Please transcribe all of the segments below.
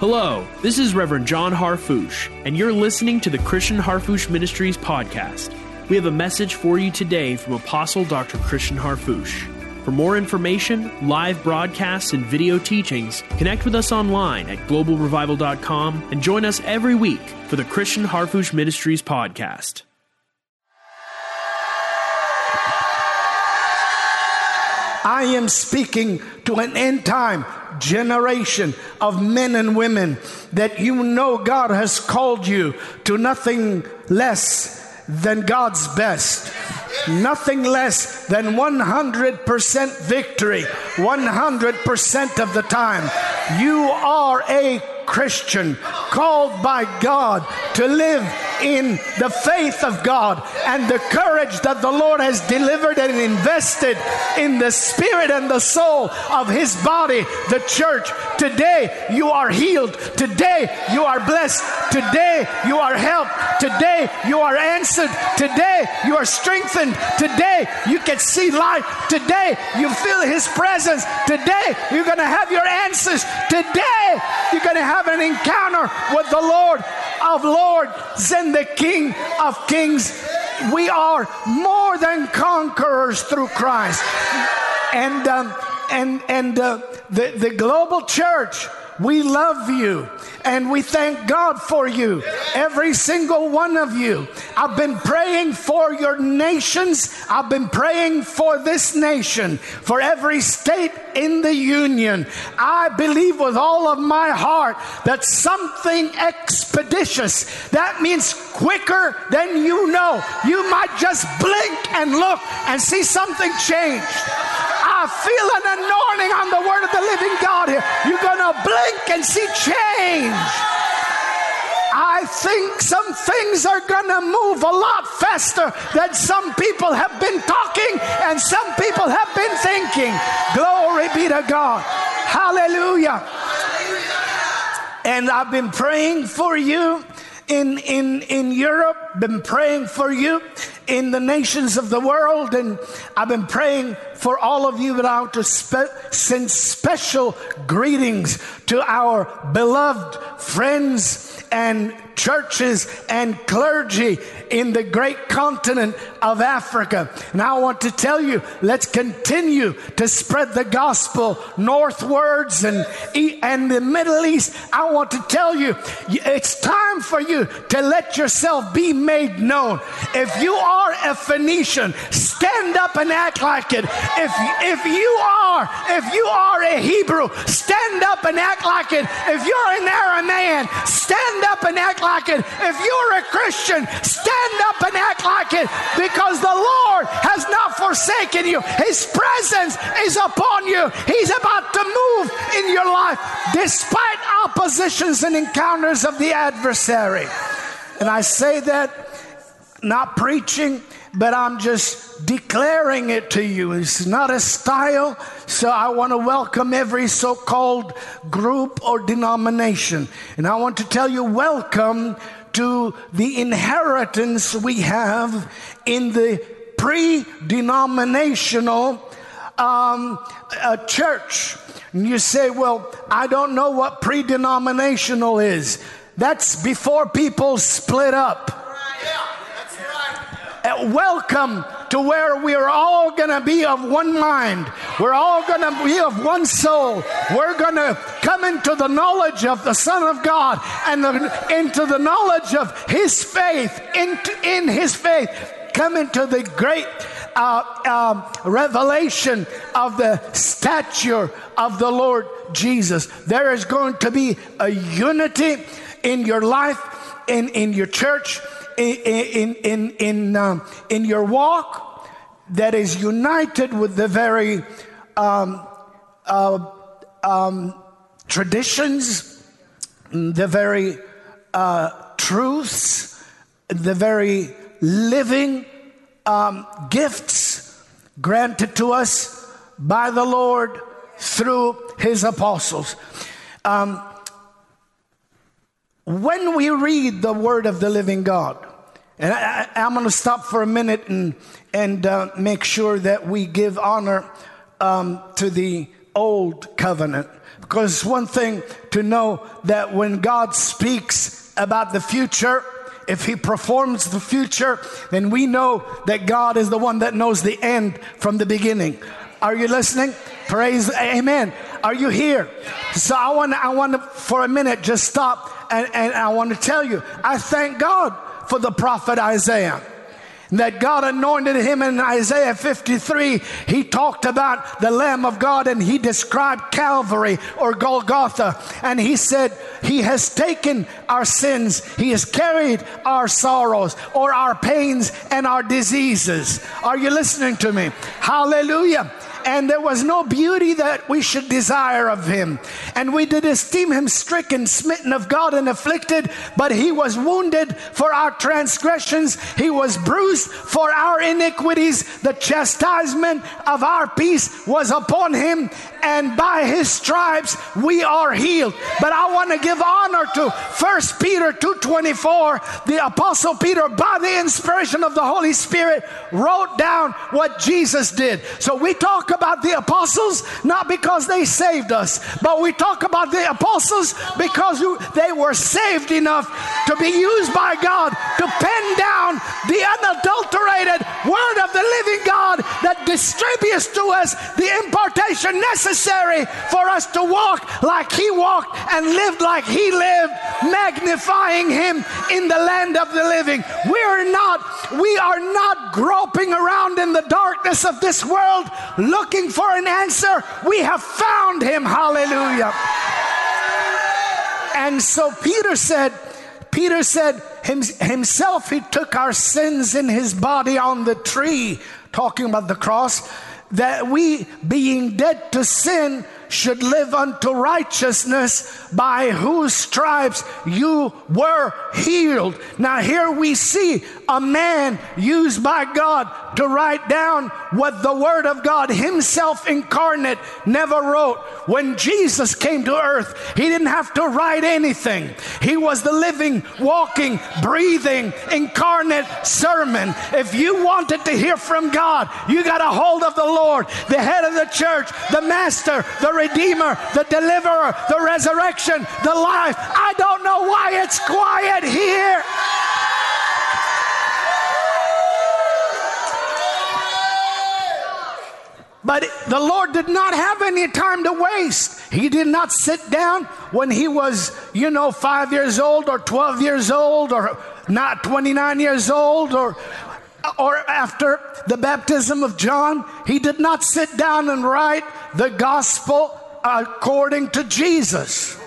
Hello, this is Reverend John Harfouche, and you're listening to the Christian Harfouche Ministries podcast. We have a message for you today from Apostle Dr. Christian Harfouche. For more information, live broadcasts, and video teachings, connect with us online at globalrevival.com and join us every week for the Christian Harfouche Ministries podcast. I am speaking to an end time generation of men and women that you know God has called you to nothing less than God's best. Nothing less than 100% victory, 100% of the time. You are a Christian called by God to live in the faith of God and the courage that the Lord has delivered and invested in the spirit and the soul of His body, the church. Today you are healed. Today you are blessed. Today you are helped. Today you are answered. Today you are strengthened. Today you can see light. Today you feel His presence. Today you're going to have your answers. Today you're going to have an encounter with the Lord of Lords and the King of Kings. We are more than conquerors through Christ. And um, and and uh, the the global church we love you and we thank God for you, every single one of you. I've been praying for your nations. I've been praying for this nation, for every state in the union. I believe with all of my heart that something expeditious, that means quicker than you know. You might just blink and look and see something change. I feel an anointing on the word of the living God here. You're going to blink and see change. I think some things are to move a lot faster than some people have been talking and some people have been thinking. Glory be to God. Hallelujah. And I've been praying for you in, in, in Europe, been praying for you in the nations of the world, and I've been praying for all of you, but I want to spe- send special greetings to our beloved friends and churches and clergy in the great continent of Africa. And I want to tell you, let's continue to spread the gospel northwards and, and the Middle East. I want to tell you, it's time for you to let yourself be made known. If you are a Phoenician, stand up and act like it. If, if you are, if you are a Hebrew, stand up and act like it. If you're an Aramaean, stand up and act like it. If you're a Christian, stand up and act like it because the Lord has not forsaken you. His presence is upon you. He's about to move in your life despite oppositions and encounters of the adversary. And I say that not preaching, but I'm just declaring it to you. It's not a style, so I want to welcome every so called group or denomination. And I want to tell you, welcome to the inheritance we have in the pre denominational um, church. And you say, well, I don't know what pre denominational is. That's before people split up. Uh, welcome to where we are all going to be of one mind. We're all going to be of one soul. We're going to come into the knowledge of the Son of God and the, into the knowledge of His faith, into, in His faith, come into the great uh, uh, revelation of the stature of the Lord Jesus. There is going to be a unity in your life, in, in your church in, in, in, um, in your walk that is united with the very um, uh, um, traditions, the very uh, truths, the very living um, gifts granted to us by the Lord through his apostles. Um, when we read the word of the living God, and I, am going to stop for a minute and, and uh, make sure that we give honor um, to the old covenant. Because one thing to know that when God speaks about the future, if he performs the future, then we know that God is the one that knows the end from the beginning. Are you listening? Praise, amen. Are you here? So I want, I want to, for a minute, just stop and, and I want to tell you, I thank God for the prophet Isaiah that God anointed him in Isaiah 53. He talked about the Lamb of God and he described Calvary or Golgotha. And he said, He has taken our sins, He has carried our sorrows or our pains and our diseases. Are you listening to me? Hallelujah and there was no beauty that we should desire of him. And we did esteem him stricken, smitten of God, and afflicted, but he was wounded for our transgressions, he was bruised for our iniquities. The chastisement of our peace was upon him, and by his stripes we are healed. But I want to give honor to First Peter 2:24. The apostle Peter by the inspiration of the Holy Spirit wrote down what Jesus did. So we talk about the apostles not because they saved us, but we talk about the apostles because they were saved enough to be used by God to pen down the unadulterated word of the living God that distributes to us the impartation necessary for us to walk like he walked and lived like he lived, magnifying him in the land of the living. We are not, we are not groping around in the darkness of this world looking for an answer. We have found him. Hallelujah. And so Peter said, Peter said himself, he took our sins in his body on the tree, talking about the cross that we, being dead to sin, should live unto righteousness, by whose stripes you were healed. Now, here we see a man used by God to write down what the Word of God Himself incarnate never wrote. When Jesus came to earth, He didn't have to write anything, He was the living, walking, breathing, incarnate sermon. If you wanted to hear from God, you got a hold of the Lord, the head of the church, the Master, the Redeemer, the Deliverer, the resurrection, the life. I don't know why it's quiet here. But the Lord did not have any time to waste. He did not sit down when he was, you know, five years old or 12 years old or not 29 years old or, or after the baptism of John. He did not sit down and write the gospel according to Jesus.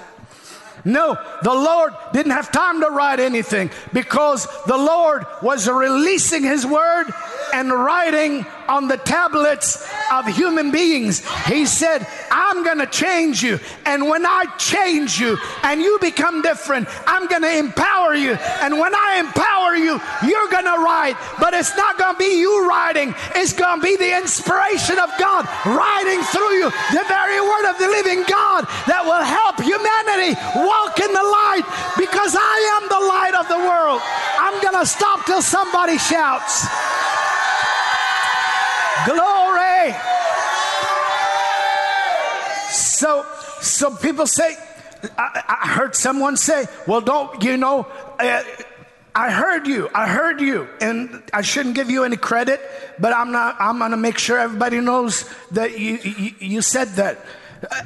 No, the Lord didn't have time to write anything because the Lord was releasing His word and writing on the tablets of human beings. He said, I'm going to change you. And when I change you and you become different, I'm going to empower you. And when I empower you, you're going to write. But it's not going to be you writing, it's going to be the inspiration of God writing through you, the very word of the living God that will help humanity walk in the light because I am the light of the world. I'm going to stop till somebody shouts. Glory. So, so people say, I, I heard someone say, well, don't, you know, uh, I heard you. I heard you. And I shouldn't give you any credit, but I'm not, I'm going to make sure everybody knows that you, you, you said that.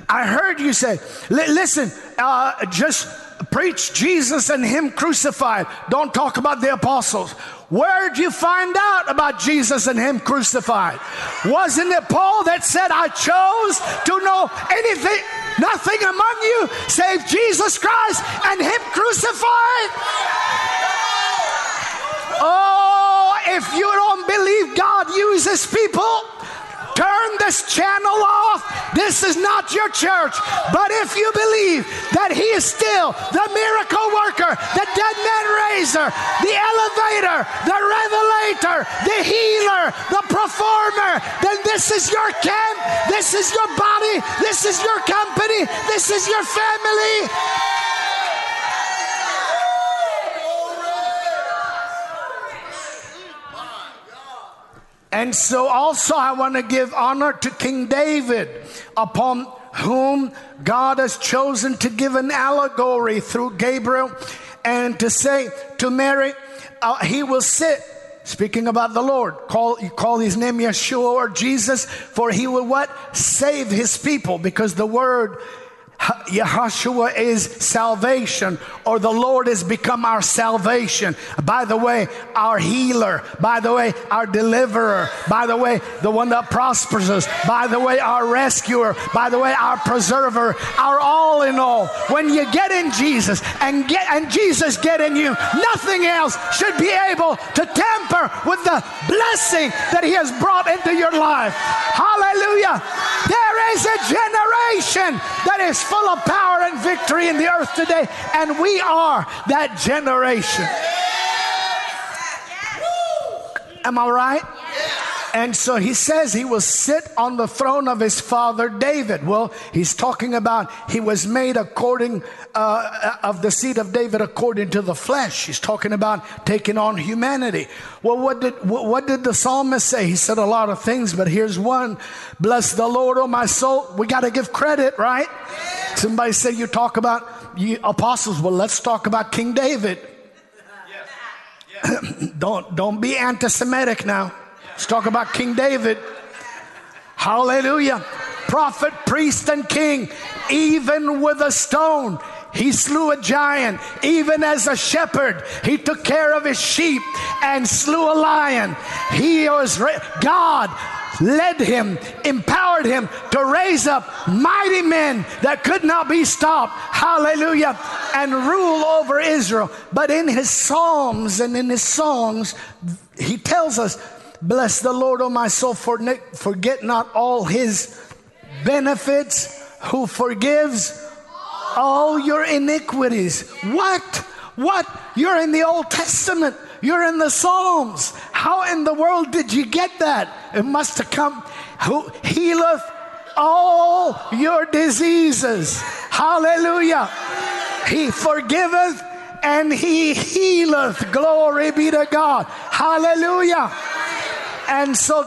I heard you say, listen, uh, just preach Jesus and Him crucified. Don't talk about the apostles. Where'd you find out about Jesus and Him crucified? Wasn't it Paul that said, I chose to know anything, nothing among you save Jesus Christ and Him crucified? Oh, if you don't believe God uses people, Turn this channel off. This is not your church. But if you believe that He is still the miracle worker, the dead man raiser, the elevator, the revelator, the healer, the performer, then this is your camp. This is your body. This is your company. This is your family. And so also I want to give honor to King David upon whom God has chosen to give an allegory through Gabriel and to say to Mary, uh, he will sit speaking about the Lord. Call call his name Yeshua or Jesus, for he will what? Save his people, because the word Yahshua is salvation, or the Lord has become our salvation. By the way, our healer. By the way, our deliverer. By the way, the one that prospers us. By the way, our rescuer. By the way, our preserver. Our all in all. When you get in Jesus and get and Jesus get in you, nothing else should be able to tamper with the blessing that He has brought into your life. Hallelujah. There is a generation that is full of power and victory in the earth today, and we are that generation. Am I right? And so he says he will sit on the throne of his father David. Well, he's talking about he was made according uh, of the seed of David according to the flesh. He's talking about taking on humanity. Well, what did what did the psalmist say? He said a lot of things, but here's one: Bless the Lord, oh my soul. We got to give credit, right? Somebody said you talk about you apostles. Well, let's talk about King David. don't don't be anti-Semitic now. Let's talk about King David. Hallelujah. Prophet, priest, and king, even with a stone. He slew a giant. Even as a shepherd, he took care of his sheep and slew a lion. He was, God led him, empowered him to raise up mighty men that could not be stopped. Hallelujah. And rule over Israel. But in his Psalms and in his songs, he tells us Bless the Lord, O my soul, for forget not all his benefits, who forgives all your iniquities. What? What? You're in the Old Testament. You're in the Psalms. How in the world did you get that? It must have come. Who healeth all your diseases. Hallelujah. He forgiveth and he healeth. Glory be to God. Hallelujah. And so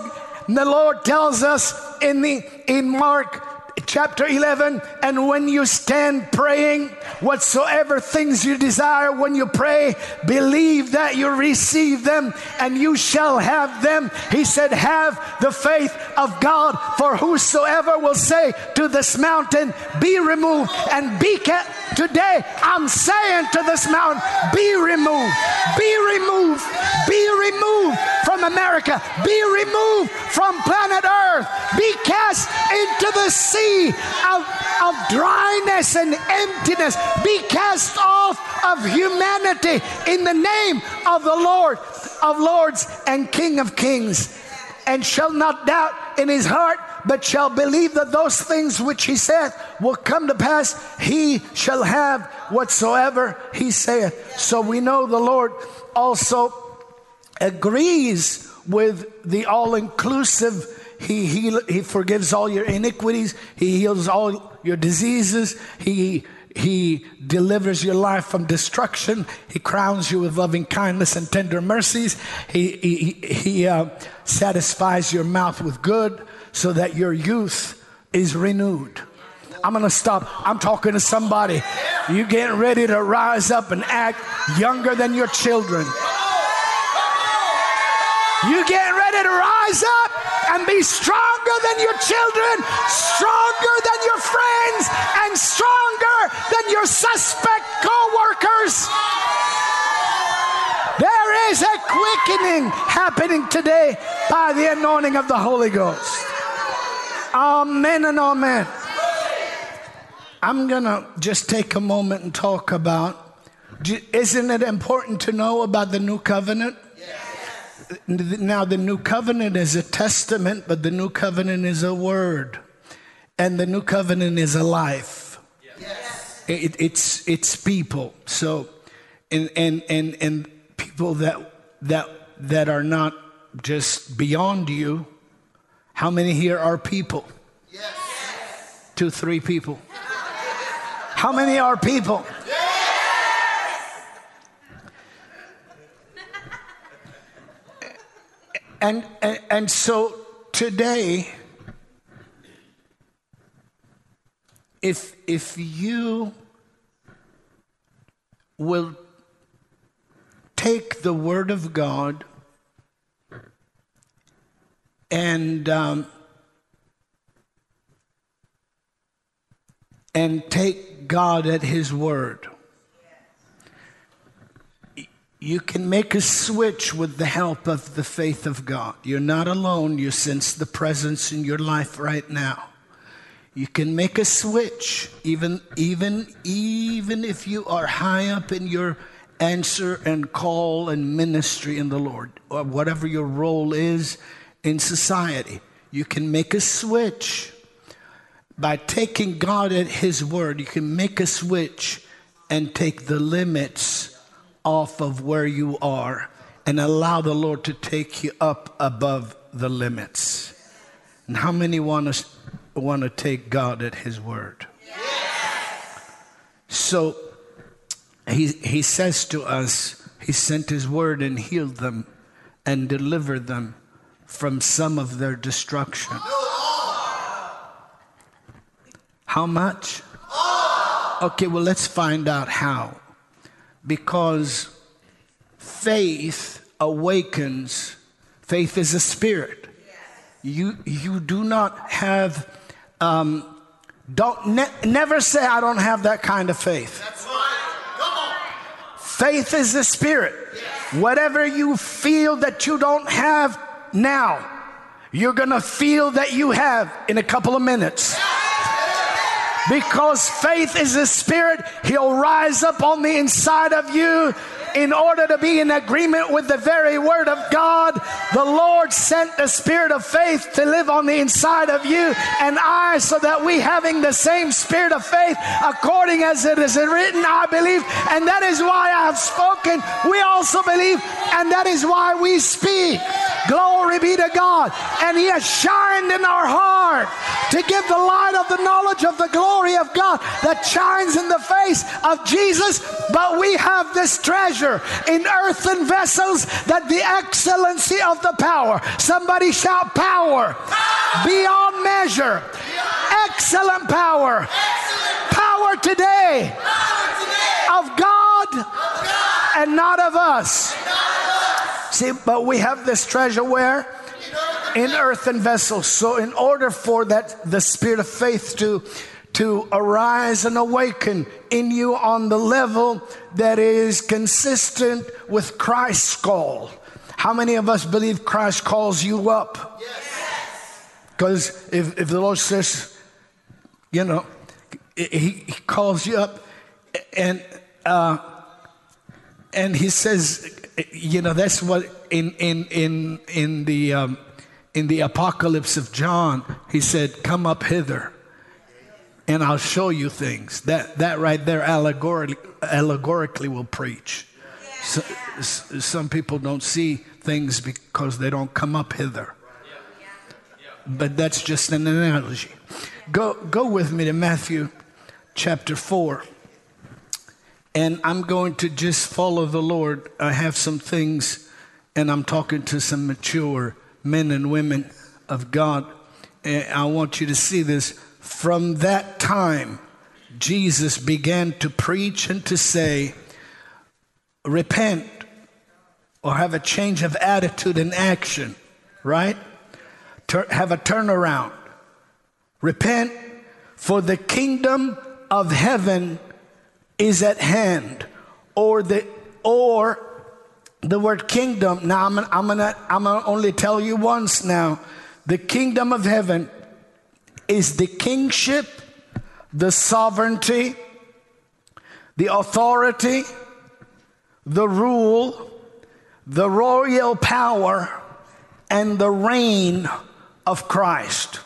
the Lord tells us in the in Mark chapter 11 and when you stand praying whatsoever things you desire when you pray believe that you receive them and you shall have them. He said have the faith of god for whosoever will say to this mountain be removed and be kept today i'm saying to this mountain be removed be removed be removed from america be removed from planet earth be cast into the sea of, of dryness and emptiness. Be cast off of humanity in the name of the Lord of Lords and King of Kings, and shall not doubt in his heart, but shall believe that those things which he saith will come to pass. He shall have whatsoever he saith. So we know the Lord also agrees with the all inclusive he, he, he forgives all your iniquities. He heals all your diseases. He, he delivers your life from destruction. He crowns you with loving kindness and tender mercies. He, he, he uh, satisfies your mouth with good so that your youth is renewed. I'm going to stop. I'm talking to somebody. You getting ready to rise up and act younger than your children. You getting ready to rise up and be stronger than your children, stronger than your friends, and stronger than your suspect co-workers. There is a quickening happening today by the anointing of the Holy Ghost. Amen and amen. I'm going to just take a moment and talk about isn't it important to know about the new covenant? Now the new covenant is a testament, but the new covenant is a word, and the new covenant is a life. Yes. It, it's it's people. So, and and and and people that that that are not just beyond you. How many here are people? Yes. Two, three people. How many are people? And, and, and so today, if if you will take the word of God and um, and take God at His word. You can make a switch with the help of the faith of God. You're not alone. You sense the presence in your life right now. You can make a switch, even, even, even if you are high up in your answer and call and ministry in the Lord, or whatever your role is in society. You can make a switch by taking God at His word. You can make a switch and take the limits off of where you are and allow the Lord to take you up above the limits. And how many want to want to take God at His word? Yes. So he, he says to us, He sent His word and healed them and delivered them from some of their destruction. How much? Okay, well, let's find out how. Because faith awakens, faith is a spirit. You, you do not have, um, don't ne- never say, I don't have that kind of faith. Faith is a spirit. Whatever you feel that you don't have now, you're going to feel that you have in a couple of minutes. Because faith is a spirit, he'll rise up on the inside of you in order to be in agreement with the very word of God, the Lord sent the spirit of faith to live on the inside of you and I, so that we, having the same spirit of faith, according as it is written, I believe, and that is why I have spoken. We also believe, and that is why we speak. Glory be to God. And He has shined in our heart to give the light of the knowledge of the glory of God that shines in the face of Jesus. But we have this treasure in earthen vessels that the excellency of the power, somebody shout power, beyond measure, excellent power, power today of God and not of us. See, but we have this treasure where? In earthen vessels. So, in order for that, the spirit of faith to to arise and awaken in you on the level that is consistent with Christ's call. How many of us believe Christ calls you up? Because yes. if, if the Lord says, you know, he, he calls you up and uh, and he says, you know, that's what in in in in the um, in the apocalypse of John, he said, "Come up hither." And I'll show you things. That, that right there allegorically, allegorically will preach. So, some people don't see things because they don't come up hither. But that's just an analogy. Go, go with me to Matthew chapter 4. And I'm going to just follow the Lord. I have some things, and I'm talking to some mature men and women of God. And I want you to see this from that time, Jesus began to preach and to say, Repent or have a change of attitude and action, right? Tur- have a turnaround. Repent, for the kingdom of heaven is at hand. Or the or the word kingdom. Now I'm, I'm gonna I'm gonna only tell you once now. The kingdom of heaven is the kingship, the sovereignty, the authority, the rule, the royal power, and the reign of Christ.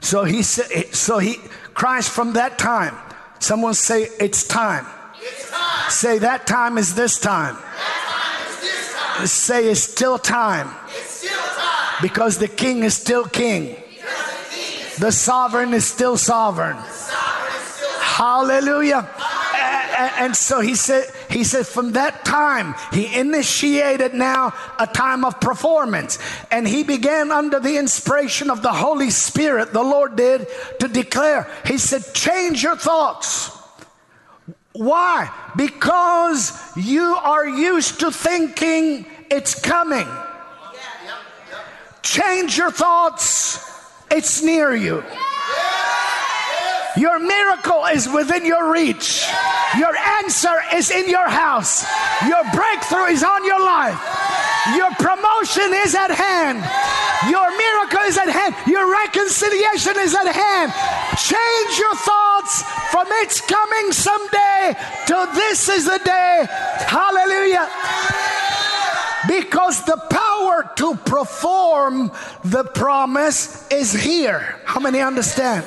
So he said, so he, Christ from that time, someone say, it's time. It's time. Say, that time is this time. time, is this time. Say, it's still time. It's still time. Because the king is still king. The sovereign is still sovereign. Hallelujah. and, so he said, he said, from that time, he initiated now a time of performance. And he began under the inspiration of the Holy Spirit, the Lord did, to declare. He said, change your thoughts. Why? Because you are used to thinking it's coming. Change your thoughts, it's near you. Your miracle is within your reach. Your answer is in your house. Your breakthrough is on your life. Your promotion is at hand. Your miracle is at hand. Your reconciliation is at hand. Change your thoughts from it's coming someday to this is the day. Hallelujah. Because the power to perform the promise is here. How many understand?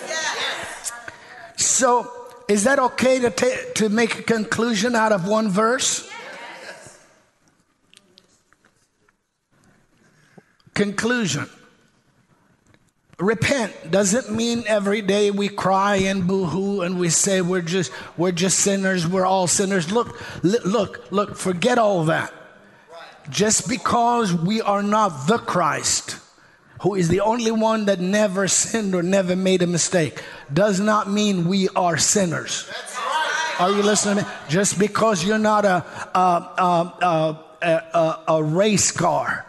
So, is that okay to, ta- to make a conclusion out of one verse? Conclusion. Repent doesn't mean every day we cry and boo-hoo and we say we're just we're just sinners, we're all sinners. Look, look, look, forget all that. Just because we are not the Christ, who is the only one that never sinned or never made a mistake, does not mean we are sinners. Are you listening to me? Just because you're not a, a, a, a, a race car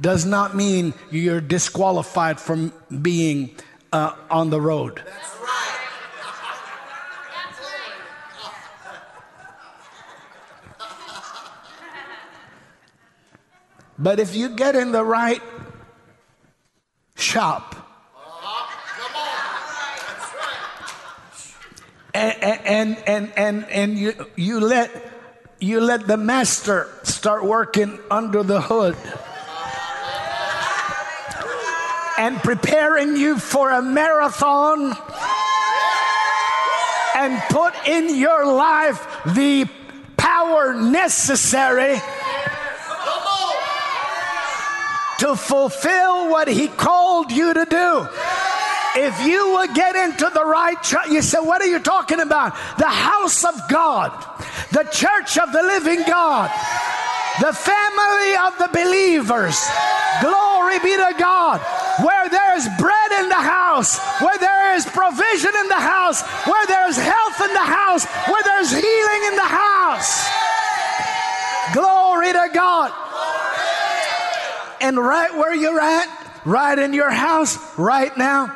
does not mean you're disqualified from being uh, on the road. But if you get in the right shop, and and and and, you you let you let the master start working under the hood and preparing you for a marathon and put in your life the power necessary to fulfill what he called you to do. If you will get into the right church, you say, What are you talking about? The house of God, the church of the living God, the family of the believers. Glory be to God. Where there is bread in the house, where there is provision in the house, where there is health in the house, where there's healing in the house. Glory to God. And right where you're at, right in your house, right now,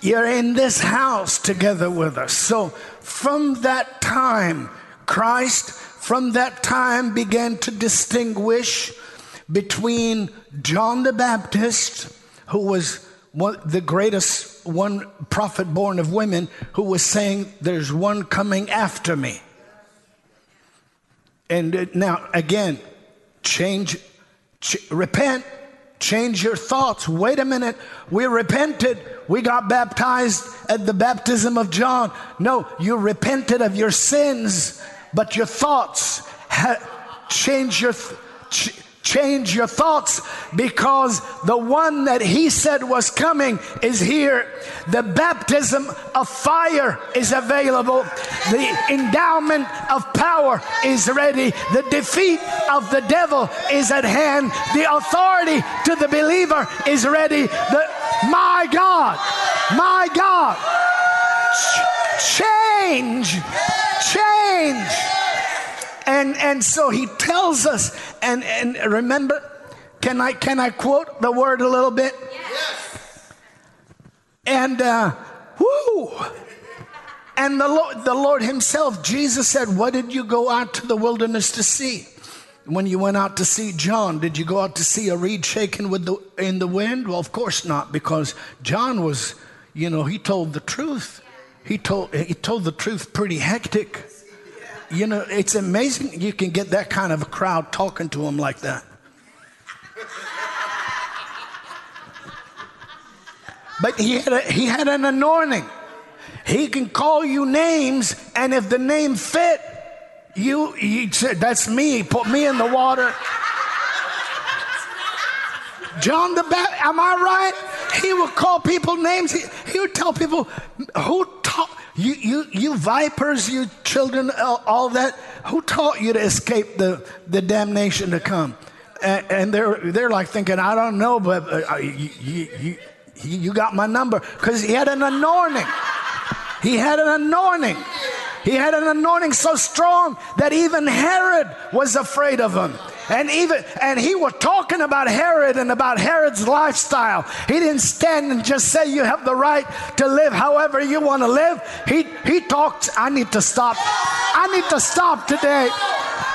you're in this house together with us. So from that time, Christ, from that time, began to distinguish between John the Baptist, who was one, the greatest one prophet born of women, who was saying, There's one coming after me. And uh, now, again, change, ch- repent, change your thoughts. Wait a minute, we repented, we got baptized at the baptism of John. No, you repented of your sins, but your thoughts ha- change your. Th- ch- change your thoughts because the one that he said was coming is here. The baptism of fire is available. The endowment of power is ready. The defeat of the devil is at hand. The authority to the believer is ready. The, my God, my God, Ch- change, change. And, and so he tells us, and, and remember, can I, can I quote the word a little bit? Yes. And, uh, whoo. And the Lord, the Lord himself, Jesus said, what did you go out to the wilderness to see? When you went out to see John, did you go out to see a reed shaken with the, in the wind? Well, of course not, because John was, you know, he told the truth. He told, he told the truth pretty hectic. You know, it's amazing you can get that kind of a crowd talking to him like that. But he had, a, he had an anointing. He can call you names, and if the name fit, you, he said, That's me. Put me in the water. John the Baptist, am I right? He would call people names. He, he would tell people, Who You, you, you vipers, you children, all, all that. Who taught you to escape the, the damnation to come? And, and they're, they're like thinking, I don't know, but uh, you, you, you, you got my number. Because he had an anointing. He had an anointing. He had an anointing so strong that even Herod was afraid of him. And even and he was talking about Herod and about Herod's lifestyle. He didn't stand and just say you have the right to live however you want to live. He he talked. I need to stop. I need to stop today.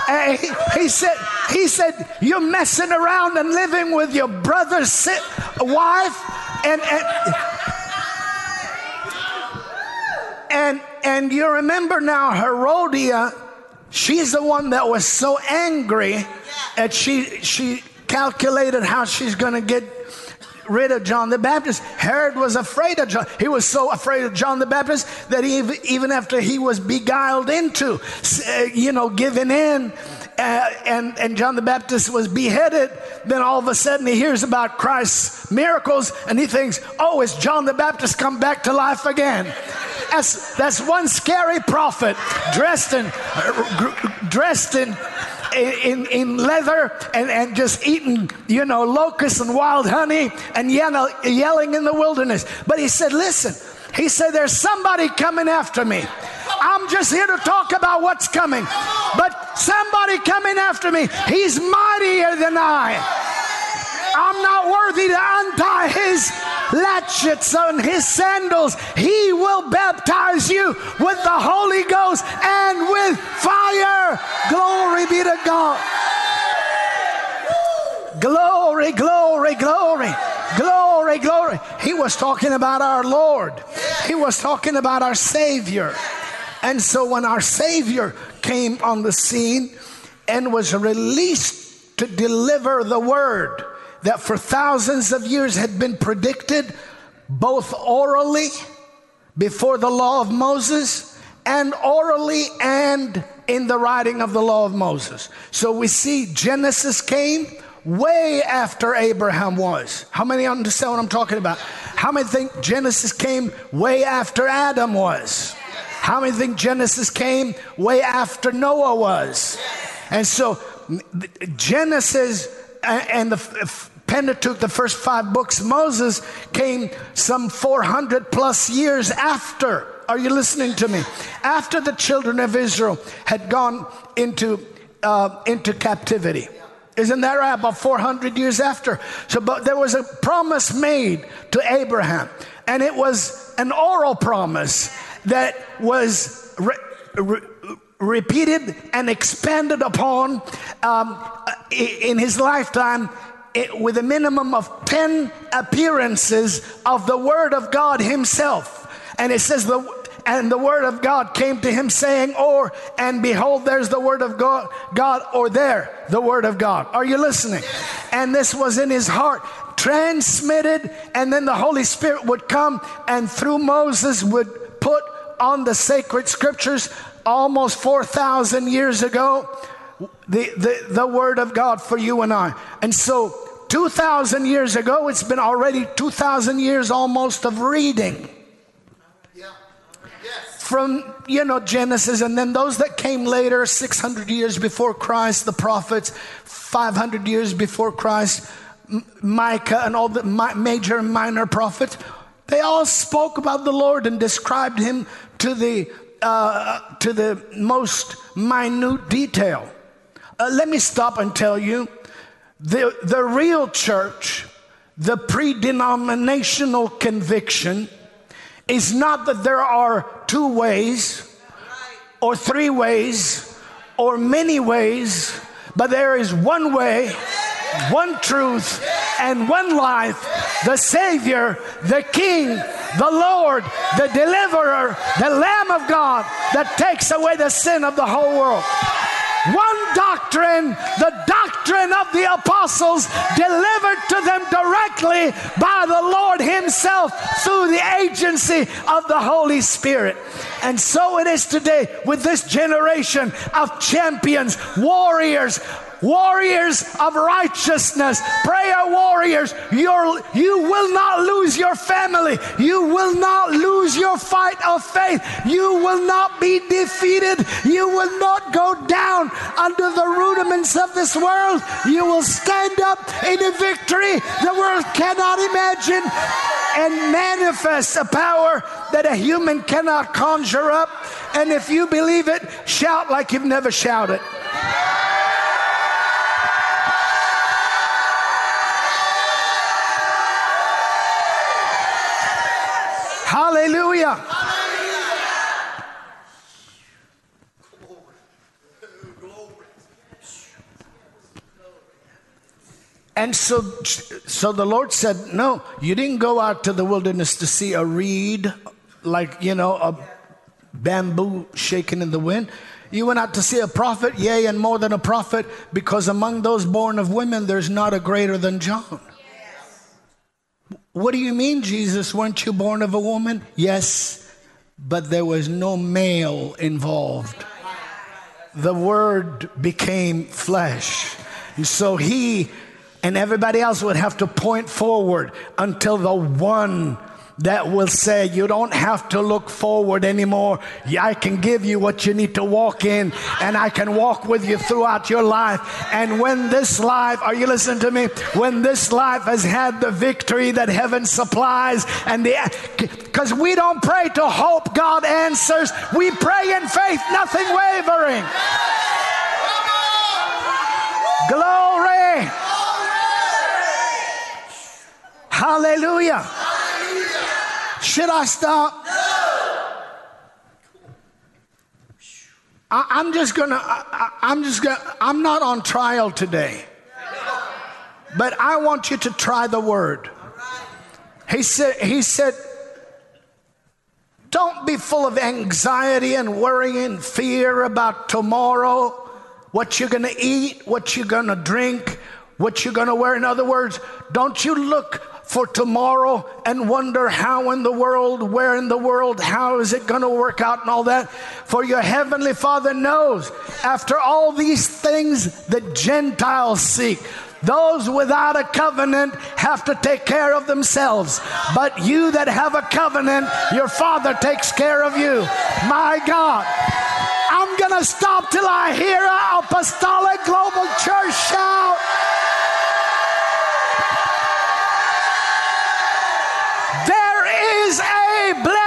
And he, he said he said you're messing around and living with your brother's wife and and and, and you remember now Herodia she's the one that was so angry and she she calculated how she's going to get rid of John the Baptist. Herod was afraid of John. He was so afraid of John the Baptist that he, even after he was beguiled into, uh, you know, giving in, uh, and, and John the Baptist was beheaded, then all of a sudden he hears about Christ's miracles and he thinks, oh, is John the Baptist come back to life again? That's, that's one scary prophet dressed in, dressed in in, in leather and, and just eating, you know, locusts and wild honey and yell, yelling in the wilderness. But he said, Listen, he said, There's somebody coming after me. I'm just here to talk about what's coming. But somebody coming after me, he's mightier than I. I'm not worthy to untie his latchets on his sandals. He will baptize you with the Holy Ghost and with fire. Glory be to God. Glory, glory, glory. Glory, glory. He was talking about our Lord. He was talking about our Savior. And so when our Savior came on the scene and was released to deliver the word, that for thousands of years had been predicted both orally before the law of Moses and orally and in the writing of the law of Moses. So we see Genesis came way after Abraham was. How many understand what I'm talking about? How many think Genesis came way after Adam was? How many think Genesis came way after Noah was? And so Genesis and the Pentateuch, the first five books, Moses came some 400 plus years after. Are you listening to me? After the children of Israel had gone into, uh, into captivity. Isn't that right? About 400 years after. So, but there was a promise made to Abraham, and it was an oral promise that was re- re- repeated and expanded upon um, in his lifetime it, with a minimum of 10 appearances of the Word of God Himself. And it says, the, and the Word of God came to him saying, or, and behold, there's the Word of God, God, or there, the Word of God. Are you listening? And this was in his heart, transmitted, and then the Holy Spirit would come and through Moses would put on the sacred scriptures almost 4,000 years ago the, the, the Word of God for you and I. And so 2,000 years ago, it's been already 2,000 years almost of reading. From, you know, Genesis, and then those that came later, 600 years before Christ, the prophets, 500 years before Christ, Micah, and all the major and minor prophets, they all spoke about the Lord and described him to the, uh, to the most minute detail. Uh, let me stop and tell you the, the real church, the pre denominational conviction, is not that there are two ways or three ways or many ways, but there is one way, one truth, and one life the Savior, the King, the Lord, the Deliverer, the Lamb of God that takes away the sin of the whole world one doctrine, the doctrine of the apostles, delivered to them directly by the Lord Himself through the agency of the Holy Spirit. And so it is today with this generation of champions, warriors, warriors of righteousness, prayer warriors, you will not lose your family. You will not lose your fight of faith. You will not be defeated. You will not go down under the rudiments of this world. You will stand up in a victory the world cannot imagine and manifest a power that a human cannot conjure up. And if you believe it, shout like you've never shouted. And so, so the Lord said, No, you didn't go out to the wilderness to see a reed, like, you know, a bamboo shaking in the wind. You went out to see a prophet, yea, and more than a prophet, because among those born of women, there's not a greater than John. What do you mean, Jesus? Weren't you born of a woman? Yes, but there was no male involved. The word became flesh. And so he and everybody else would have to point forward until the one that will say, You don't have to look forward anymore. I can give you what you need to walk in, and I can walk with you throughout your life. And when this life, are you listening to me? When this life has had the victory that heaven supplies, and the because we don't pray to hope God answers, we pray in faith, nothing wavering. Glory. Hallelujah. Should I stop? No. I, am just gonna. I, I'm just gonna. I'm not on trial today, but I want you to try the word. He said. He said. Don't be full of anxiety and worry and fear about tomorrow, what you're going to eat, what you're going to drink, what you're going to wear. In other words, don't you look for tomorrow and wonder how in the world, where in the world, how is it going to work out and all that. For your heavenly Father knows after all these things that Gentiles seek. Those without a covenant have to take care of themselves. But you that have a covenant, your Father takes care of you. My God. I'm going to stop till I hear a apostolic global church shout.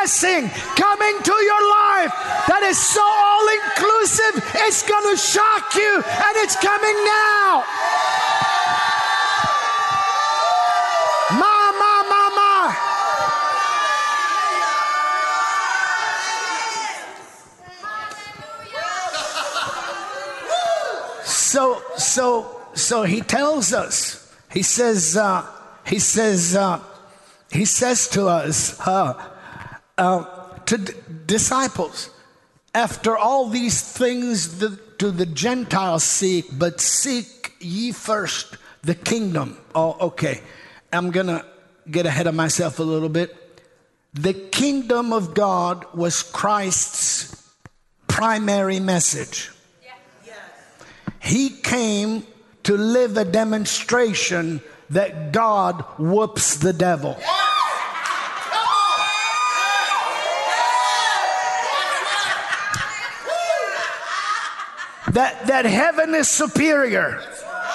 Blessing coming to your life that is so all inclusive, it's going to shock you, and it's coming now. So, so, so he tells us. He says, uh, he says, uh, he says to us, uh, uh, to d- disciples, after all these things the, do the Gentiles seek, but seek ye first the kingdom. Oh, okay. I'm going to get ahead of myself a little bit. The kingdom of God was Christ's primary message. He came to live a demonstration that God whoops the devil. That, that heaven is superior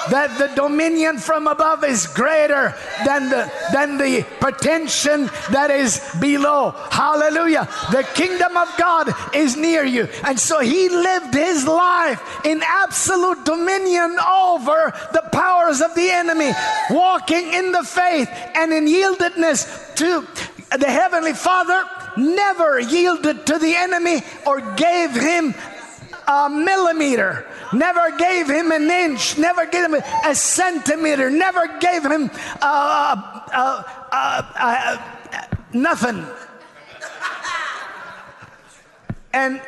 that the dominion from above is greater than the than the pretension that is below. Hallelujah. The kingdom of god is near you. And so he lived his life in absolute dominion over the powers of the enemy walking in the faith and in yieldedness to the heavenly father never yielded to the enemy or gave him a millimeter, never gave him an inch, never gave him a centimeter, never gave him uh, uh, uh, nothing. And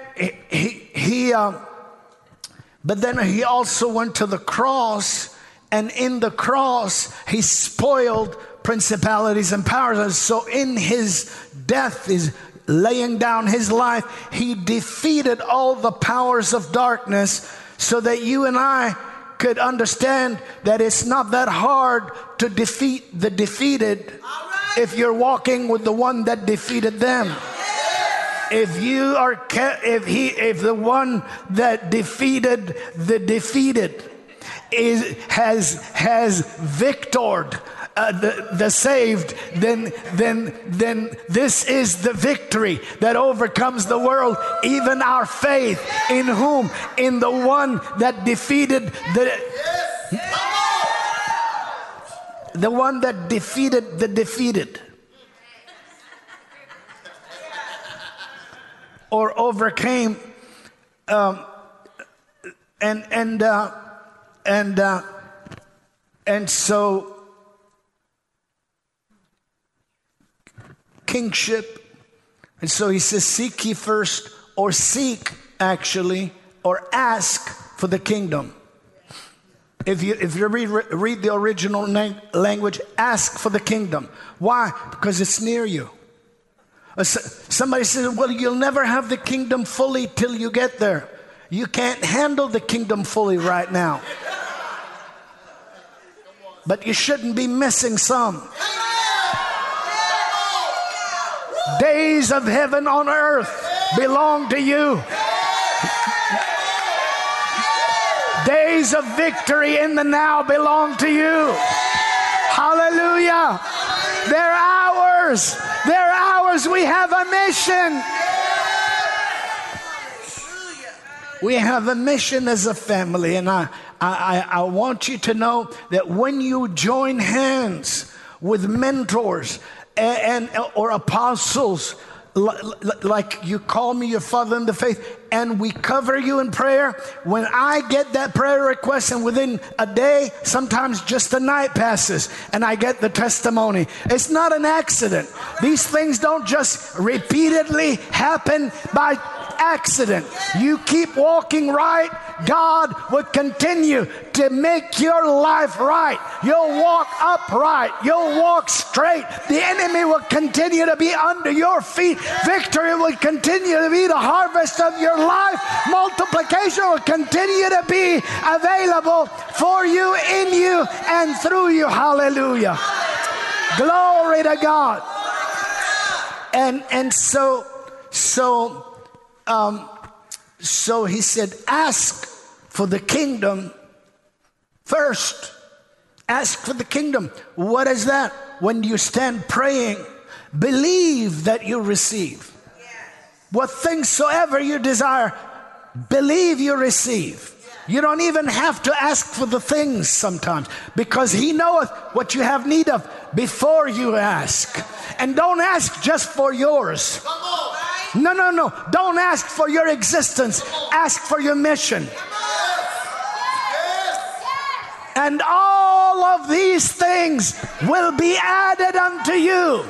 he, he, but then he also went to the cross, and in the cross, he spoiled principalities and powers. And so in his death, his laying down his life, he defeated all the powers of darkness so that you and I could understand that it's not that hard to defeat the defeated if you're walking with the one that defeated them. If you are, if he, if the one that defeated the defeated is has has victored uh, the, the saved, then, then, then this is the victory that overcomes the world, even our faith. In whom? In the one that defeated the. The one that defeated the defeated. Or overcame. Um, and, and, uh, and, uh, and so kingship. And so he says, Seek ye first, or seek actually, or ask for the kingdom. If you, if you read, read the original language, ask for the kingdom. Why? Because it's near you. Somebody says, Well, you'll never have the kingdom fully till you get there. You can't handle the kingdom fully right now. But you shouldn't be missing some. Days of heaven on earth belong to you. Days of victory in the now belong to you. Hallelujah. They're ours. They're ours. We have a mission. We have a mission as a family, and I, I, I want you to know that when you join hands with mentors and, and or apostles like you call me your father in the faith and we cover you in prayer. When i get that prayer request and within a day sometimes just a night passes and i get the testimony. It's not an accident. These things don't just repeatedly happen by accident. You keep walking right, God will continue to make your life right. You'll walk upright. You'll walk straight. The enemy will continue to be under your feet. Victory will continue to be the harvest of your life. Multiplication will continue to be available for you, in you, and through you. Hallelujah. Glory to God. And and so so um, so he said, Ask for the kingdom first. Ask for the kingdom. What is that? When you stand praying, believe that you receive. What things soever you desire, believe you receive. You don't even have to ask for the things sometimes because He knoweth what you have need of before you ask. And don't ask just for yours. No, no, no. Don't ask for your existence, ask for your mission. And all of these things will be added unto you.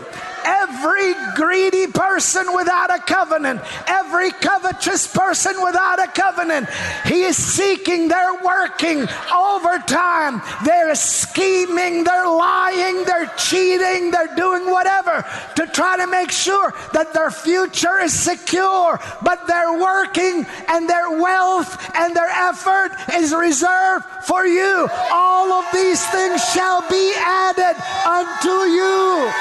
Every greedy person without a covenant, every covetous person without a covenant, he is seeking, they're working overtime, they're scheming, they're lying, they're cheating, they're doing whatever to try to make sure that their future is secure. But they're working and their wealth and their effort is reserved for you. All of these things shall be added unto you.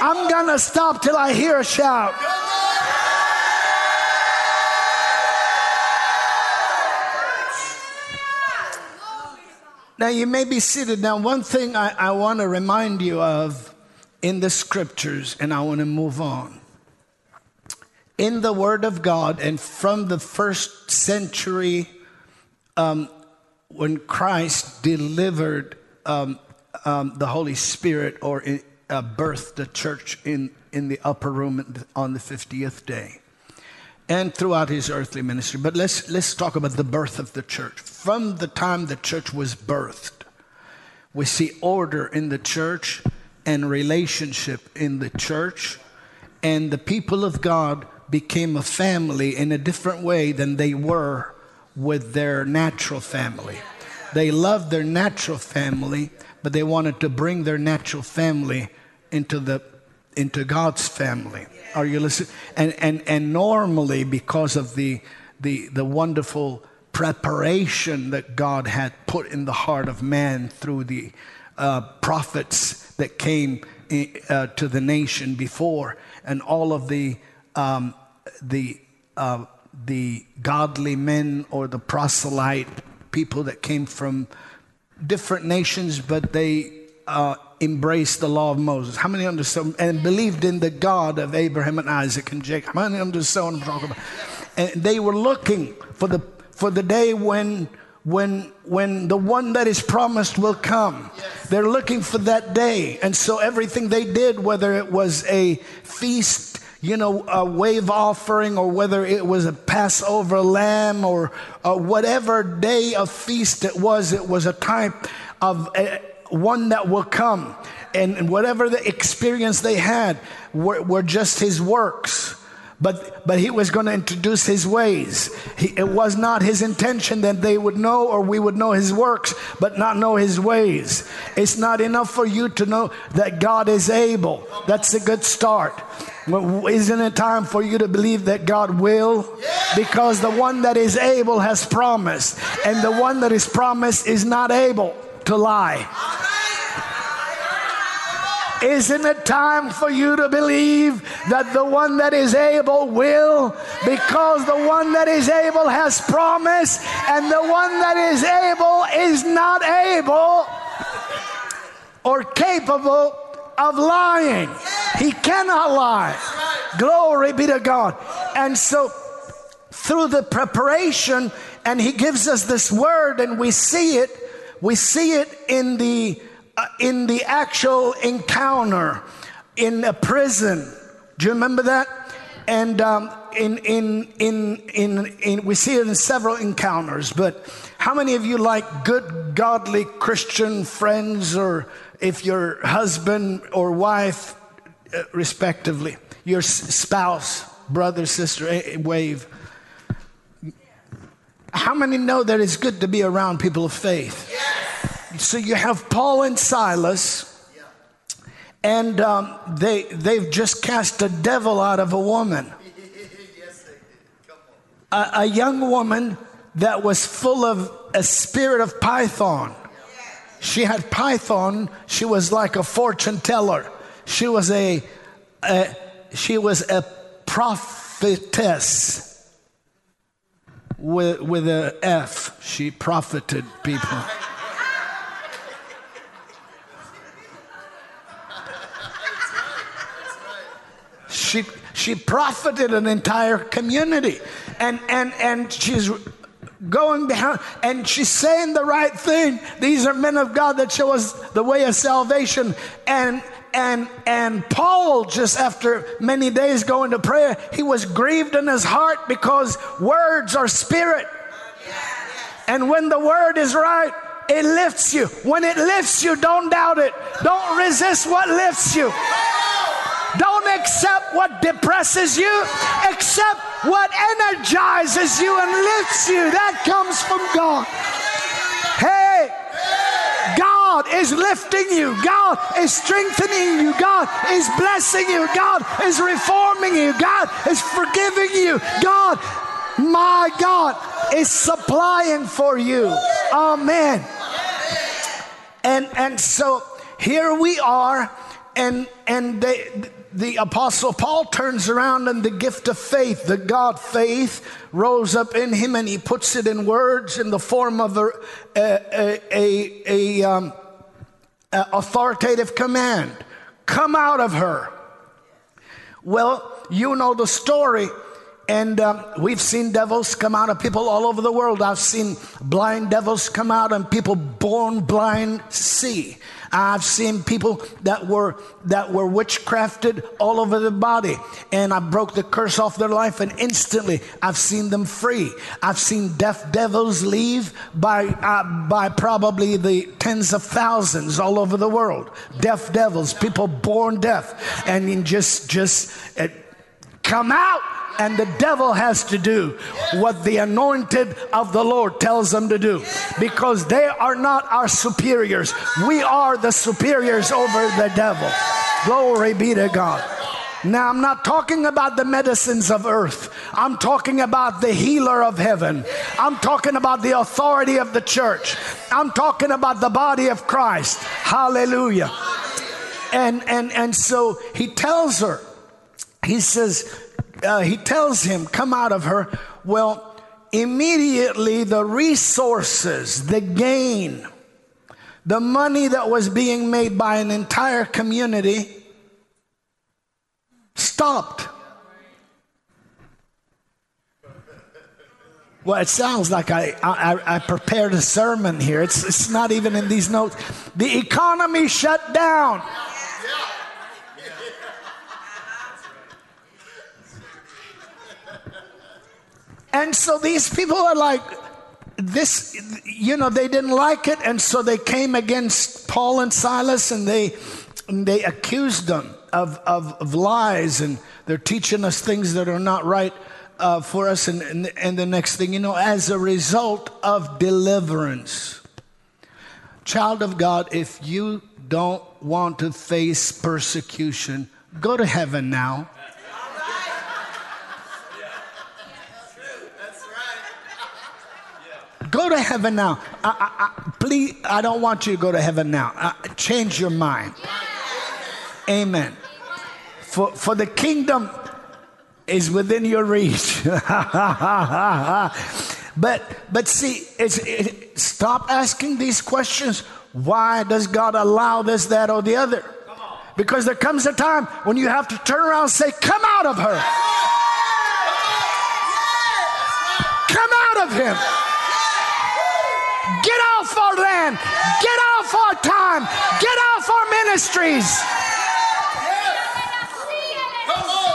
I'm going to stop till I hear a shout. Now, you may be seated. Now, one thing I, I want to remind you of in the scriptures, and I want to move on. In the Word of God, and from the first century, um, when Christ delivered um, um, the Holy Spirit, or in, uh, birthed the church in, in the upper room on the 50th day and throughout his earthly ministry. But let's, let's talk about the birth of the church. From the time the church was birthed, we see order in the church and relationship in the church, and the people of God became a family in a different way than they were with their natural family. They loved their natural family, but they wanted to bring their natural family into the into God's family. Are you listening? And and and normally because of the the the wonderful preparation that God had put in the heart of man through the uh, prophets that came uh, to the nation before, and all of the um, the uh, the godly men or the proselyte people that came from different nations, but they uh, embraced the law of Moses. How many understood and believed in the God of Abraham and Isaac and Jacob? How many understood what I'm talking about? And they were looking for the for the day when when when the one that is promised will come. Yes. They're looking for that day. And so everything they did, whether it was a feast, you know, a wave offering, or whether it was a Passover lamb, or uh, whatever day of feast it was, it was a type of a, one that will come. And whatever the experience they had were, were just his works. But but he was going to introduce his ways. He, it was not his intention that they would know or we would know his works but not know his ways. It's not enough for you to know that god is able. That's a good start isn't it time for you to believe that God will? Because the one that is able has promised, and the one that is promised is not able to lie. Isn't it time for you to believe that the one that is able will? Because the one that is able has promised, and the one that is able is not able or capable of lying. He cannot lie. Glory be to God. And so, through the preparation, and He gives us this word, and we see it, we see it in the uh, in the actual encounter in a prison. Do you remember that? And um, in, in, in, in, in, we see it in several encounters, but how many of you like good, godly Christian friends, or if your husband or wife, uh, respectively, your spouse, brother, sister, wave? How many know that it's good to be around people of faith? so you have Paul and Silas, and um, they they've just cast a devil out of a woman. A, a, young woman that was full of a spirit of python. She had python. She was like a fortune teller. She was a, a she was a prophetess with with a F. She profited people. She, she profited an entire community. And, and, and she's going down and she's saying the right thing. These are men of God that show us the way of salvation. And and and Paul just after many days going to prayer, he was grieved in his heart because words are spirit. And when the word is right, it lifts you. When it lifts you, don't doubt it. Don't resist what lifts you. Accept what depresses you, accept what energizes you and lifts you. That comes from God. Hey, God is lifting you. God is strengthening you. God is blessing you. God is reforming you. God is forgiving you. God, my God, is supplying for you. Amen. And and so here we are, and and they the apostle Paul turns around and the gift of faith, the God faith, rose up in him and he puts it in words in the form of a, a, a, a um, authoritative command come out of her. Well, you know the story. And um, we've seen devils come out of people all over the world. I've seen blind devils come out and people born blind see. I've seen people that were that were witchcrafted all over the body, and I broke the curse off their life, and instantly I've seen them free. I've seen deaf devils leave by uh, by probably the tens of thousands all over the world. Deaf devils, people born deaf, and just just uh, come out and the devil has to do what the anointed of the Lord tells them to do because they are not our superiors. We are the superiors over the devil. Glory be to God. Now, I'm not talking about the medicines of earth. I'm talking about the healer of heaven. I'm talking about the authority of the church. I'm talking about the body of Christ. Hallelujah. And, and, and so he tells her, he says, uh, he tells him, come out of her. Well, immediately the resources, the gain, the money that was being made by an entire community stopped. Well, it sounds like I, I, I, prepared a sermon here. It's, it's not even in these notes. The economy shut down. And so these people are like, this, you know, they didn't like it. And so they came against Paul and Silas and they, and they accused them of, of, of, lies and they're teaching us things that are not right uh, for us. And, and, and the next thing you know, as a result of deliverance, child of God, if you don't want to face persecution, go to heaven now. Go to heaven now. I, I, I, please, I don't want you to go to heaven now. Change your mind. Amen. For, for the kingdom is within your reach. but but see, it's, it, stop asking these questions. Why does God allow this, that, or the other? Because there comes a time when you have to turn around and say, Come out of her. Come out of him. Get off our land. Get off our time. Get off our ministries.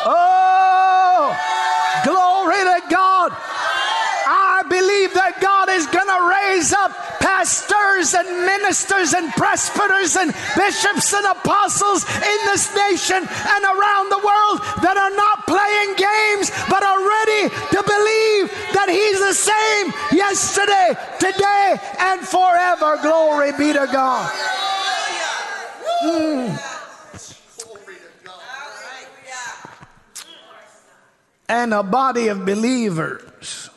Oh, raise up pastors and ministers and presbyters and bishops and apostles in this nation and around the world that are not playing games but are ready to believe that He's the same yesterday, today, and forever. Glory be to God. Mm. And a body of believers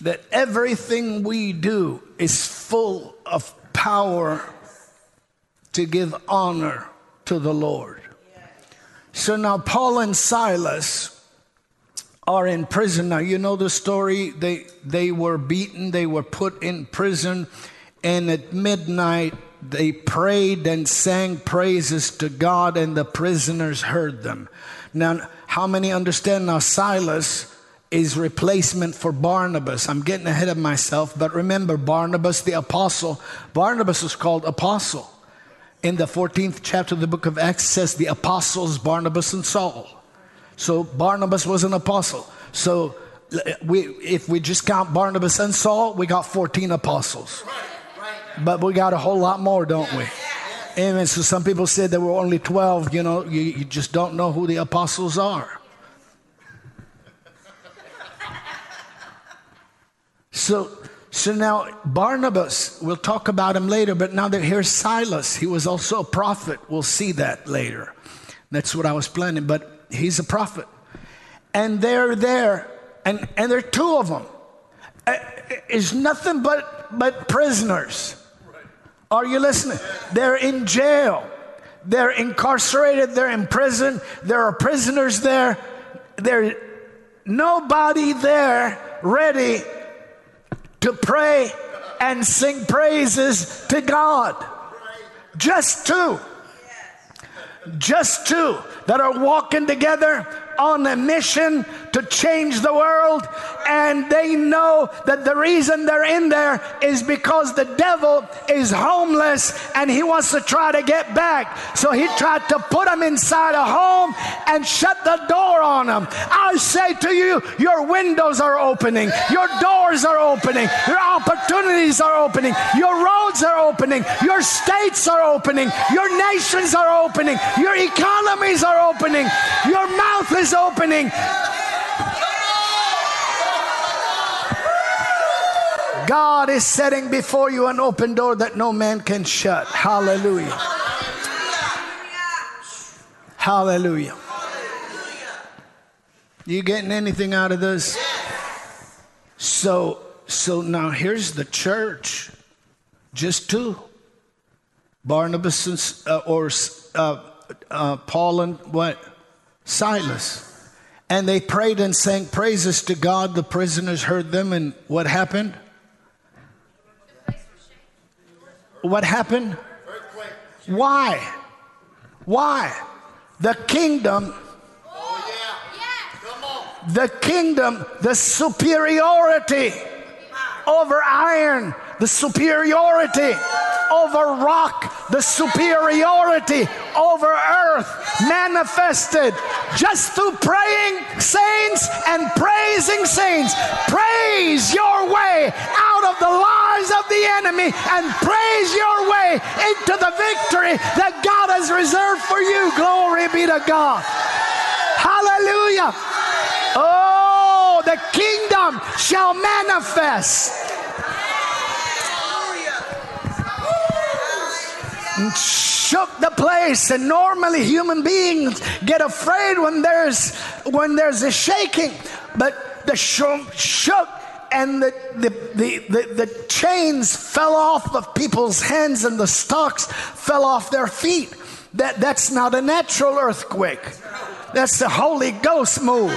that everything we do is full of power to give honor to the Lord. So now Paul and Silas are in prison. Now you know the story. They they were beaten, they were put in prison, and at midnight they prayed and sang praises to God, and the prisoners heard them. Now, how many understand now Silas is replacement for Barnabas. I'm getting ahead of myself, but remember Barnabas the apostle. Barnabas was called apostle. In the 14th chapter of the book of Acts says the apostles Barnabas and Saul. So Barnabas was an apostle. So we, if we just count Barnabas and Saul, we got 14 apostles. But we got a whole lot more, don't we? Amen. So some people said there were only 12. You know, you, you just don't know who the apostles are. So, so now Barnabas, we'll talk about him later, but now that here's Silas. He was also a prophet. We'll see that later. That's what I was planning, but he's a prophet. And they're there, and, and there are two of them. Uh, it's nothing but, but prisoners. Are you listening? They're in jail. They're incarcerated. They're in prison. There are prisoners there. There's nobody there ready to pray and sing praises to God. Just two. Just two that are walking together on a mission to change the world, and they know that the reason they're in there is because the devil is homeless and he wants to try to get back. So he tried to put them inside a home and shut the door on them. I say to you, your windows are opening, your doors are opening, your opportunities are opening, your roads are opening, your states are opening, your nations are opening, your economies are opening, your mouth is opening. God is setting before you an open door that no man can shut. Hallelujah. Hallelujah. You getting anything out of this? So, so now here's the church, just two, Barnabas and, uh, or uh, uh, Paul and what Silas, and they prayed and sang praises to God. The prisoners heard them, and what happened? What happened? Why? Why? The kingdom the kingdom, the superiority over iron, the superiority over rock, the superiority over earth manifested just through praying saints and praising saints. Praise your way out of the lies of the enemy and praise your way into the victory that God has reserved for you. Glory be to God. Hallelujah. Oh, the kingdom shall manifest. Shook the place. And normally human beings get afraid when there's when there's a shaking. But the shook, shook and the, the, the, the, the chains fell off of people's hands and the stocks fell off their feet. That, that's not a natural earthquake that's the Holy Ghost move.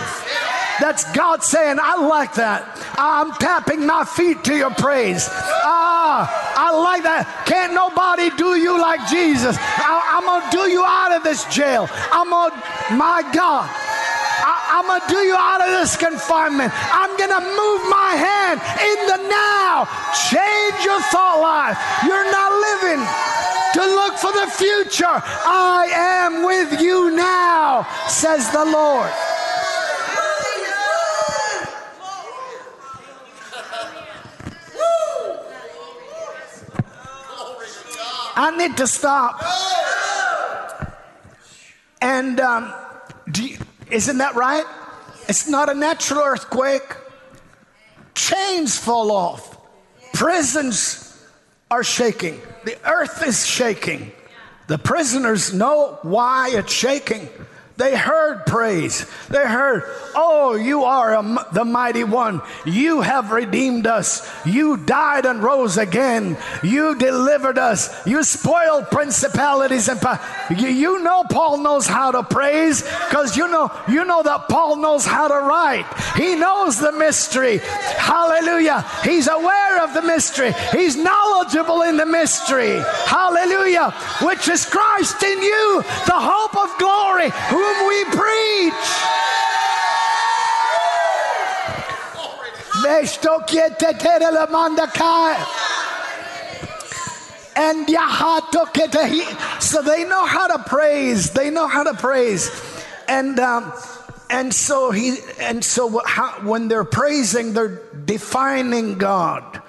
That's God saying, I like that. I'm tapping my feet to your praise. Ah, I like that. Can't nobody do you like Jesus. I, am going to do you out of this jail. I'm going to, my God. I, I'm going to do you out of this confinement. I'm going to move my hand in the now. Change your thought life. You're not living to look for the future. I am with you now, says the Lord. I need to stop. And um, you, isn't that right? It's not a natural earthquake. Chains fall off, prisons are shaking. The earth is shaking. The prisoners know why it's shaking. They heard praise. They heard, Oh, you are a, the mighty one. You have redeemed us. You died and rose again. You delivered us. You spoiled principalities and power. You, you know Paul knows how to praise because you know you know that Paul knows how to write. He knows the mystery. Hallelujah. He's aware of the mystery. He's knowledgeable in the mystery. Hallelujah. Which is Christ in you, the hope of glory. Who whom we preach. And so they know how to praise. They know how to praise, and um, and so he and so how, when they're praising, they're defining God.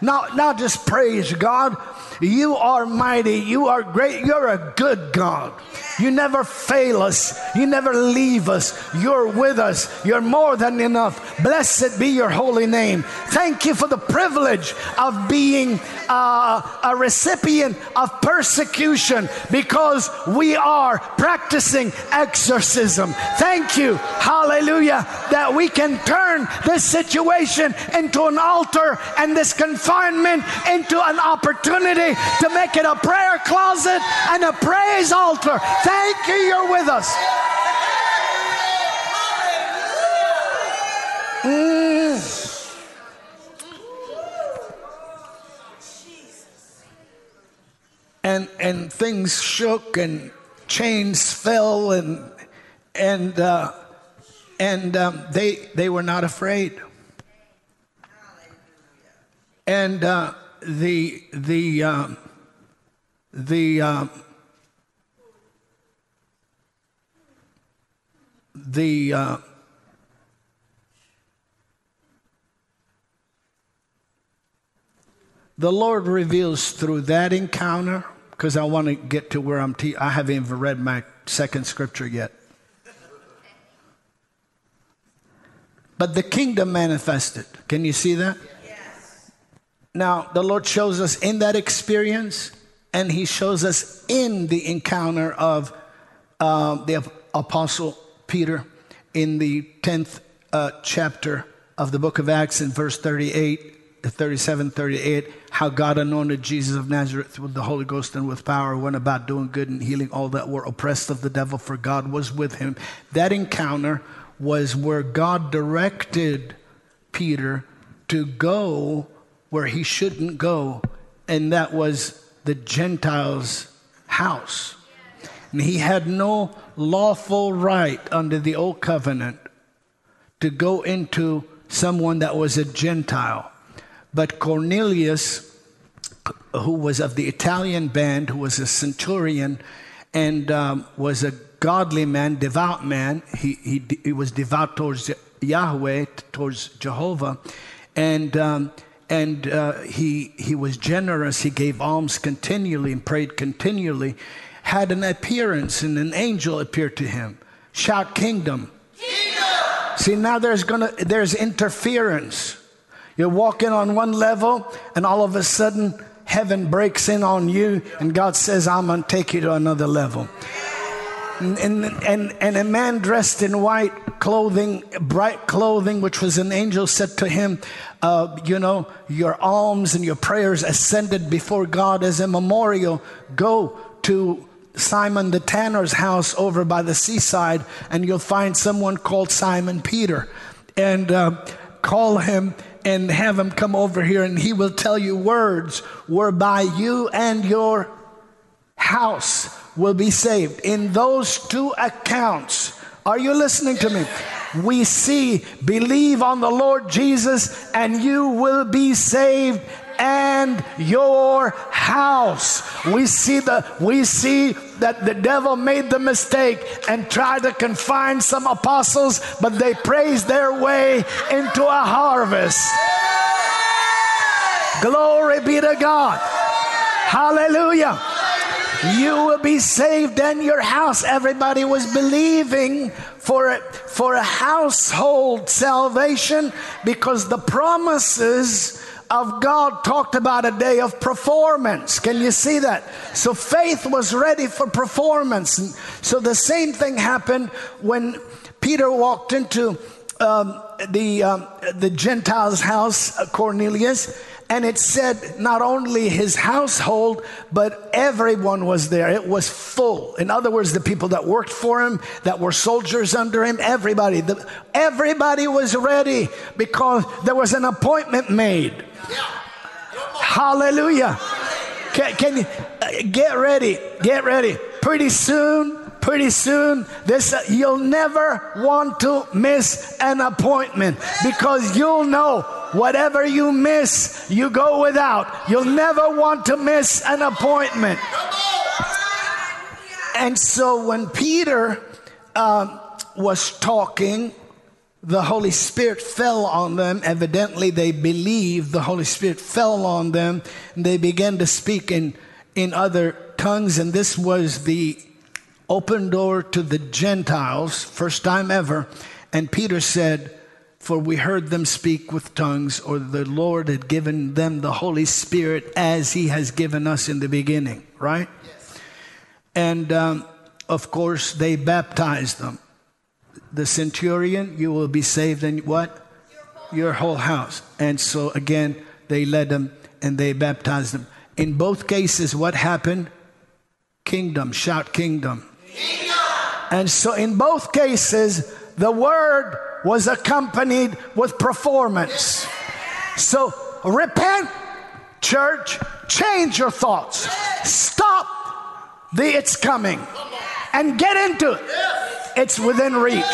Not not just praise God. You are mighty. You are great. You're a good God. You never fail us. You never leave us. You're with us. You're more than enough. Blessed be your holy name. Thank you for the privilege of being uh, a recipient of persecution because we are practicing exorcism. Thank you, hallelujah, that we can turn this situation into an altar and this confinement into an opportunity to make it a prayer closet and a praise altar. Thank you, you're with us. Mm. And, and things shook and chains fell and, and, uh, and um, they, they were not afraid. And uh, the, the, um, the, um, the uh, the Lord reveals through that encounter because I want to get to where I'm. Te- I haven't even read my second scripture yet. But the kingdom manifested. Can you see that? Yes. Now, the Lord shows us in that experience, and He shows us in the encounter of uh, the Apostle Peter in the 10th uh, chapter of the book of Acts in verse 38. 37, 38, how God anointed Jesus of Nazareth with the Holy Ghost and with power, went about doing good and healing all that were oppressed of the devil, for God was with him. That encounter was where God directed Peter to go where he shouldn't go, and that was the Gentiles' house. And he had no lawful right under the old covenant to go into someone that was a Gentile. But Cornelius, who was of the Italian band, who was a centurion and um, was a godly man, devout man, he, he, he was devout towards Yahweh, towards Jehovah, and um, and uh, he he was generous. He gave alms continually and prayed continually. Had an appearance, and an angel appeared to him. Shout, kingdom! Kingdom! See now, there's gonna there's interference. You're walking on one level, and all of a sudden, heaven breaks in on you, and God says, I'm going to take you to another level. And, and, and, and a man dressed in white clothing, bright clothing, which was an angel, said to him, uh, You know, your alms and your prayers ascended before God as a memorial. Go to Simon the tanner's house over by the seaside, and you'll find someone called Simon Peter. And uh, call him and have him come over here and he will tell you words whereby you and your house will be saved. In those two accounts, are you listening to me? We see, believe on the Lord Jesus and you will be saved and your house. We see the we see that the devil made the mistake and tried to confine some apostles, but they praised their way into a harvest. Glory be to God. Hallelujah. You will be saved and your house. Everybody was believing for a, for a household salvation because the promises of God talked about a day of performance. Can you see that? So faith was ready for performance. So the same thing happened when Peter walked into um, the um, the Gentiles' house, uh, Cornelius, and it said not only his household, but everyone was there. It was full. In other words, the people that worked for him, that were soldiers under him, everybody, the, everybody was ready because there was an appointment made. Hallelujah. Can, can you uh, get ready? Get ready. Pretty soon, pretty soon this uh, you'll never want to miss an appointment because you'll know whatever you miss you go without you'll never want to miss an appointment and so when peter uh, was talking the Holy Spirit fell on them. Evidently, they believed the Holy Spirit fell on them, and they began to speak in, in other tongues. And this was the open door to the Gentiles, first time ever. And Peter said, For we heard them speak with tongues, or the Lord had given them the Holy Spirit as He has given us in the beginning, right? Yes. And um, of course, they baptized them the centurion, you will be saved and what? Your whole house. And so again, they led them and they baptized them. In both cases, what happened? Kingdom. Shout kingdom. kingdom. And so in both cases, the word was accompanied with performance. So repent, church, change your thoughts. Stop the it's coming and get into it. It's within reach.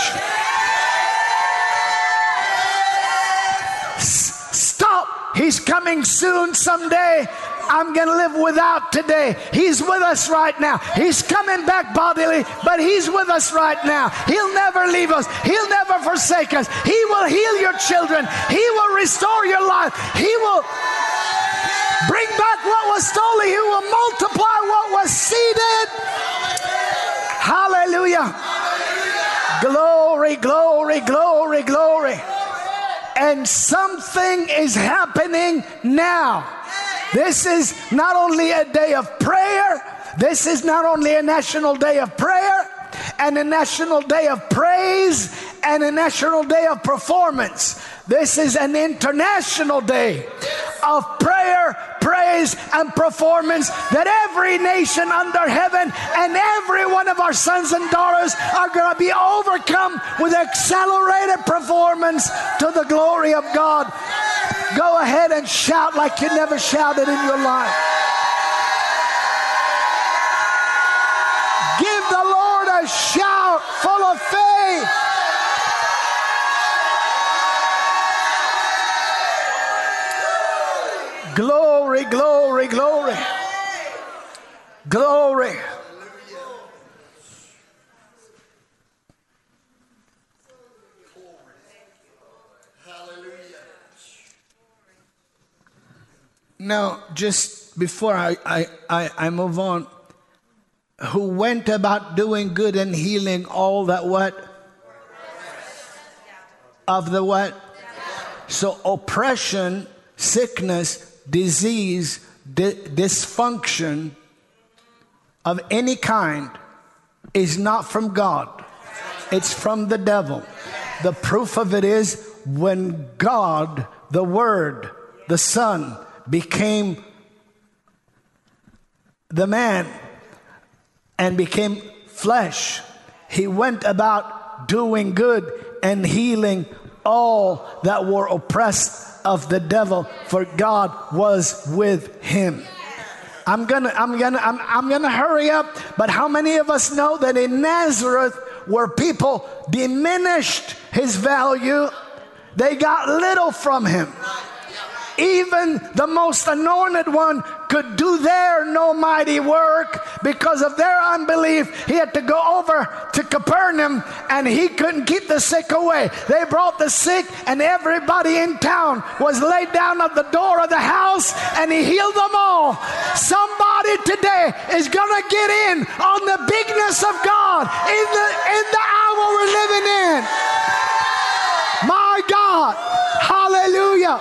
Stop. He's coming soon someday. I'm going to live without today. He's with us right now. He's coming back bodily, but He's with us right now. He'll never leave us, He'll never forsake us. He will heal your children, He will restore your life, He will bring back what was stolen, He will multiply what was seeded. Hallelujah. Glory, glory, glory, glory. And something is happening now. This is not only a day of prayer, this is not only a national day of prayer, and a national day of praise and a national day of performance. This is an international day of prayer, praise, and performance that every nation under heaven and every one of our sons and daughters are going to be overcome with accelerated performance to the glory of God. Go ahead and shout like you never shouted in your life. Give the Lord a shout Glory. Now, just before I, I, I, I move on, who went about doing good and healing all that what? Of the what? So oppression, sickness, disease, di- dysfunction of any kind is not from God. It's from the devil. The proof of it is when God, the Word, the Son, became the man and became flesh, he went about doing good and healing all that were oppressed of the devil, for God was with him. I'm gonna, I'm gonna, I'm, I'm gonna hurry up, but how many of us know that in Nazareth, where people diminished his value, they got little from him? Even the most anointed one could do there no mighty work because of their unbelief. He had to go over to Capernaum and he couldn't keep the sick away. They brought the sick, and everybody in town was laid down at the door of the house and he healed them all. Somebody today is going to get in on the bigness of God in the, in the hour we're living in. My God. Hallelujah.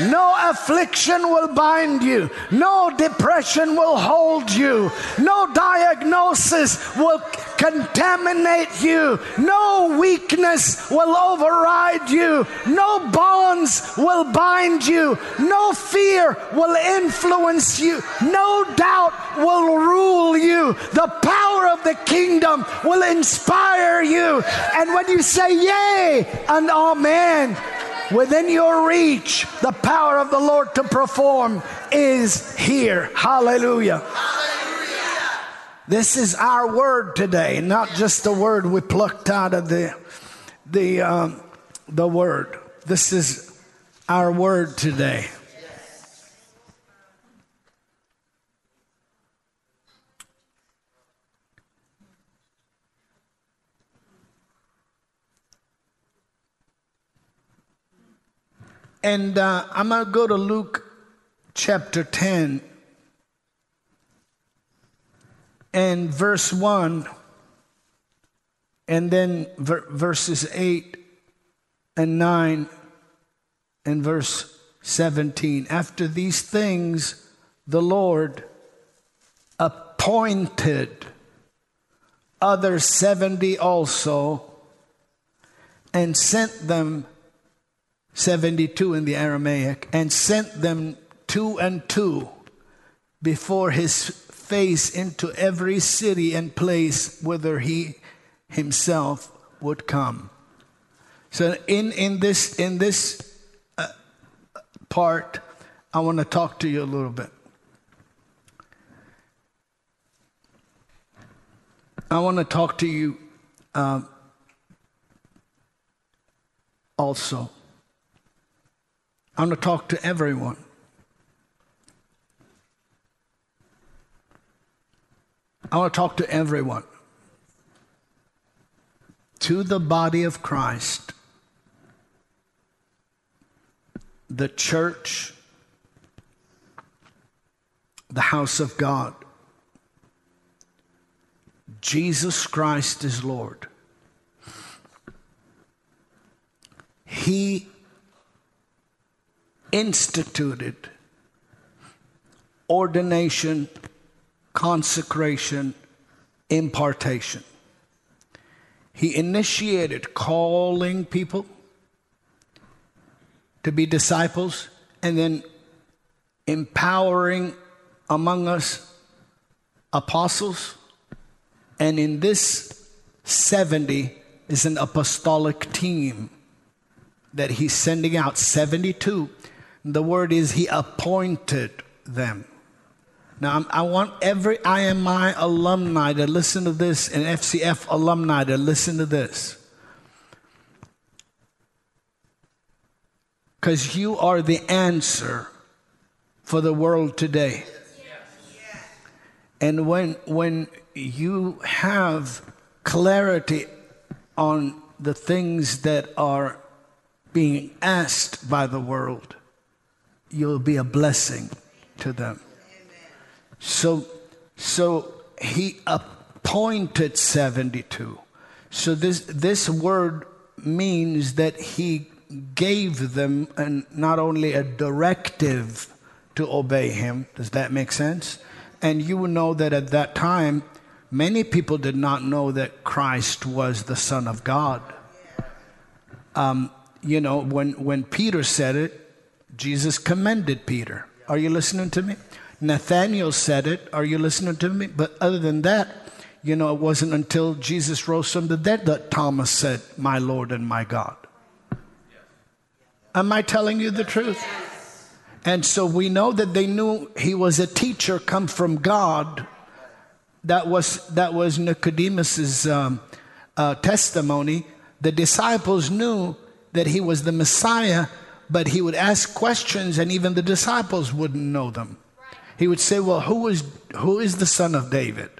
No affliction will bind you. No depression will hold you. No diagnosis will contaminate you. No weakness will override you. No bonds will bind you. No fear will influence you. No doubt will rule you. The power of the kingdom will inspire you. And when you say yay and amen, within your reach, the power of the Lord to perform is here. Hallelujah. Hallelujah. This is our word today, not just the word we plucked out of the the um, the word. This is our word today. And uh, I'm going to go to Luke chapter 10 and verse 1, and then ver- verses 8 and 9 and verse 17. After these things, the Lord appointed other 70 also and sent them 72 in the Aramaic, and sent them two and two before his face into every city and place whither he himself would come. So in, in this in this uh, part, I want to talk to you a little bit. I want to talk to you um, also. I want to talk to everyone. I want to talk to everyone. To the body of Christ, the church, the house of God. Jesus Christ is Lord. He instituted ordination, consecration, impartation. He initiated calling people to be disciples and then empowering among us apostles. And in this 70 is an apostolic team that he's sending out 72. The word is he appointed them. Now, I want every IMI alumni to listen to this and FCF alumni to listen to this. Because you are the answer for the world today. And when, when you have clarity on the things that are being asked by the world, you'll be a blessing to them. So, so he appointed 72. So this, this word means that he gave them an, not only a directive to obey him. Does that make sense? And you will know that at that time, many people did not know that Christ was the Son of God. Um, you know, when, when Peter said it, Jesus commended Peter. Are you listening to me? Nathaniel said it. Are you listening to me? But other than that, you know, it wasn't until Jesus rose from the dead that Thomas said, My Lord and my God. Am I telling you the truth? And so we know that they knew he was a teacher come from God. That was, that was Nicodemus's um, uh, testimony. The disciples knew that he was the Messiah, but he would ask questions and even the disciples wouldn't know them. He would say, Well, who is, who is the son of David?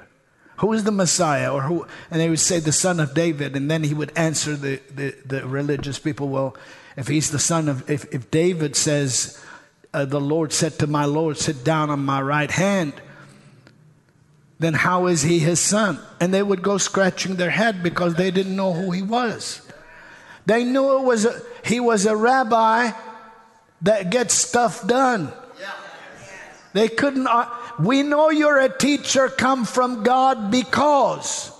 Who is the Messiah? Or who? And they would say, The son of David. And then he would answer the, the, the religious people, Well, if he's the son of, if, if David says, uh, The Lord said to my Lord, Sit down on my right hand, then how is he his son? And they would go scratching their head because they didn't know who he was. They knew it was a, he was a rabbi that gets stuff done. They couldn't. Uh, we know you're a teacher come from God because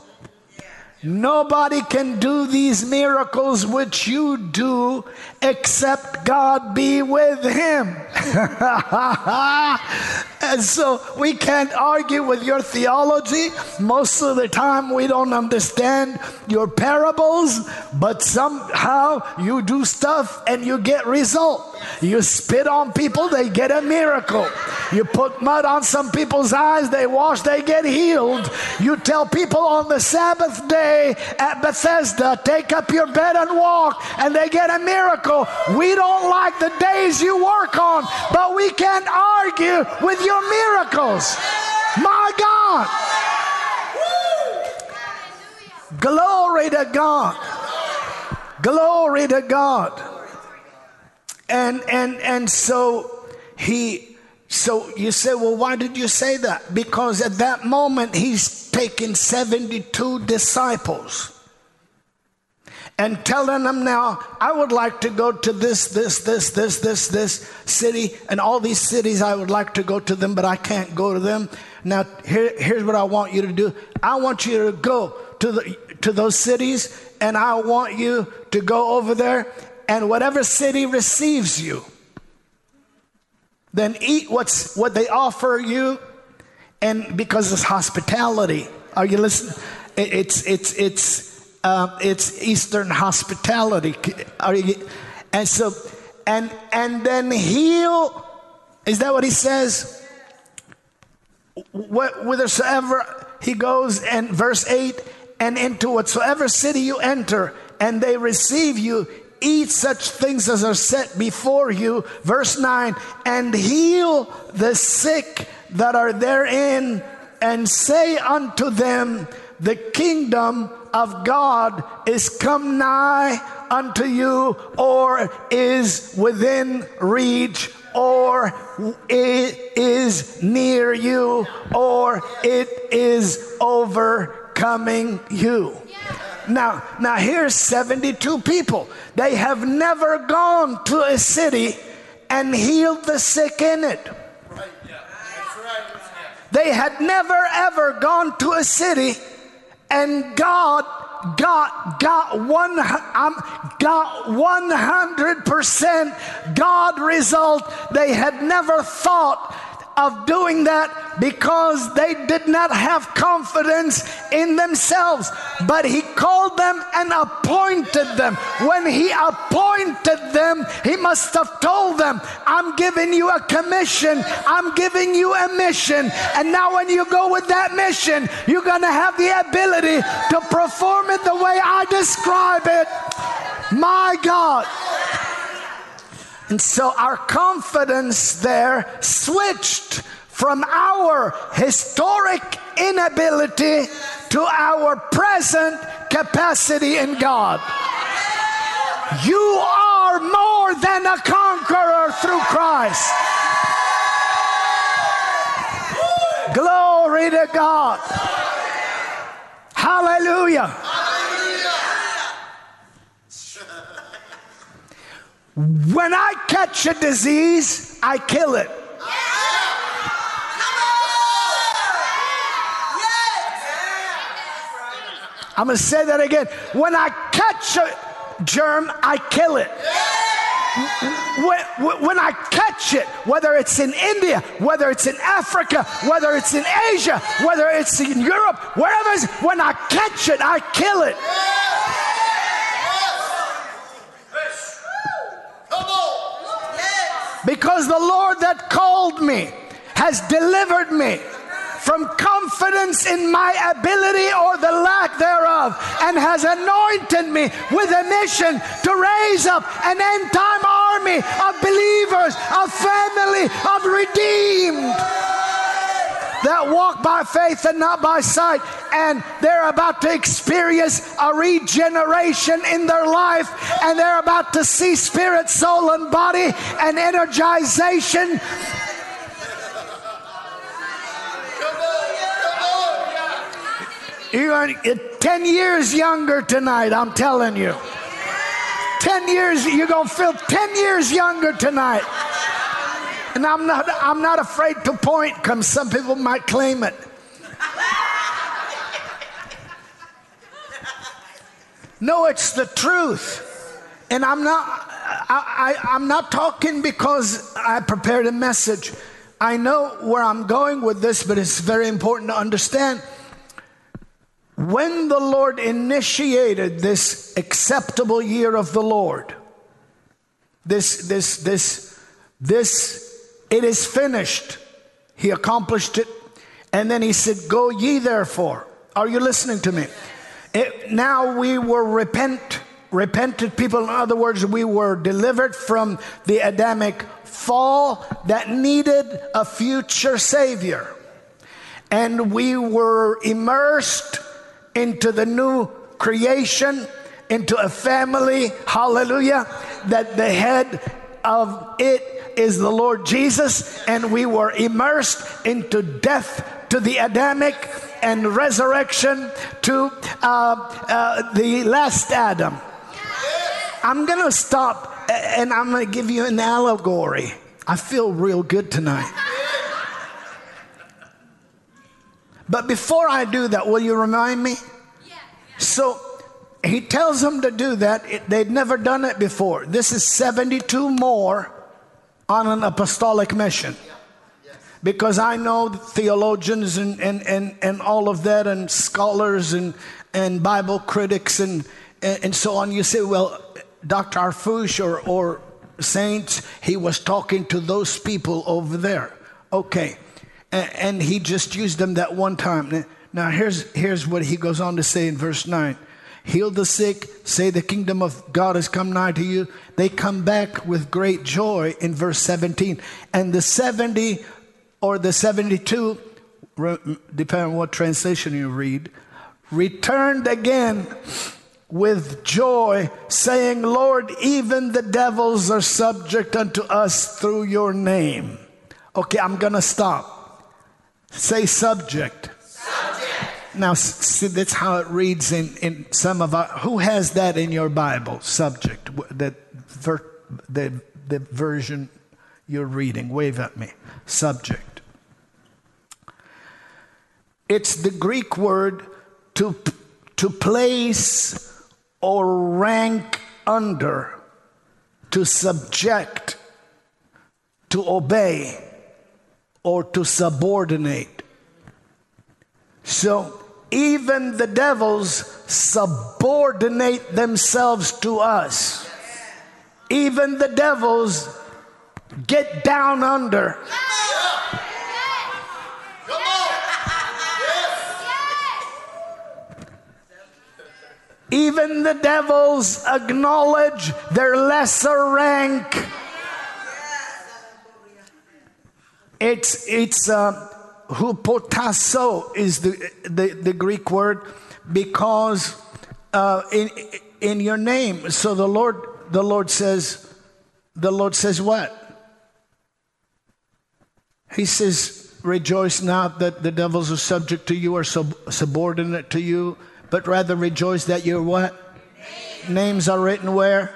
nobody can do these miracles which you do except God be with him. and so we can't argue with your theology. Most of the time we don't understand your parables, but somehow you do stuff and you get result. You spit on people, they get a miracle. You put mud on some people's eyes, they wash, they get healed. You tell people on the Sabbath day at Bethesda, take up your bed and walk, and they get a miracle. We don't like the days you work on, but we can't argue with your miracles. My God. Glory to God. Glory to God. And and and so he so you say, well, why did you say that? Because at that moment he's taken 72 disciples and telling them now, I would like to go to this, this, this, this, this, this city, and all these cities I would like to go to them, but I can't go to them. Now, here, here's what I want you to do I want you to go to, the, to those cities, and I want you to go over there, and whatever city receives you, then eat what's, what they offer you, and because it's hospitality. Are you listening? It's, it's, it's, um, it's Eastern hospitality. And so, and and then heal. Is that what he says? Whithersoever he goes, and verse eight, and into whatsoever city you enter, and they receive you, eat such things as are set before you. Verse 9, and heal the sick that are therein, and say unto them, The kingdom of God is come nigh unto you, or is within reach, or it is near you, or it is overcoming you. Now, now here's 72 people. They have never gone to a city and healed the sick in it. They had never ever gone to a city and God got got one um, got 100 percent God result. They had never thought of doing that because they did not have confidence in themselves. But he called them and appointed them. When he appointed them, he must have told them, I'm giving you a commission, I'm giving you a mission. And now, when you go with that mission, you're going to have the ability to perform it the way I describe it. My God. And so our confidence there switched from our historic inability to our present capacity in God. You are more than a conqueror through Christ. Glory to God. Hallelujah. When I catch a disease, I kill it. I'm going to say that again. When I catch a germ, I kill it. When, when, I catch it, whether it's in India, whether it's in Africa, whether it's in Asia, whether it's in Europe, wherever it's, when I catch it, I kill it. Because the Lord that called me has delivered me from confidence in my ability or the lack thereof and has anointed me with a mission to raise up an end time army of believers, of family, of redeemed that walk by faith and not by sight, and they're about to experience a regeneration in their life, and they're about to see spirit, soul, and body and energization. You're 10 years younger tonight, I'm telling you. 10 years, you're going to feel 10 years younger tonight. And I'm not, I'm not afraid to point because some people might claim it. No, it's the truth. And I'm not, I, I, I'm not talking because I prepared a message. I know where I'm going with this, but it's very important to understand. When the Lord initiated this acceptable year of the Lord, this, this, this, this it is finished. He accomplished it. And then he said, Go ye therefore. Are you listening to me? It, now we were repent, repented people. In other words, we were delivered from the Adamic fall that needed a future Savior. And we were immersed into the new creation, into a family, hallelujah, that the head of it is the Lord Jesus, and we were immersed into death to the Adamic and resurrection to uh, uh, the last Adam. I'm going to stop and I'm going to give you an allegory. I feel real good tonight. But before I do that, will you remind me? So he tells them to do that. they'd never done it before. This is 72 more on an apostolic mission. Because I know theologians and, and, and, and all of that, and scholars and, and Bible critics and, and so on. You say, well, Dr. Arfush or, or saints, he was talking to those people over there. Okay. And, and he just used them that one time. Now, here's, here's what he goes on to say in verse 9 heal the sick, say the kingdom of God has come nigh to you. They come back with great joy in verse 17. And the 70 or the 72, depending on what translation you read, returned again with joy, saying, Lord, even the devils are subject unto us through your name. Okay, I'm to stop. Say subject. Now, see, that's how it reads in, in some of our. Who has that in your Bible? Subject, that ver, the, the version you're reading. Wave at me. Subject. It's the Greek word to, to place or rank under, to subject, to obey, or to subordinate. So even the devils subordinate themselves to us. Even the devils get down under. Even the devils acknowledge their lesser rank. It's, it's, uh, hupotasso is the, the, the Greek word because uh, in, in your name. So the Lord, the Lord says, the Lord says what? He says, rejoice not that the devils are subject to you or sub- subordinate to you but rather rejoice that your what? Names, Names are written where?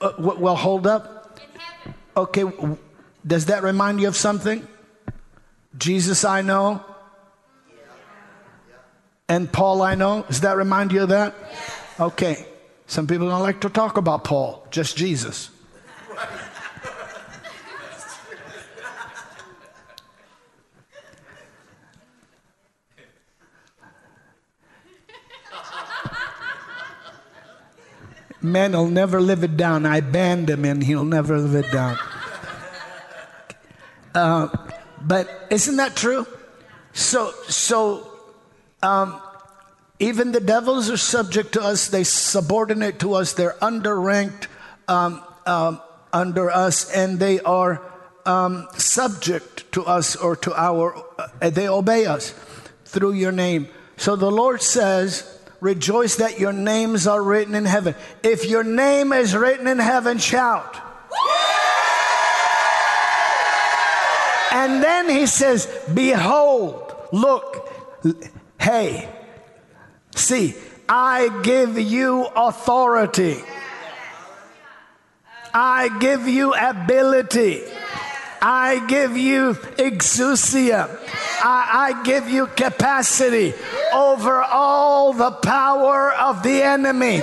Uh, well, hold up. Okay, does that remind you of something? Jesus, I know. And Paul, I know. Does that remind you of that? Okay. Some people don't like to talk about Paul, just Jesus. Man will never live it down. I banned him and he'll never live it down. Uh, but isn't that true? So, so um, even the devils are subject to us. They subordinate to us. They're underranked um, um, under us, and they are um, subject to us or to our. Uh, they obey us through your name. So the Lord says Rejoice that your names are written in heaven. If your name is written in heaven, shout. And then he says, Behold, look, hey, see, I give you authority. I give you ability. I give you exousia. I, I give you capacity over all the power of the enemy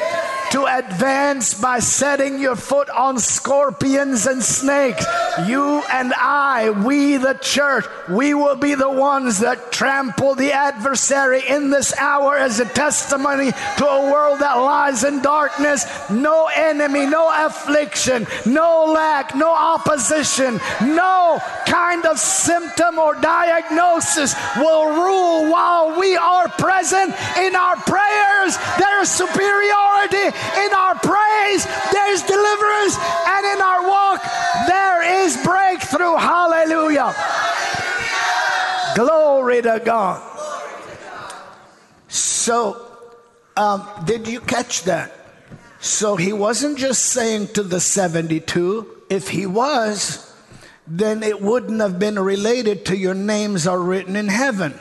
to advance by setting your foot on scorpions and snakes. You and I, we the church, we will be the ones that trample the adversary in this hour as a testimony to a world that lies in darkness. No enemy, no affliction, no lack, no opposition, no kind of symptom or diagnosis will rule while we are present in our prayers. There is superiority in our praise, there's deliverance, and in our walk, there is breakthrough. Hallelujah. Glory to God. So, um, did you catch that? So he wasn't just saying to the 72, if he was, then it wouldn't have been related to your names are written in heaven.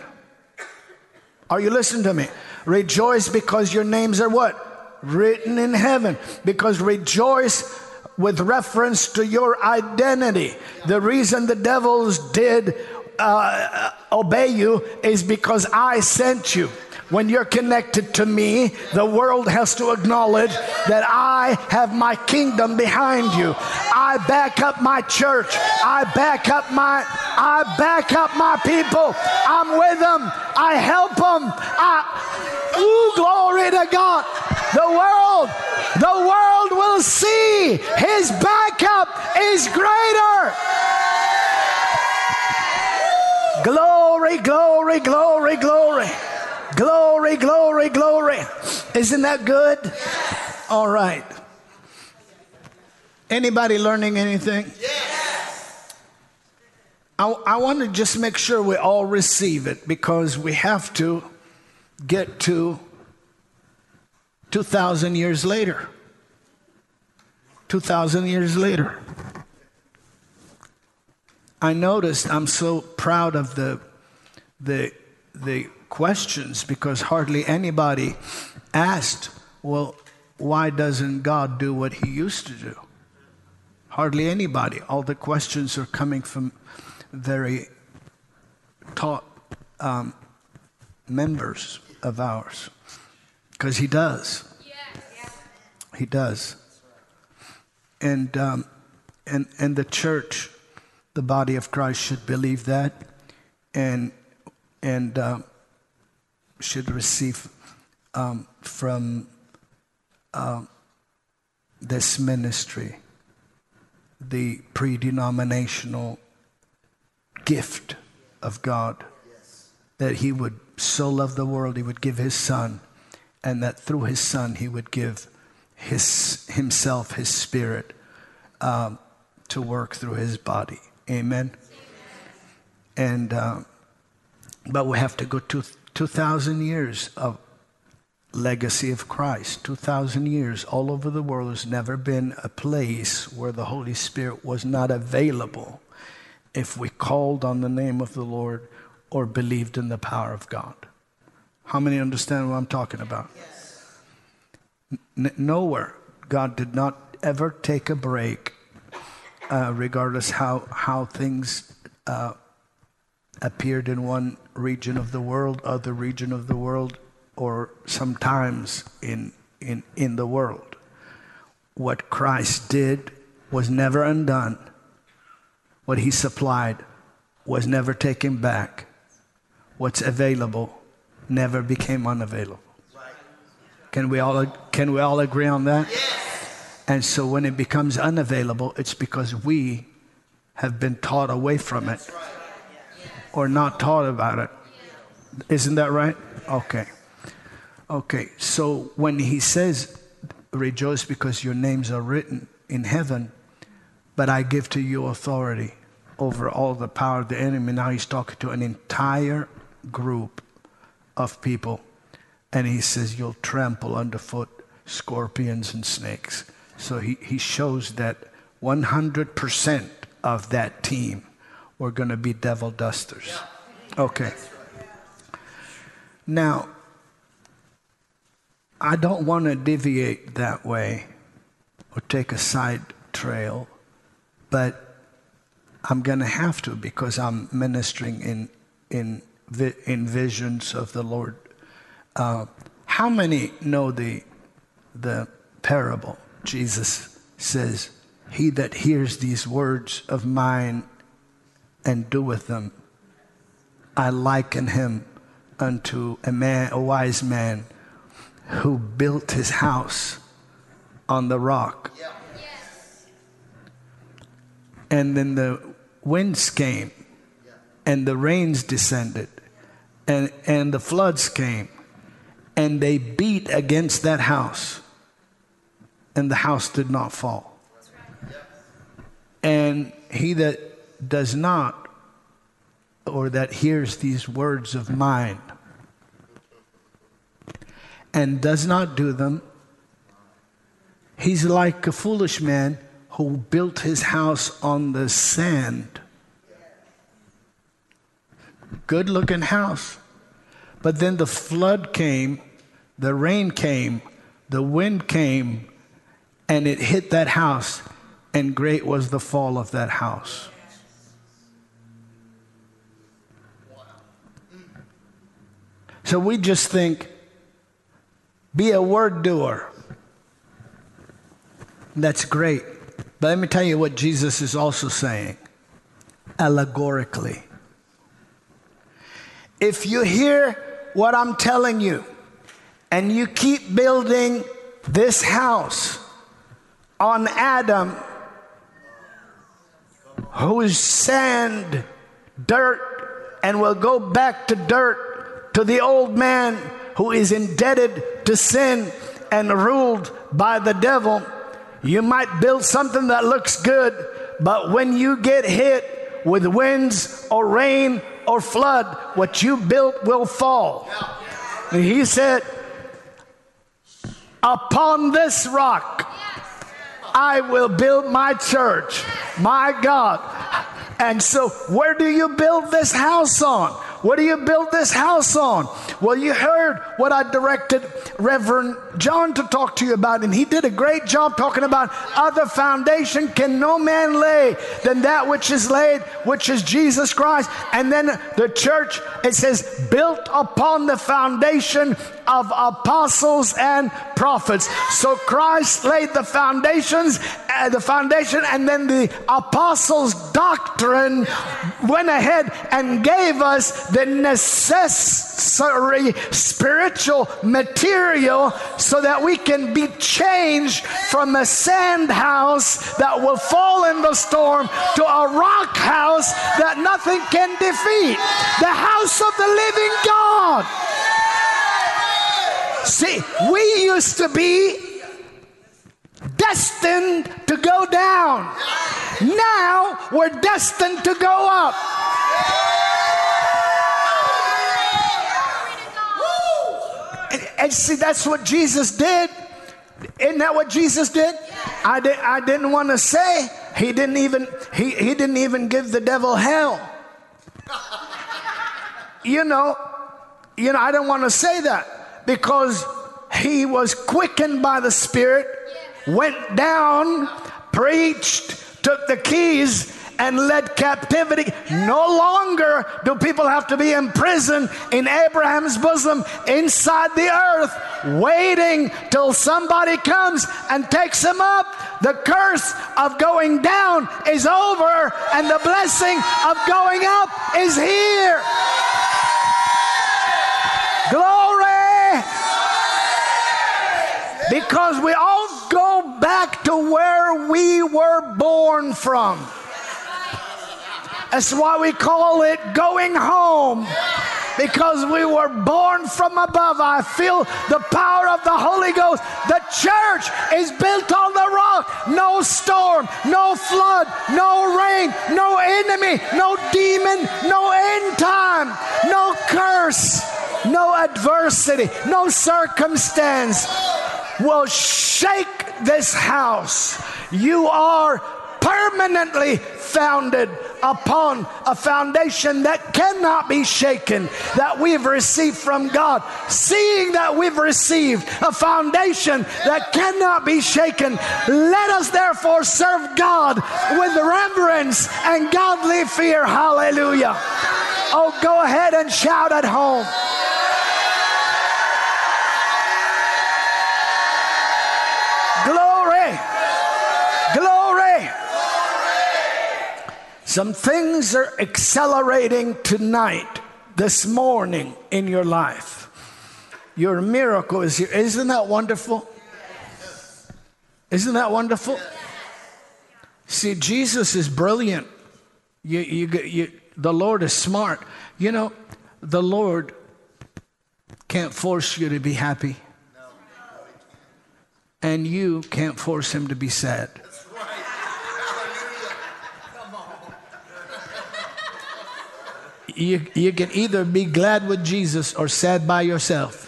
Are you listening to me? Rejoice because your names are what? Written in heaven. Because rejoice with reference to your identity. The reason the devils did uh, obey you is because I sent you. When you're connected to me, the world has to acknowledge that I have my kingdom behind you. I back up my church. I back up my I back up my people. I'm with them. I help them. I ooh, glory to God. The world, the world will see his backup is greater. Glory, glory, glory, glory. Glory, glory, glory. Isn't that good? All right. Anybody learning anything? Yes. I, I want to just make sure we all receive it because we have to get to 2,000 years later. 2,000 years later. I noticed I'm so proud of the, the, the questions because hardly anybody asked, well, why doesn't God do what he used to do? Hardly anybody. All the questions are coming from very taught um, members of ours because he does. He does. And, um, and, and the church, the body of Christ, should believe that and, and uh, should receive um, from uh, this ministry the pre denominational gift of God that He would so love the world, He would give His Son, and that through His Son, He would give his, Himself, His Spirit, um, to work through His body. Amen. And, uh, but we have to go to 2,000 years of legacy of Christ. 2,000 years all over the world, there's never been a place where the Holy Spirit was not available if we called on the name of the Lord or believed in the power of God. How many understand what I'm talking about? N- nowhere. God did not ever take a break, uh, regardless how, how things uh, appeared in one region of the world, other region of the world, or sometimes in, in, in the world. What Christ did was never undone. What he supplied was never taken back. What's available never became unavailable. Can we all, can we all agree on that? Yes. And so when it becomes unavailable, it's because we have been taught away from it or not taught about it. Isn't that right? Okay. Okay. So when he says, rejoice because your names are written in heaven, but I give to you authority over all the power of the enemy. Now he's talking to an entire group of people. And he says, You'll trample underfoot scorpions and snakes. So he, he shows that 100% of that team were going to be devil dusters. Okay. Now, I don't want to deviate that way or take a side trail, but I'm going to have to because I'm ministering in, in, in visions of the Lord. Uh, how many know the, the parable? Jesus says, He that hears these words of mine and doeth them, I liken him unto a man, a wise man who built his house on the rock. And then the winds came, and the rains descended, and, and the floods came, and they beat against that house, and the house did not fall. And he that does not, or that hears these words of mine, and does not do them, he's like a foolish man who built his house on the sand. Good looking house. But then the flood came, the rain came, the wind came, and it hit that house, and great was the fall of that house. So we just think, be a word doer. That's great. But let me tell you what Jesus is also saying allegorically. If you hear what I'm telling you and you keep building this house on Adam, who is sand, dirt, and will go back to dirt, to the old man who is indebted to sin and ruled by the devil you might build something that looks good, but when you get hit with winds or rain or flood, what you built will fall. And he said, Upon this rock I will build my church, my God. And so, where do you build this house on? What do you build this house on? Well, you heard what I directed Reverend John to talk to you about, and he did a great job talking about other foundation can no man lay than that which is laid, which is Jesus Christ. And then the church, it says, built upon the foundation of apostles and prophets. So Christ laid the foundations, uh, the foundation, and then the apostles' doctrine went ahead and gave us the necessary spiritual material so that we can be changed from a sand house that will fall in the storm to a rock house that nothing can defeat. The house of the living God. See, we used to be destined to go down. Now we're destined to go up. And, and see, that's what Jesus did. Isn't that what Jesus did? I, did, I didn't want to say. He didn't even he, he didn't even give the devil hell. You know, you know, I don't want to say that because he was quickened by the Spirit, went down, preached, took the keys, and led captivity. No longer do people have to be in prison in Abraham's bosom inside the earth, waiting till somebody comes and takes them up. The curse of going down is over, and the blessing of going up is here. Glory! Because we all back to where we were born from. That's why we call it going home. Because we were born from above. I feel the power of the Holy Ghost. The church is built on the rock. No storm, no flood, no rain, no enemy, no demon, no end time, no curse, no adversity, no circumstance will shake this house. You are permanently founded upon a foundation that cannot be shaken, that we've received from God. Seeing that we've received a foundation that cannot be shaken, let us therefore serve God with reverence and godly fear. Hallelujah. Oh, go ahead and shout at home. Some things are accelerating tonight, this morning in your life. Your miracle is here. Isn't that wonderful? Isn't that wonderful? See, Jesus is brilliant. You, you, you, the Lord is smart. You know, the Lord can't force you to be happy. And you can't force him to be sad. You, you can either be glad with Jesus or sad by yourself.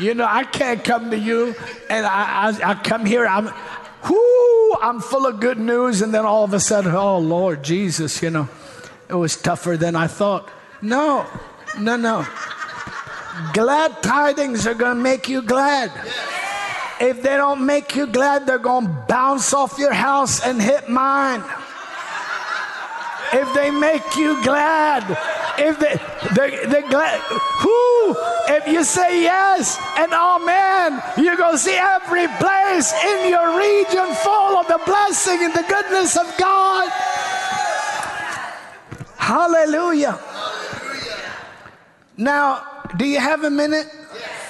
You know, I can't come to you and I, I, I come here, I'm, whoo, I'm full of good news, and then all of a sudden, oh Lord Jesus, you know, it was tougher than I thought. No, no, no. Glad tidings are going to make you glad. If they don't make you glad, they're going to bounce off your house and hit mine. If they make you glad, if they, they, they glad, whoo, if you say yes and amen, you're going to see every place in your region full of the blessing and the goodness of God. Hallelujah. Now, do you have a minute? Yes.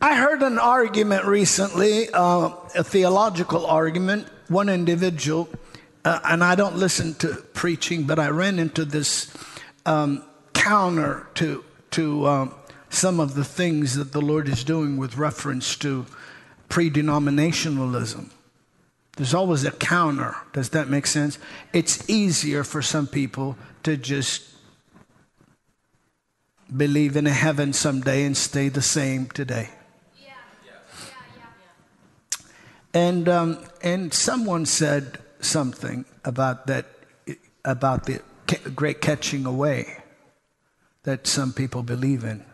I heard an argument recently, uh, a theological argument. One individual, uh, and I don't listen to preaching, but I ran into this um, counter to to um, some of the things that the Lord is doing with reference to pre-denominationalism. There's always a counter. Does that make sense? It's easier for some people to just believe in a heaven someday and stay the same today. Yeah. Yeah. And, um, and someone said something about that, about the great catching away that some people believe in.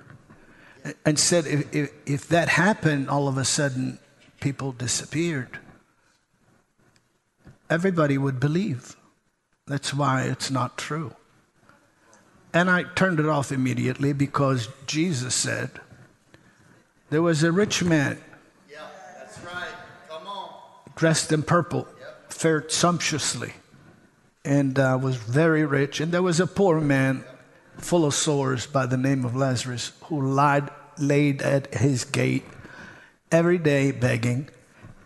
And said if, if, if that happened, all of a sudden people disappeared, everybody would believe. That's why it's not true. And I turned it off immediately because Jesus said, There was a rich man. Yeah, that's right. Come on. Dressed in purple, yep. fared sumptuously, and uh, was very rich. And there was a poor man full of sores by the name of Lazarus who lied, laid at his gate every day begging.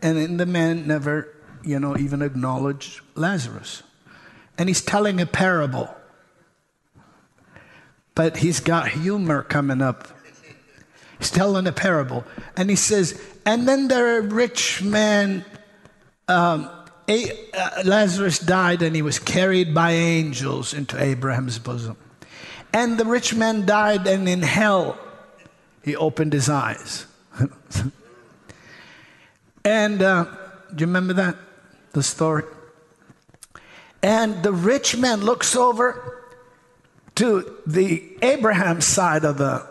And the man never, you know, even acknowledged Lazarus. And he's telling a parable but he's got humor coming up. He's telling a parable. And he says, And then the rich man, um, a, uh, Lazarus died and he was carried by angels into Abraham's bosom. And the rich man died, and in hell, he opened his eyes. and uh, do you remember that? The story? And the rich man looks over to the Abraham side of the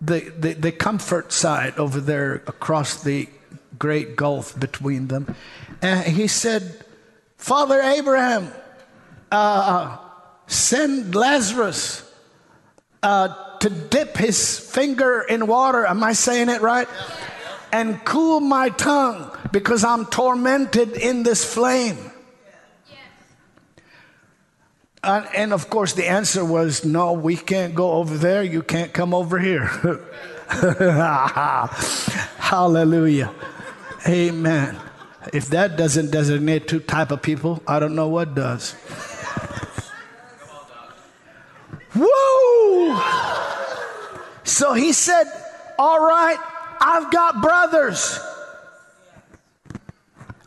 the, the, the comfort side over there across the great gulf between them. And he said, Father Abraham, uh, send Lazarus uh, to dip his finger in water. Am I saying it right? And cool my tongue because I'm tormented in this flame. Uh, and of course, the answer was no, we can't go over there. You can't come over here. Hallelujah. Amen. If that doesn't designate two type of people, I don't know what does. Woo! So he said, All right, I've got brothers.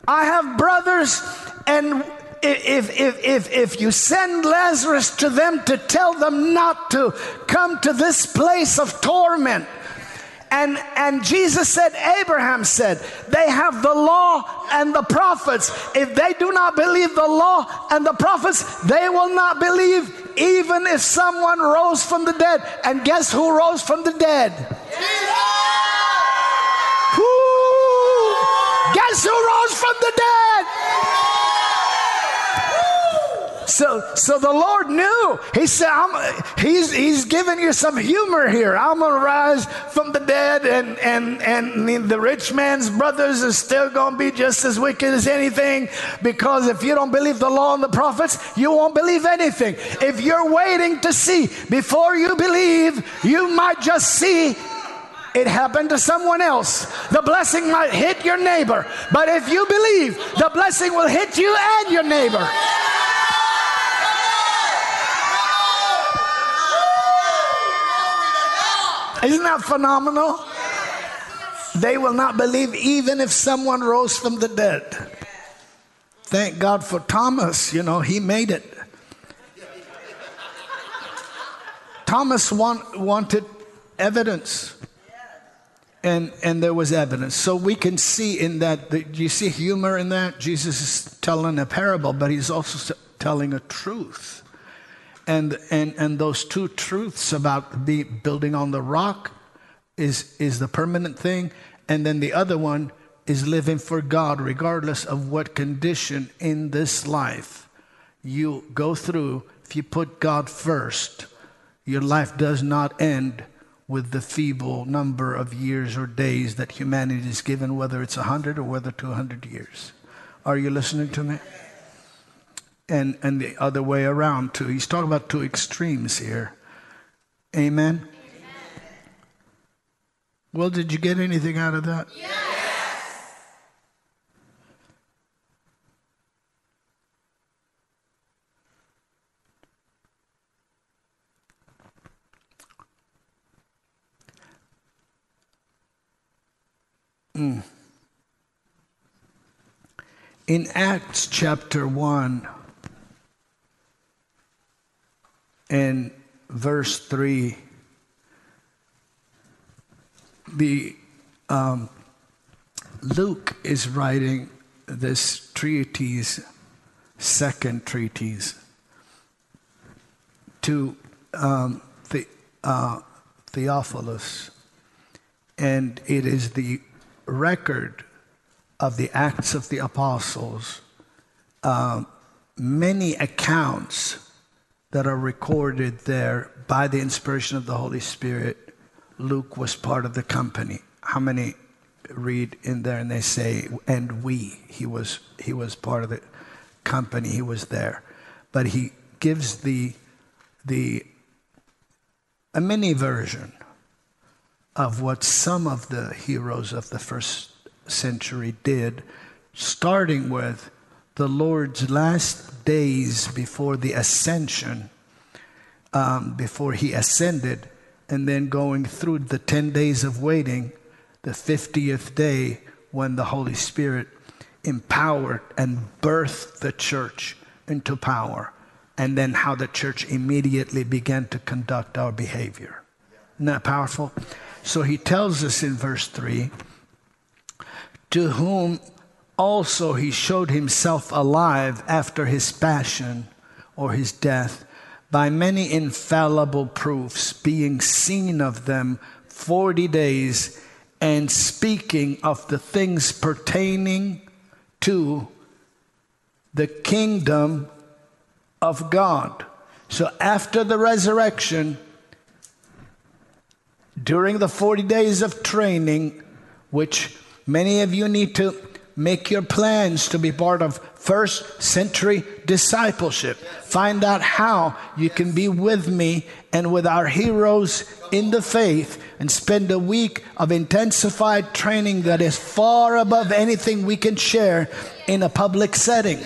I have brothers, and if, if, if, if you send Lazarus to them to tell them not to come to this place of torment, and, and Jesus said, Abraham said, they have the law and the prophets. If they do not believe the law and the prophets, they will not believe even if someone rose from the dead. And guess who rose from the dead? Jesus! Who? Guess who rose from the dead? So, so the Lord knew. He said, I'm, he's, he's giving you some humor here. I'm going to rise from the dead, and, and, and the rich man's brothers are still going to be just as wicked as anything because if you don't believe the law and the prophets, you won't believe anything. If you're waiting to see before you believe, you might just see it happened to someone else. The blessing might hit your neighbor, but if you believe, the blessing will hit you and your neighbor. Isn't that phenomenal? They will not believe even if someone rose from the dead. Thank God for Thomas, you know, he made it. Thomas want, wanted evidence. And, and there was evidence. So we can see in that, the, you see humor in that? Jesus is telling a parable, but he's also telling a truth and, and, and those two truths about be building on the rock is, is the permanent thing. And then the other one is living for God, regardless of what condition in this life you go through. If you put God first, your life does not end with the feeble number of years or days that humanity is given, whether it's 100 or whether 200 years. Are you listening to me? And, and the other way around too. He's talking about two extremes here. Amen? Amen. Well, did you get anything out of that? Yes. Mm. In Acts chapter 1, and verse 3 the um, Luke is writing this treatise, second treatise, to um, the, uh, Theophilus, and it is the record of the Acts of the Apostles, uh, many accounts that are recorded there by the inspiration of the Holy Spirit. Luke was part of the company. How many read in there and they say, and we, he was, he was part of the company, he was there. But he gives the, the, a mini version of what some of the heroes of the first century did, starting with the Lord's last days before the ascension, um, before he ascended, and then going through the 10 days of waiting the 50th day when the Holy Spirit empowered and birthed the church into power, and then how the church immediately began to conduct our behavior. Isn't that powerful? So he tells us in verse 3 to whom also he showed himself alive after his passion or his death by many infallible proofs, being seen of them 40 days and speaking of the things pertaining to the kingdom of God. So after the resurrection, during the 40 days of training, which many of you need to make your plans to be part of first century discipleship. Find out how you can be with me and with our heroes in the faith and spend a week of intensified training that is far above anything we can share in a public setting.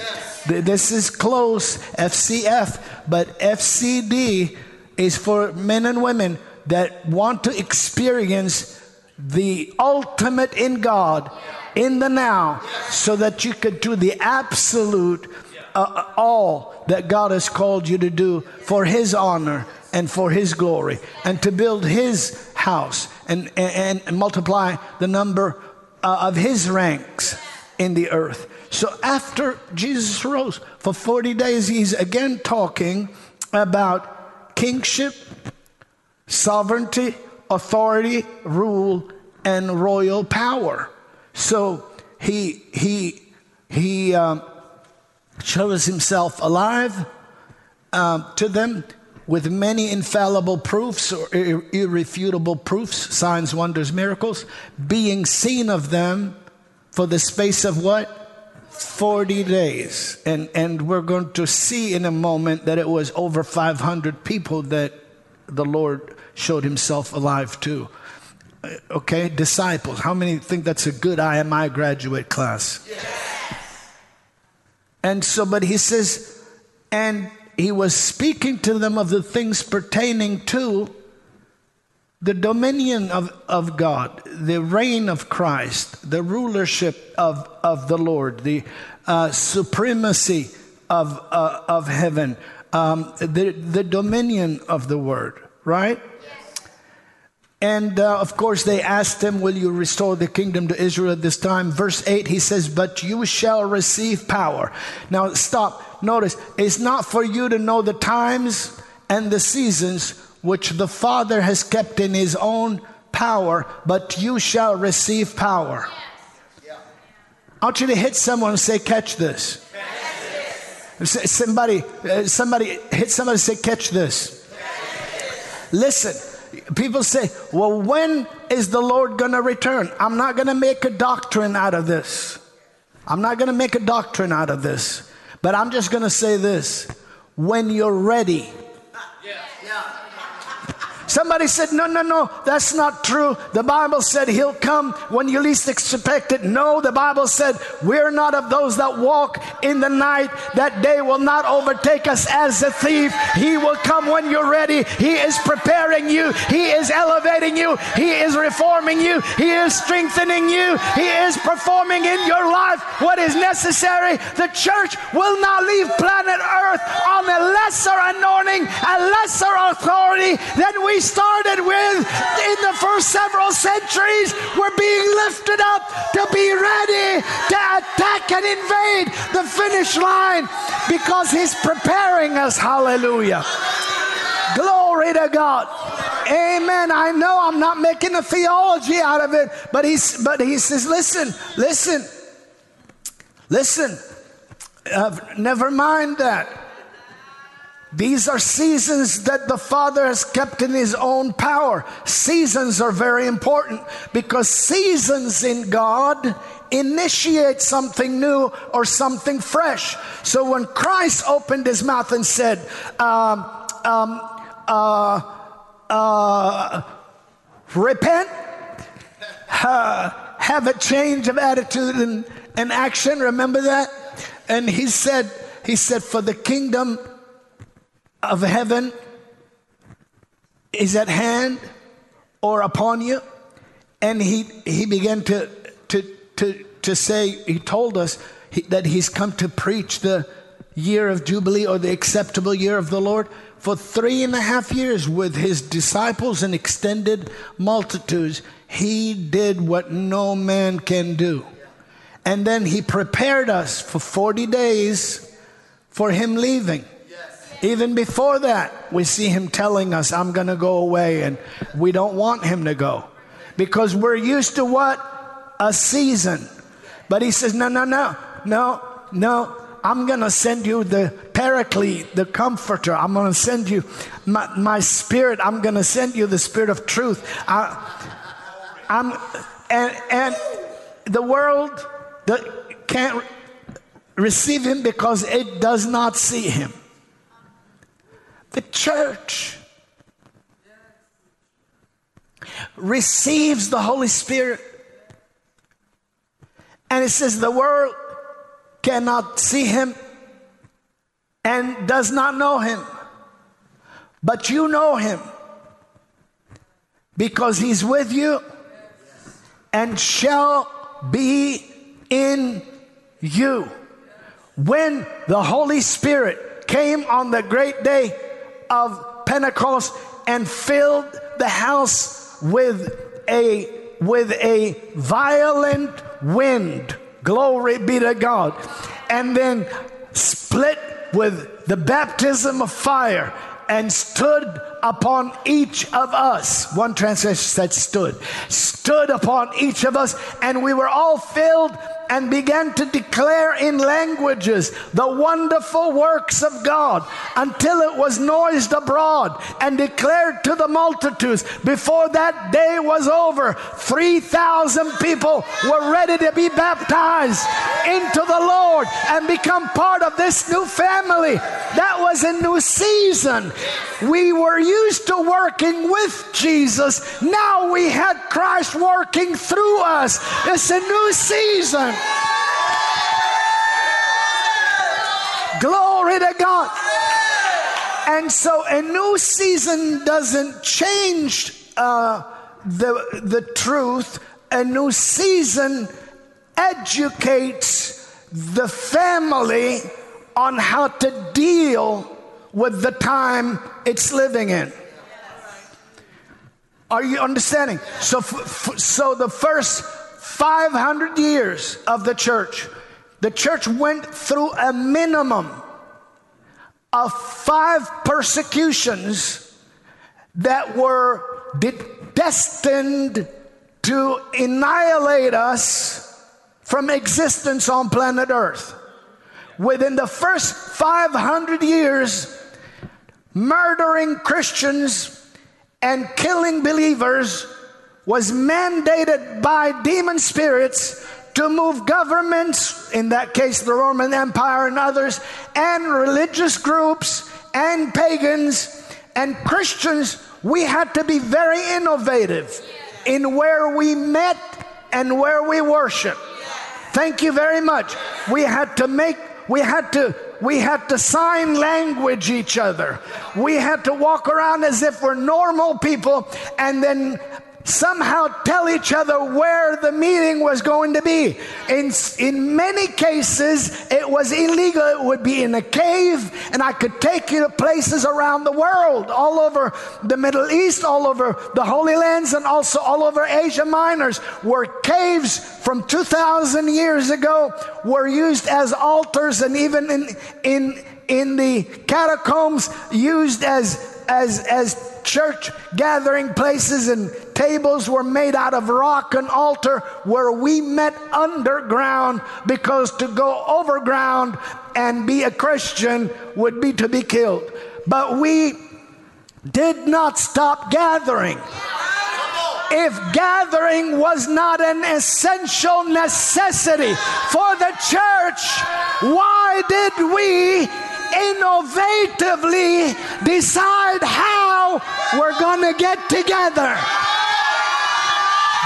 This is close, FCF, but FCD is for men and women that want to experience the ultimate in God in the now so that you could do the absolute uh, uh, all that God has called you to do for His honor and for His glory and to build His house and, and, and multiply the number uh, of His ranks in the earth. So after Jesus rose for 40 days, He's again talking about kingship, sovereignty, authority, rule, and royal power. So he he he um, shows himself alive um, to them with many infallible proofs or ir- irrefutable proofs, signs, wonders, miracles, being seen of them for the space of what? 40 days. And, and we're going to see in a moment that it was over 500 people that the Lord showed himself alive to. Okay, disciples. How many think that's a good IMI graduate class? Yes. And so, but he says, and he was speaking to them of the things pertaining to the dominion of, of God, the reign of Christ, the rulership of, of the Lord, the uh, supremacy of, uh, of heaven, um, the, the dominion of the Word, right? And uh, of course, they asked him, Will you restore the kingdom to Israel at this time? Verse 8, he says, But you shall receive power. Now, stop. Notice, it's not for you to know the times and the seasons which the Father has kept in his own power, but you shall receive power. I want you to hit someone and say, Catch this. Catch this. Somebody, uh, somebody, hit somebody and say, Catch this. Catch this. Listen people say, well, when is the Lord going to return? I'm not going to make a doctrine out of this. I'm not going to make a doctrine out of this. But I'm just going to say this when you're ready. Somebody said, No, no, no, that's not true. The Bible said he'll come when you least expect it. No, the Bible said we're not of those that walk in the night. That day will not overtake us as a thief. He will come when you're ready. He is preparing you, He is elevating you, He is reforming you, He is strengthening you, He is performing in your life what is necessary. The church will not leave planet Earth on a lesser anointing, a lesser authority than we started with in the first several centuries were being lifted up to be ready to attack and invade the finish line because He's preparing us. Hallelujah. Glory to God. Amen. I know I'm not making a theology out of it, but he's but he says, listen, listen, listen. Uh, never mind that. These are seasons that the Father has kept in His own power. Seasons are very important because seasons in God initiate something new or something fresh. So when Christ opened His mouth and said, um, um, uh, uh, repent, uh, have a change of attitude and, and action. Remember that? And he said, he said, for the kingdom of heaven is at hand or upon you. And he, he began to, to, to, to say, he told us he, that he's come to preach the year of Jubilee or the acceptable year of the Lord for three and a half years with his disciples and extended multitudes, he did what no man can do. And then he prepared us for 40 days for him leaving. Even before that, we see him telling us, I'm going to go away, and we don't want him to go because we're used to what? A season. But he says, No, no, no, no, no. I'm going to send you the paraclete, the comforter. I'm going to send you my, my spirit. I'm going to send you the spirit of truth. I, I'm, and, and the world the, can't receive him because it does not see him. The church receives the Holy Spirit. And it says the world cannot see him and does not know him. But you know him because he's with you and shall be in you. When the Holy Spirit came on the great day of Pentecost and filled the house with a with a violent wind Glory be to God. And then split with the baptism of fire and stood upon each of us. One translation said stood. Stood upon each of us, and we were all filled and began to declare in languages the wonderful works of God until it was noised abroad and declared to the multitudes. Before that day was over, 3,000 people were ready to be baptized into the Lord and become part of this new family. That was a new season. We were used to working with Jesus. Now we had Christ working through us. It's a new season. Glory to God. And so a new season doesn't change uh, the, the truth, a new season educates the family on how to deal with the time it's living in. Are you understanding? So, f- f- so the first 500 years of the church, the church went through a minimum of five persecutions that were de- destined to annihilate us from existence on planet Earth. Within the first 500 years, murdering Christians and killing believers was mandated by demon spirits to move governments, in that case the Roman Empire and others, and religious groups and pagans and Christians. We had to be very innovative in where we met and where we worship. Thank you very much. We had to make, we had to we had to sign language each other. We had to walk around as if we're normal people and then somehow tell each other where the meeting was going to be. In, in many cases, it was illegal. It would be in a cave, and I could take you to places around the world, all over the Middle East, all over the Holy Lands, and also all over Asia Minors, where caves from 2,000 years ago were used as altars, and even in, in, in the catacombs, used as, as, as church gathering places and tables were made out of rock and altar where we met underground because to go overground and be a Christian would be to be killed. But we did not stop gathering. If gathering was not an essential necessity for the church, why did we innovatively decide how we're going to get together.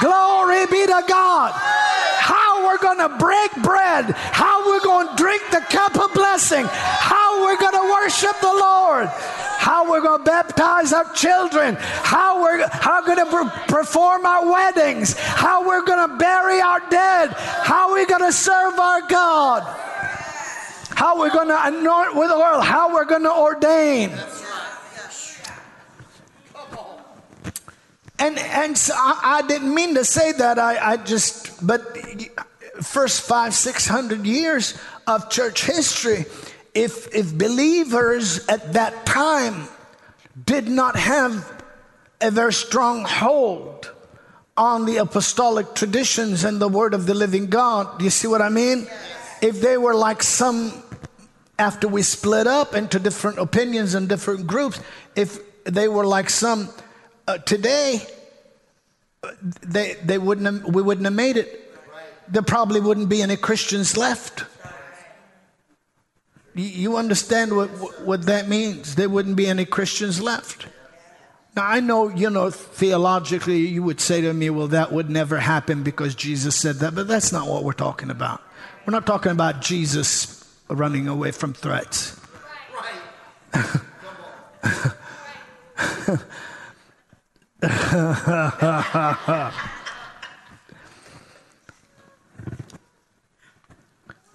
Glory be to God. How we're going to break bread, how we're going to drink the cup of blessing, how we're going to worship the Lord, how we're going to baptize our children, how we're how going to perform our weddings, how we're going to bury our dead, how we're going to serve our God how we're going to anoint with oil, how we're going to ordain. And and so I, I, didn't mean to say that. I, I just but first five six hundred years of church history, if if believers at that time did not have a very strong hold on the apostolic traditions and the word of the living God, do you see what I mean? If they were like some after we split up into different opinions and different groups, if they were like some uh, today, they, they wouldn't have, we wouldn't have made it. There probably wouldn't be any Christians left. You understand what, what that means? There wouldn't be any Christians left. Now, I know, you know, theologically, you would say to me, well, that would never happen because Jesus said that, but that's not what we're talking about. We're not talking about Jesus running away from threats.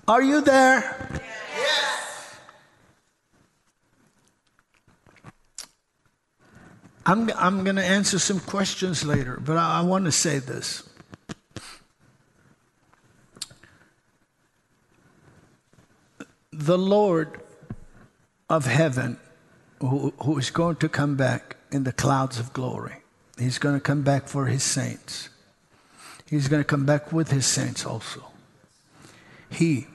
Are you there? Yes. I'm, I'm going to answer some questions later, but I, I want to say this. The Lord of heaven, who, who is going to come back in the clouds of glory, he's going to come back for his saints. He's going to come back with his saints also. He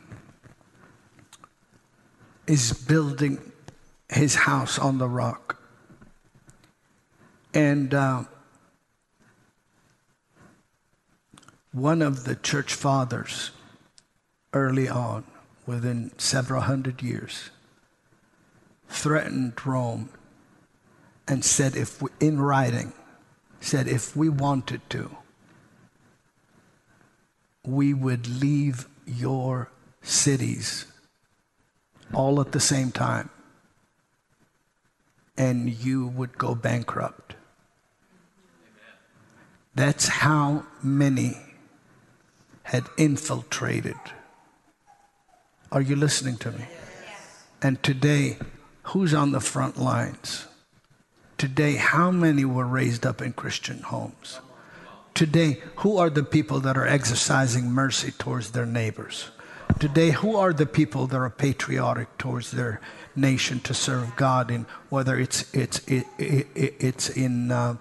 is building his house on the rock. And uh, one of the church fathers early on within several hundred years, threatened Rome and said, if we, in writing, said, if we wanted to, we would leave your cities all at the same time and you would go bankrupt. That's how many had infiltrated are you listening to me? And today, who's on the front lines? Today, how many were raised up in Christian homes? Today, who are the people that are exercising mercy towards their neighbors? Today, who are the people that are patriotic towards their nation to serve God in whether it's it's it, it, it's in uh,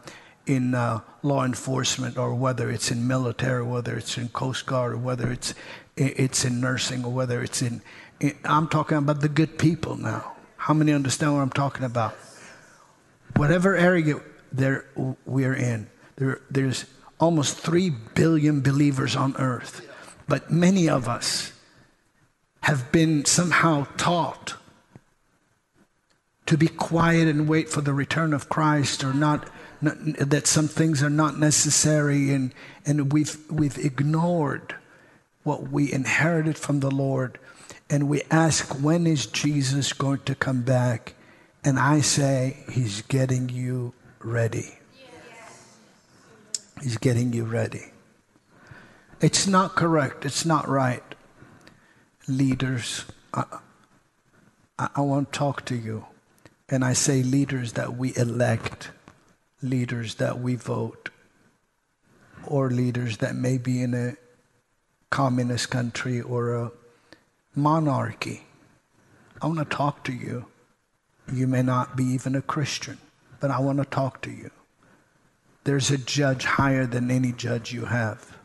in uh, law enforcement or whether it's in military, whether it's in Coast Guard, or whether it's it's in nursing or whether it's in, I'm talking about the good people now. How many understand what I'm talking about? Whatever area there we're in, there, there's almost 3 billion believers on earth. But many of us have been somehow taught to be quiet and wait for the return of Christ or not, not that some things are not necessary and, and we've, we've ignored what we inherited from the Lord, and we ask, when is Jesus going to come back? And I say, He's getting you ready. He's getting you ready. It's not correct. It's not right. Leaders, I, I, I want talk to you. And I say leaders that we elect, leaders that we vote, or leaders that may be in a communist country or a monarchy. I want to talk to you. You may not be even a Christian, but I want to talk to you. There's a judge higher than any judge you have.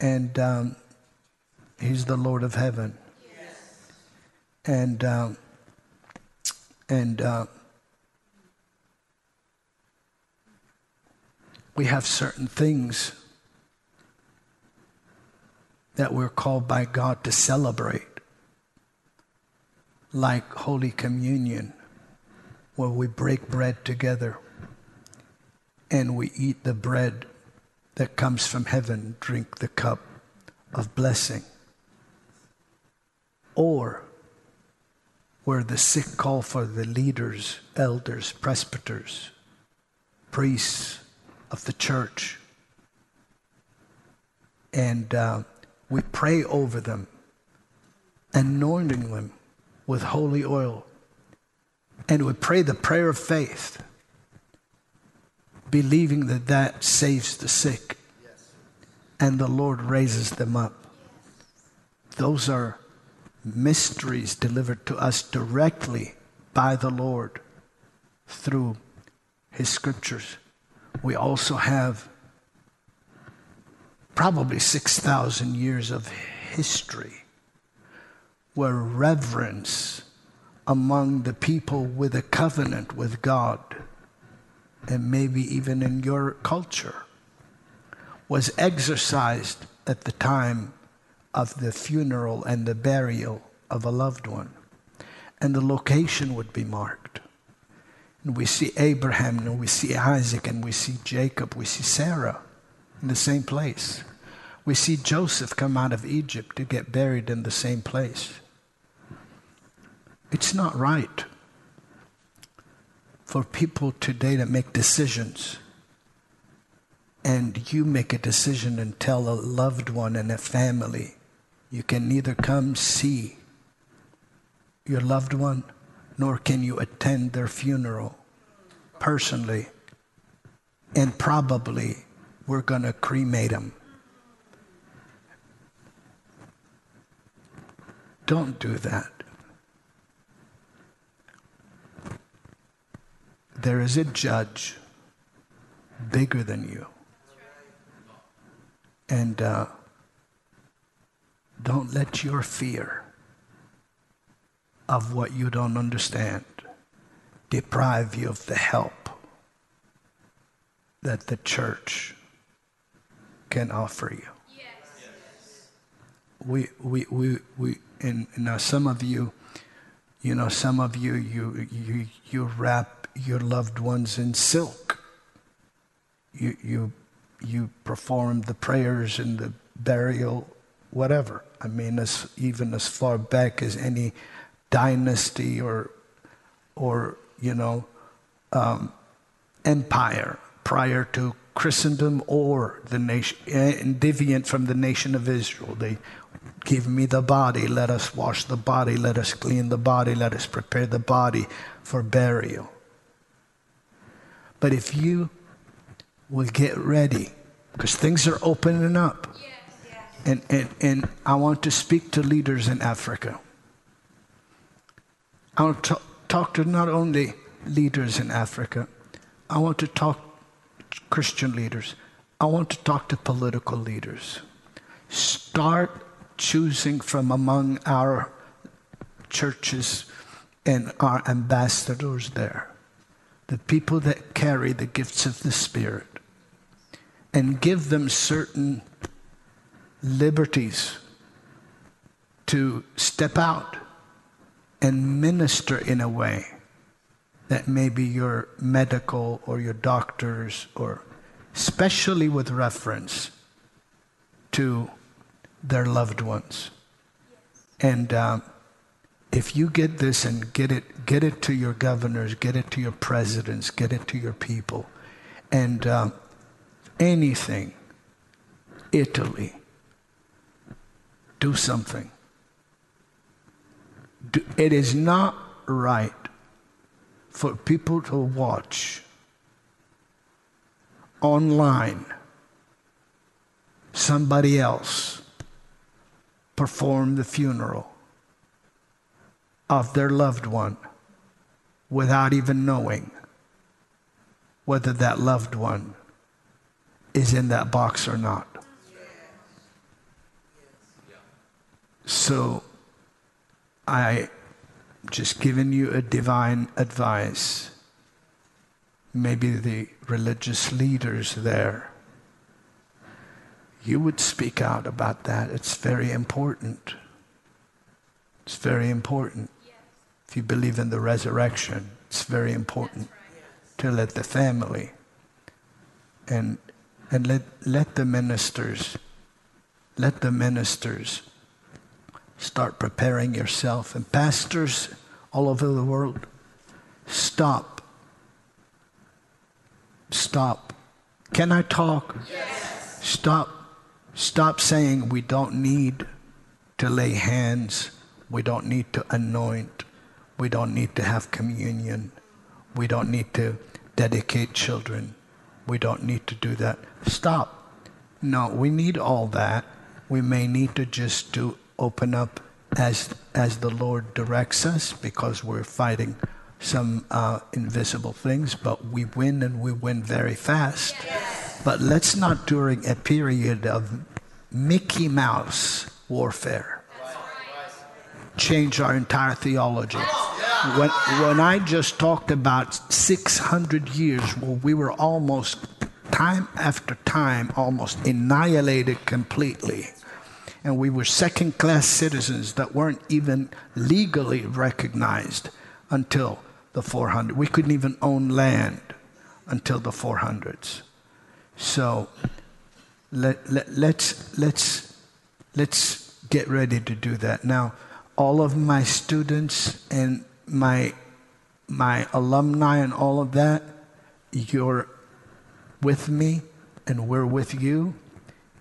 And um, he's the Lord of heaven. And, um, and uh, we have certain things that we're called by God to celebrate, like Holy Communion, where we break bread together and we eat the bread that comes from heaven, drink the cup of blessing. Or where the sick call for the leaders, elders, presbyters, priests of the church. And uh, we pray over them, anointing them with holy oil. And we pray the prayer of faith, believing that that saves the sick and the Lord raises them up. Those are mysteries delivered to us directly by the Lord through His scriptures. We also have probably 6,000 years of history where reverence among the people with a covenant with God, and maybe even in your culture, was exercised at the time of the funeral and the burial of a loved one. And the location would be marked. And we see Abraham, and we see Isaac, and we see Jacob, we see Sarah in the same place. We see Joseph come out of Egypt to get buried in the same place. It's not right for people today to make decisions and you make a decision and tell a loved one and a family you can neither come see your loved one nor can you attend their funeral personally and probably we're going to cremate them Don't do that. There is a judge bigger than you. And uh, don't let your fear of what you don't understand deprive you of the help that the church can offer you. Yes. We, we, we, we, and now some of you, you know, some of you, you, you, you wrap your loved ones in silk. You, you, you perform the prayers and the burial, whatever. I mean, as, even as far back as any dynasty or, or you know, um, empire prior to Christendom or the nation, eh, deviant from the nation of Israel. They Give me the body. Let us wash the body. Let us clean the body. Let us prepare the body for burial. But if you will get ready, because things are opening up. Yes, yes. And, and, and I want to speak to leaders in Africa. I want to talk to not only leaders in Africa, I want to talk Christian leaders. I want to talk to political leaders. Start choosing from among our churches and our ambassadors there, the people that carry the gifts of the Spirit, and give them certain liberties to step out and minister in a way that maybe your medical or your doctors or especially with reference to their loved ones. And um, if you get this and get it, get it to your governors, get it to your presidents, get it to your people, and uh, anything, Italy, do something. It is not right for people to watch online somebody else perform the funeral of their loved one without even knowing whether that loved one is in that box or not. So I just given you a divine advice. Maybe the religious leaders there, you would speak out about that. It's very important. It's very important. If you believe in the resurrection, it's very important to let the family and and let let the ministers let the ministers start preparing yourself and pastors all over the world stop stop can i talk yes. stop stop saying we don't need to lay hands we don't need to anoint we don't need to have communion we don't need to dedicate children. We don't need to do that. Stop. No, we need all that. We may need to just to open up as as the Lord directs us because we're fighting some uh, invisible things, but we win and we win very fast. Yes. But let's not during a period of Mickey Mouse warfare change our entire theology. When, when I just talked about 600 years where we were almost, time after time, almost annihilated completely. And we were second class citizens that weren't even legally recognized until the 400. We couldn't even own land until the 400s. So let, let, let's, let's, let's get ready to do that. Now, all of my students and my my alumni and all of that, you're with me and we're with you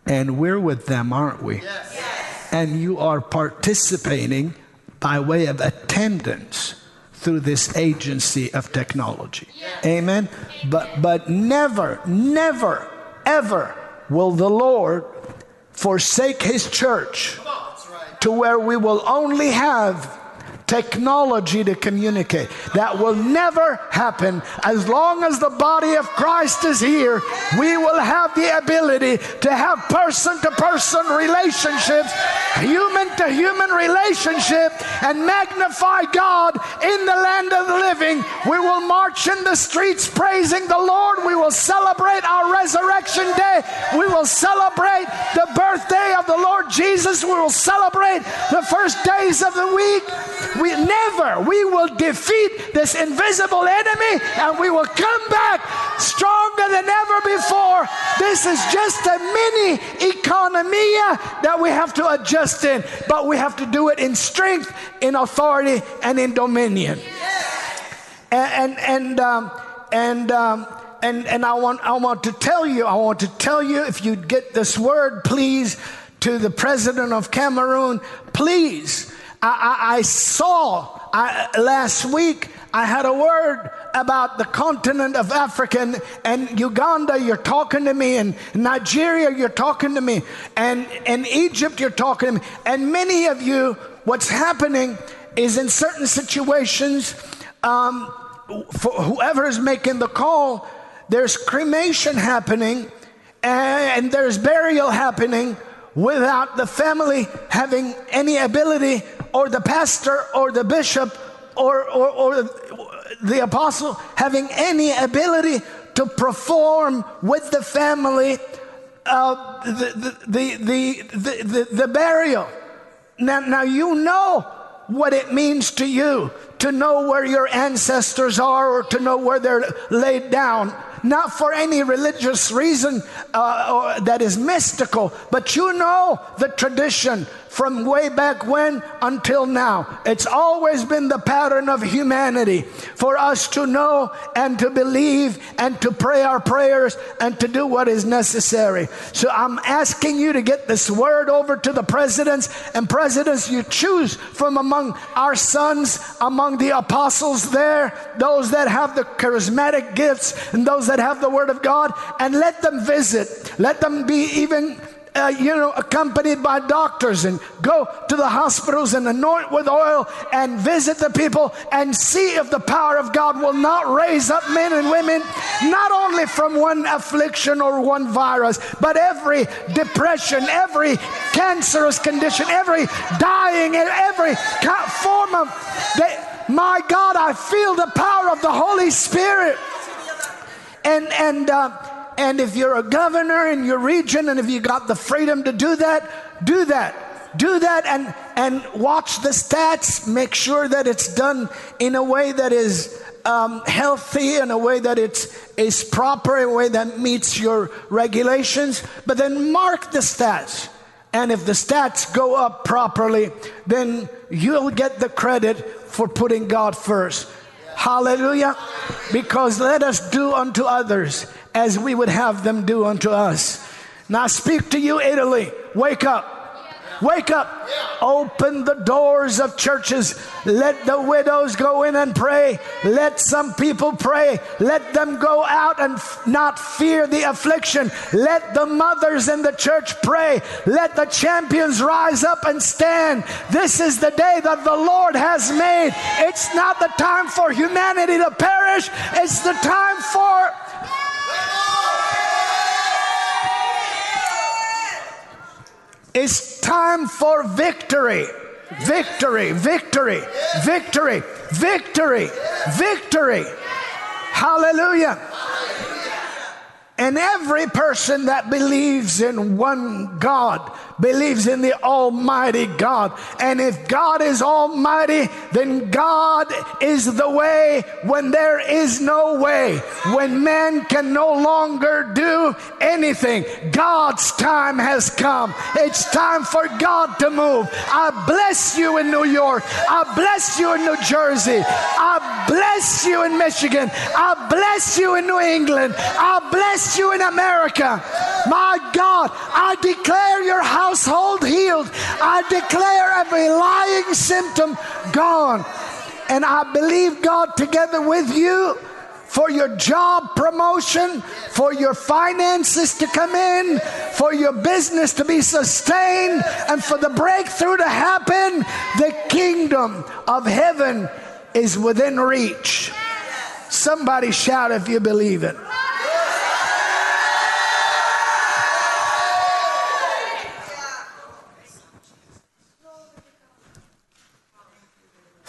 and we're with them, aren't we? Yes. yes. And you are participating by way of attendance through this agency of technology. Yes. Amen. But but never, never, ever will the Lord forsake his church to where we will only have technology to communicate. That will never happen. As long as the body of Christ is here, we will have the ability to have person to person relationships, human to human relationship, and magnify God in the land of the living. We will march in the streets praising the Lord. We will celebrate our resurrection day. We will celebrate the birthday of the Lord Jesus. We will celebrate the first days of the week. We never, we will defeat this invisible enemy and we will come back stronger than ever before. This is just a mini economia that we have to adjust in, but we have to do it in strength, in authority, and in dominion. And, and, and, um, and, um, and, and I, want, I want to tell you, I want to tell you, if you get this word, please, to the president of Cameroon, please I, I, I saw I, last week, I had a word about the continent of Africa and, Uganda, you're talking to me, and Nigeria, you're talking to me, and, and Egypt, you're talking to me. And many of you, what's happening is in certain situations, um, for whoever is making the call, there's cremation happening and there's burial happening without the family having any ability or the pastor or the bishop or, or, or the apostle having any ability to perform with the family uh, the, the, the, the, the, burial. Now, now, you know what it means to you to know where your ancestors are or to know where they're laid down not for any religious reason uh, that is mystical, but you know the tradition from way back when until now. It's always been the pattern of humanity for us to know and to believe and to pray our prayers and to do what is necessary. So I'm asking you to get this word over to the presidents and presidents you choose from among our sons, among the apostles there, those that have the charismatic gifts and those that have the word of God, and let them visit. Let them be even uh, you know, accompanied by doctors and go to the hospitals and anoint with oil and visit the people and see if the power of God will not raise up men and women, not only from one affliction or one virus, but every depression, every cancerous condition, every dying, and every form of. my God, I feel the power of the Holy Spirit. And, and, uh, and if you're a governor in your region and if you got the freedom to do that, do that. Do that and, and watch the stats. Make sure that it's done in a way that is um, healthy, in a way that it's is proper, in a way that meets your regulations. But then mark the stats. And if the stats go up properly, then you'll get the credit for putting God first. Hallelujah. Because let us do unto others as we would have them do unto us. Now I speak to you, Italy. Wake up. Wake up. Open the doors of churches. Let the widows go in and pray. Let some people pray. Let them go out and f- not fear the affliction. Let the mothers in the church pray. Let the champions rise up and stand. This is the day that the Lord has made. It's not the time for humanity to perish, it's the time for It's time for victory. Victory, victory, victory, victory, victory. Hallelujah. And every person that believes in one God believes in the Almighty God. And if God is Almighty, then God is the way when there is no way. When man can no longer do anything, God's time has come. It's time for God to move. I bless you in New York. I bless you in New Jersey. I bless you in Michigan. I bless you in New England. I bless you in America. My God, I declare your house household healed. I declare every lying symptom gone. And I believe God together with you for your job promotion, for your finances to come in, for your business to be sustained, and for the breakthrough to happen. The kingdom of heaven is within reach. Somebody shout if you believe it.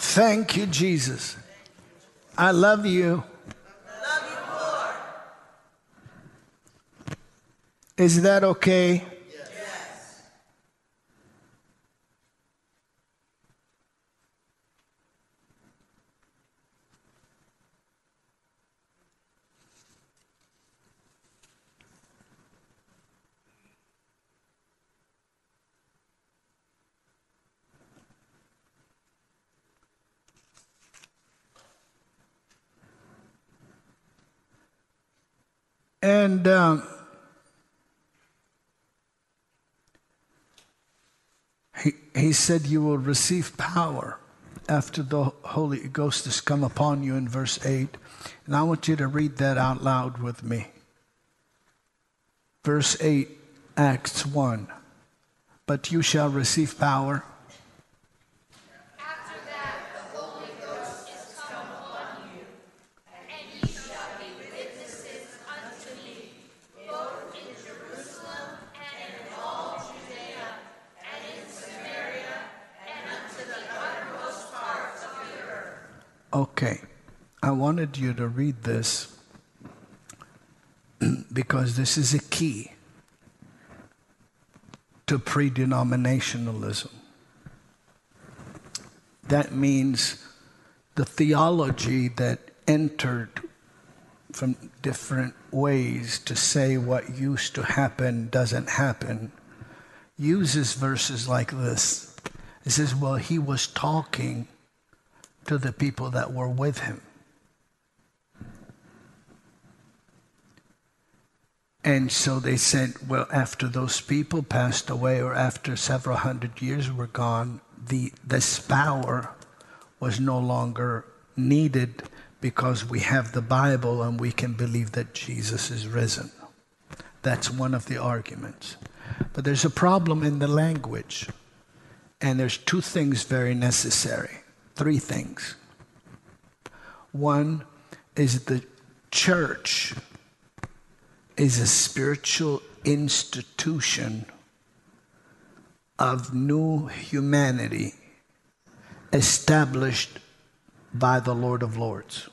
Thank you, Jesus. I love you. Is that okay? And um, he, he said, You will receive power after the Holy Ghost has come upon you in verse 8. And I want you to read that out loud with me. Verse 8, Acts 1. But you shall receive power Okay, I wanted you to read this because this is a key to pre denominationalism. That means the theology that entered from different ways to say what used to happen doesn't happen uses verses like this. It says, Well, he was talking to the people that were with him. And so they said, well, after those people passed away or after several hundred years were gone, the, this power was no longer needed because we have the Bible and we can believe that Jesus is risen. That's one of the arguments. But there's a problem in the language. And there's two things very necessary. Three things. One is the church is a spiritual institution of new humanity established by the Lord of Lords.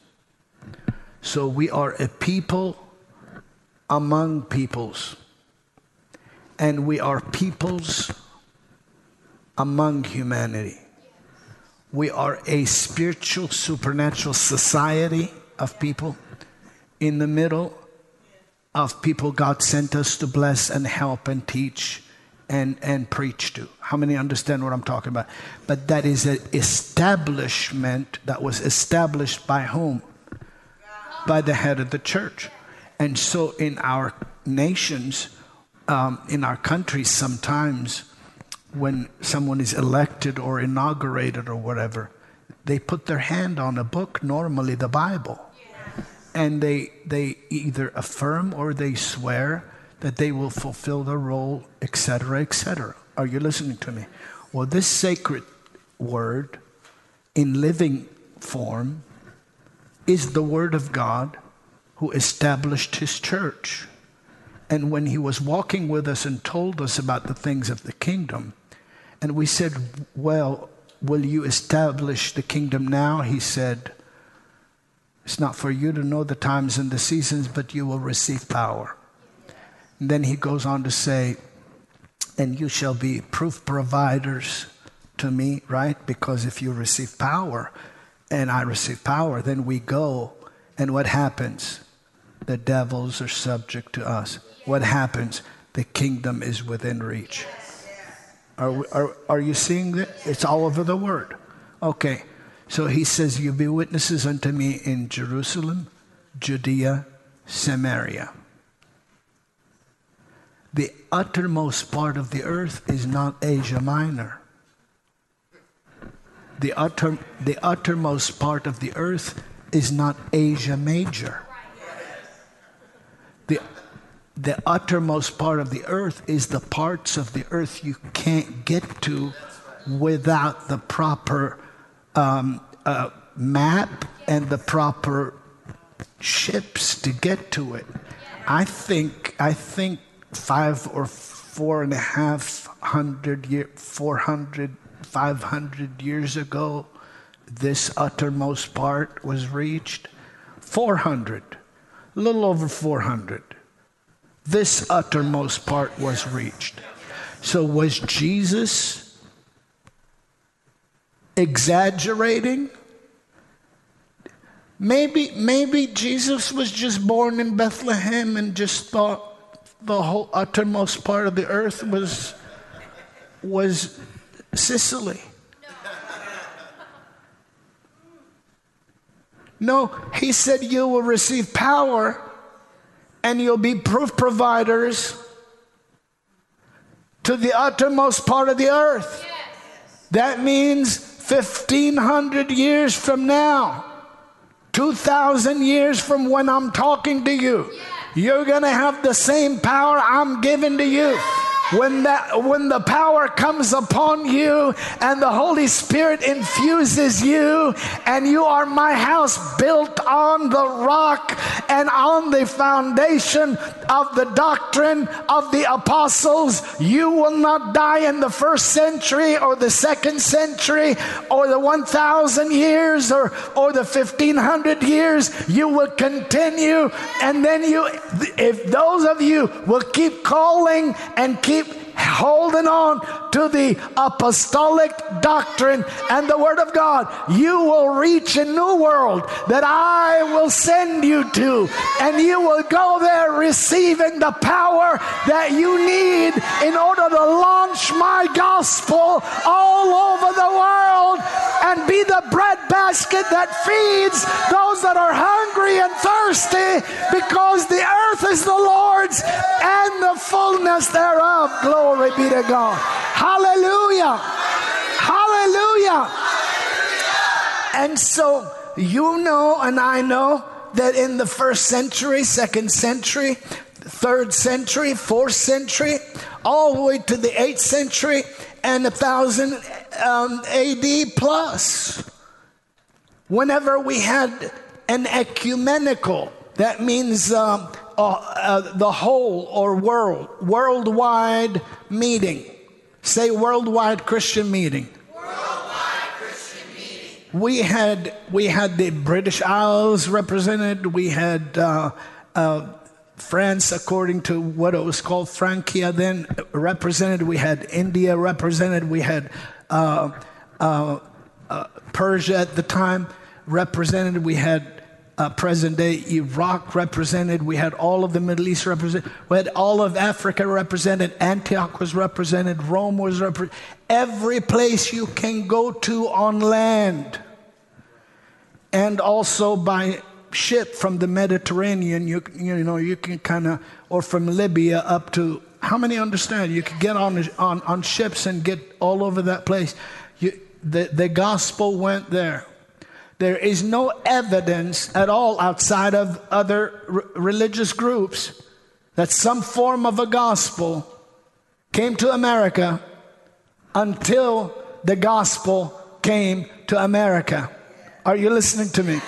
So we are a people among peoples, and we are peoples among humanity. We are a spiritual, supernatural society of people in the middle of people God sent us to bless and help and teach and, and preach to. How many understand what I'm talking about? But that is an establishment that was established by whom? By the head of the church. And so in our nations, um, in our countries, sometimes when someone is elected or inaugurated or whatever, they put their hand on a book, normally the Bible. And they, they either affirm or they swear that they will fulfill the role, etc., etc. Are you listening to me? Well, this sacred word in living form is the word of God who established his church. And when he was walking with us and told us about the things of the kingdom, and we said, Well, will you establish the kingdom now? He said, It's not for you to know the times and the seasons, but you will receive power. And then he goes on to say, And you shall be proof providers to me, right? Because if you receive power and I receive power, then we go. And what happens? The devils are subject to us. What happens? The kingdom is within reach. Are, are, are you seeing that? It's all over the word. Okay. So he says, You be witnesses unto me in Jerusalem, Judea, Samaria the uttermost part of the earth is not Asia Minor. The, utter, the uttermost part of the earth is not Asia Major. The, uttermost part of the earth is the parts of the earth you can't get to without the proper um, uh, map and the proper ships to get to it. I think I think five or four and a half hundred year, 400, 500 years ago, this uttermost part was reached. 400, a little over 400. This uttermost part was reached. So, was Jesus exaggerating? Maybe, maybe Jesus was just born in Bethlehem and just thought, the whole uttermost part of the earth was was Sicily. No, he said you will receive power and you'll be proof providers to the uttermost part of the earth. Yes. That means 1500 years from now, 2000 years from when I'm talking to you. Yes. You're going to have the same power I'm giving to you when that when the power comes upon you and the holy spirit infuses you and you are my house built on the rock and on the foundation of the doctrine of the apostles you will not die in the first century or the second century or the 1000 years or or the 1500 years. You will continue and then you if those of you will keep calling and keep keep holding on to the apostolic doctrine and the Word of God, you will reach a new world that I will send you to. And you will go there receiving the power that you need in order to launch my gospel all over the world and be the breadbasket that feeds those that are hungry and thirsty because the earth is the Lord's and the fullness thereof. Glory be to God. Hallelujah. Hallelujah. And so you know, and I know that in the first century, second century, third century, fourth century, all the way to the eighth century and a thousand um, AD plus, whenever we had an ecumenical, that means um, uh, uh, the whole or world, worldwide meeting. Say worldwide Christian meeting. Worldwide Christian meeting. We had we had the British Isles represented. We had uh, uh, France, according to what it was called Francia, then represented. We had India represented. We had Persia at the time represented. We had uh, present day Iraq represented. We had all of the Middle East represented. We had all of Africa represented. Antioch was represented. Rome was represented. Every place you can go to on land and also by ship from the Mediterranean, you, you know, you can kind of, or from Libya up to, how many understand? You could get on, on, on ships and get all over that place. You, the, the gospel went there. There is no evidence at all outside of other r- religious groups that some form of a gospel came to America until the gospel came to America. Are you listening to me?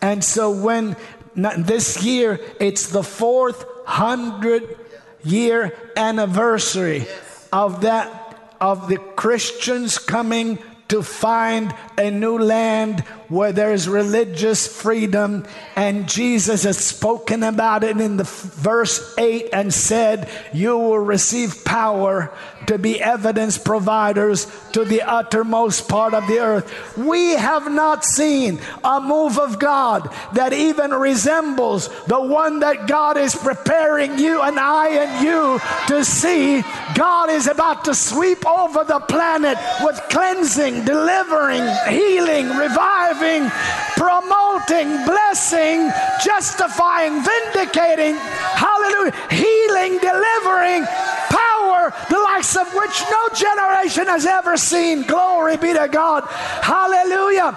And so when this year it's the fourth hundred year anniversary of that of the Christians coming to find a new land where there is religious freedom. And Jesus has spoken about it in the verse 8 and said, You will receive power to be evidence providers to the uttermost part of the earth. We have not seen a move of God that even resembles the one that God is preparing you and I and you to see. God is about to sweep over the planet with cleansing, delivering, healing, reviving, promoting, blessing, justifying, vindicating, hallelujah, healing, delivering, power, the likes of which no generation has ever seen. Glory be to God. Hallelujah.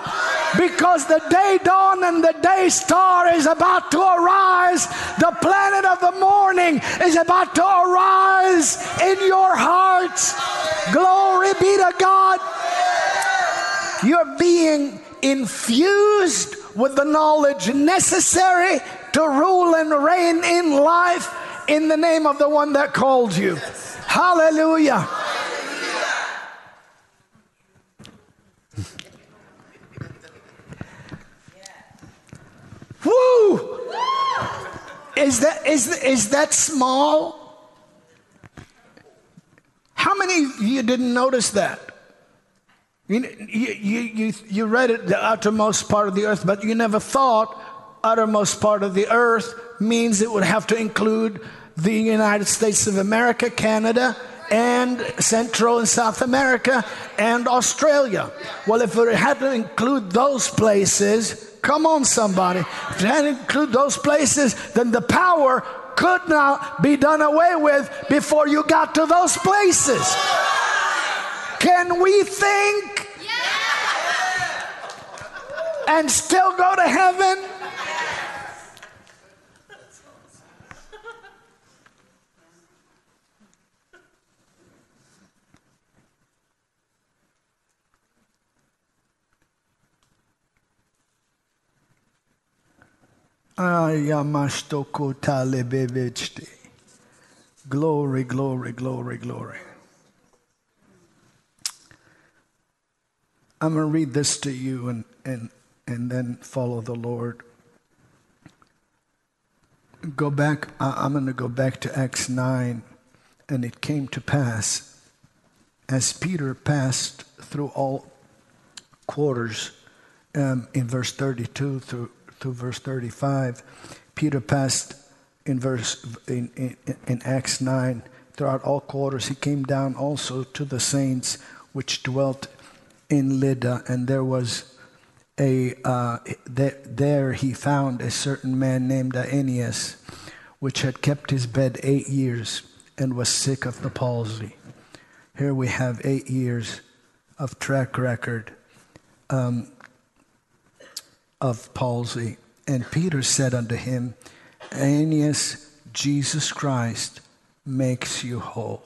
Because the day dawn and the day star is about to arise. The planet of the morning is about to arise in your hearts. Glory be to God. You're being infused with the knowledge necessary to rule and reign in life in the name of the one that called you. Hallelujah. Woo! Is that, is, is that small? How many of you didn't notice that? You, you, you, you read it, the uttermost part of the earth, but you never thought uttermost part of the earth means it would have to include the United States of America, Canada, and Central and South America, and Australia. Well, if it had to include those places, come on, somebody. If it had to include those places, then the power could not be done away with before you got to those places. Can we think and still go to heaven? Glory, glory, glory, glory. I'm going to read this to you and, and, and then follow the Lord. Go back, I'm going to go back to Acts 9 And it came to pass, as Peter passed through all quarters, um, in verse 32 through, through verse 35, Peter passed in verse in, in, in Acts 9 throughout all quarters. He came down also to the saints which dwelt in Lydda, and there was a uh, there, there he found a certain man named Aeneas, which had kept his bed eight years and was sick of the palsy. Here we have eight years of track record um, of palsy. And Peter said unto him, Aeneas, Jesus Christ makes you whole.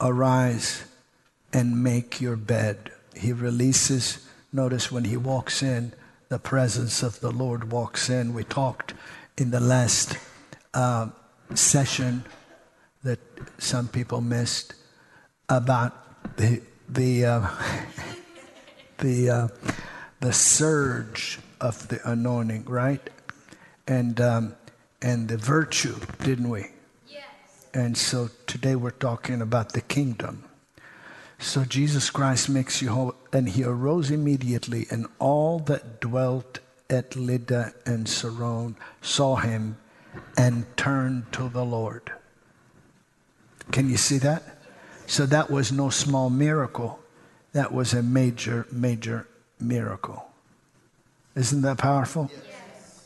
Arise and make your bed. He releases, notice when he walks in, the presence of the Lord walks in. We talked in the last uh, session that some people missed about the the uh, the uh, the surge of the anointing, right? And um, and the virtue, didn't we? Yes. And so today we're talking about the kingdom. So Jesus Christ makes you whole, and he arose immediately, and all that dwelt at Lydda and Saron saw him and turned to the Lord. Can you see that? So that was no small miracle. That was a major, major miracle. Isn't that powerful? Yes.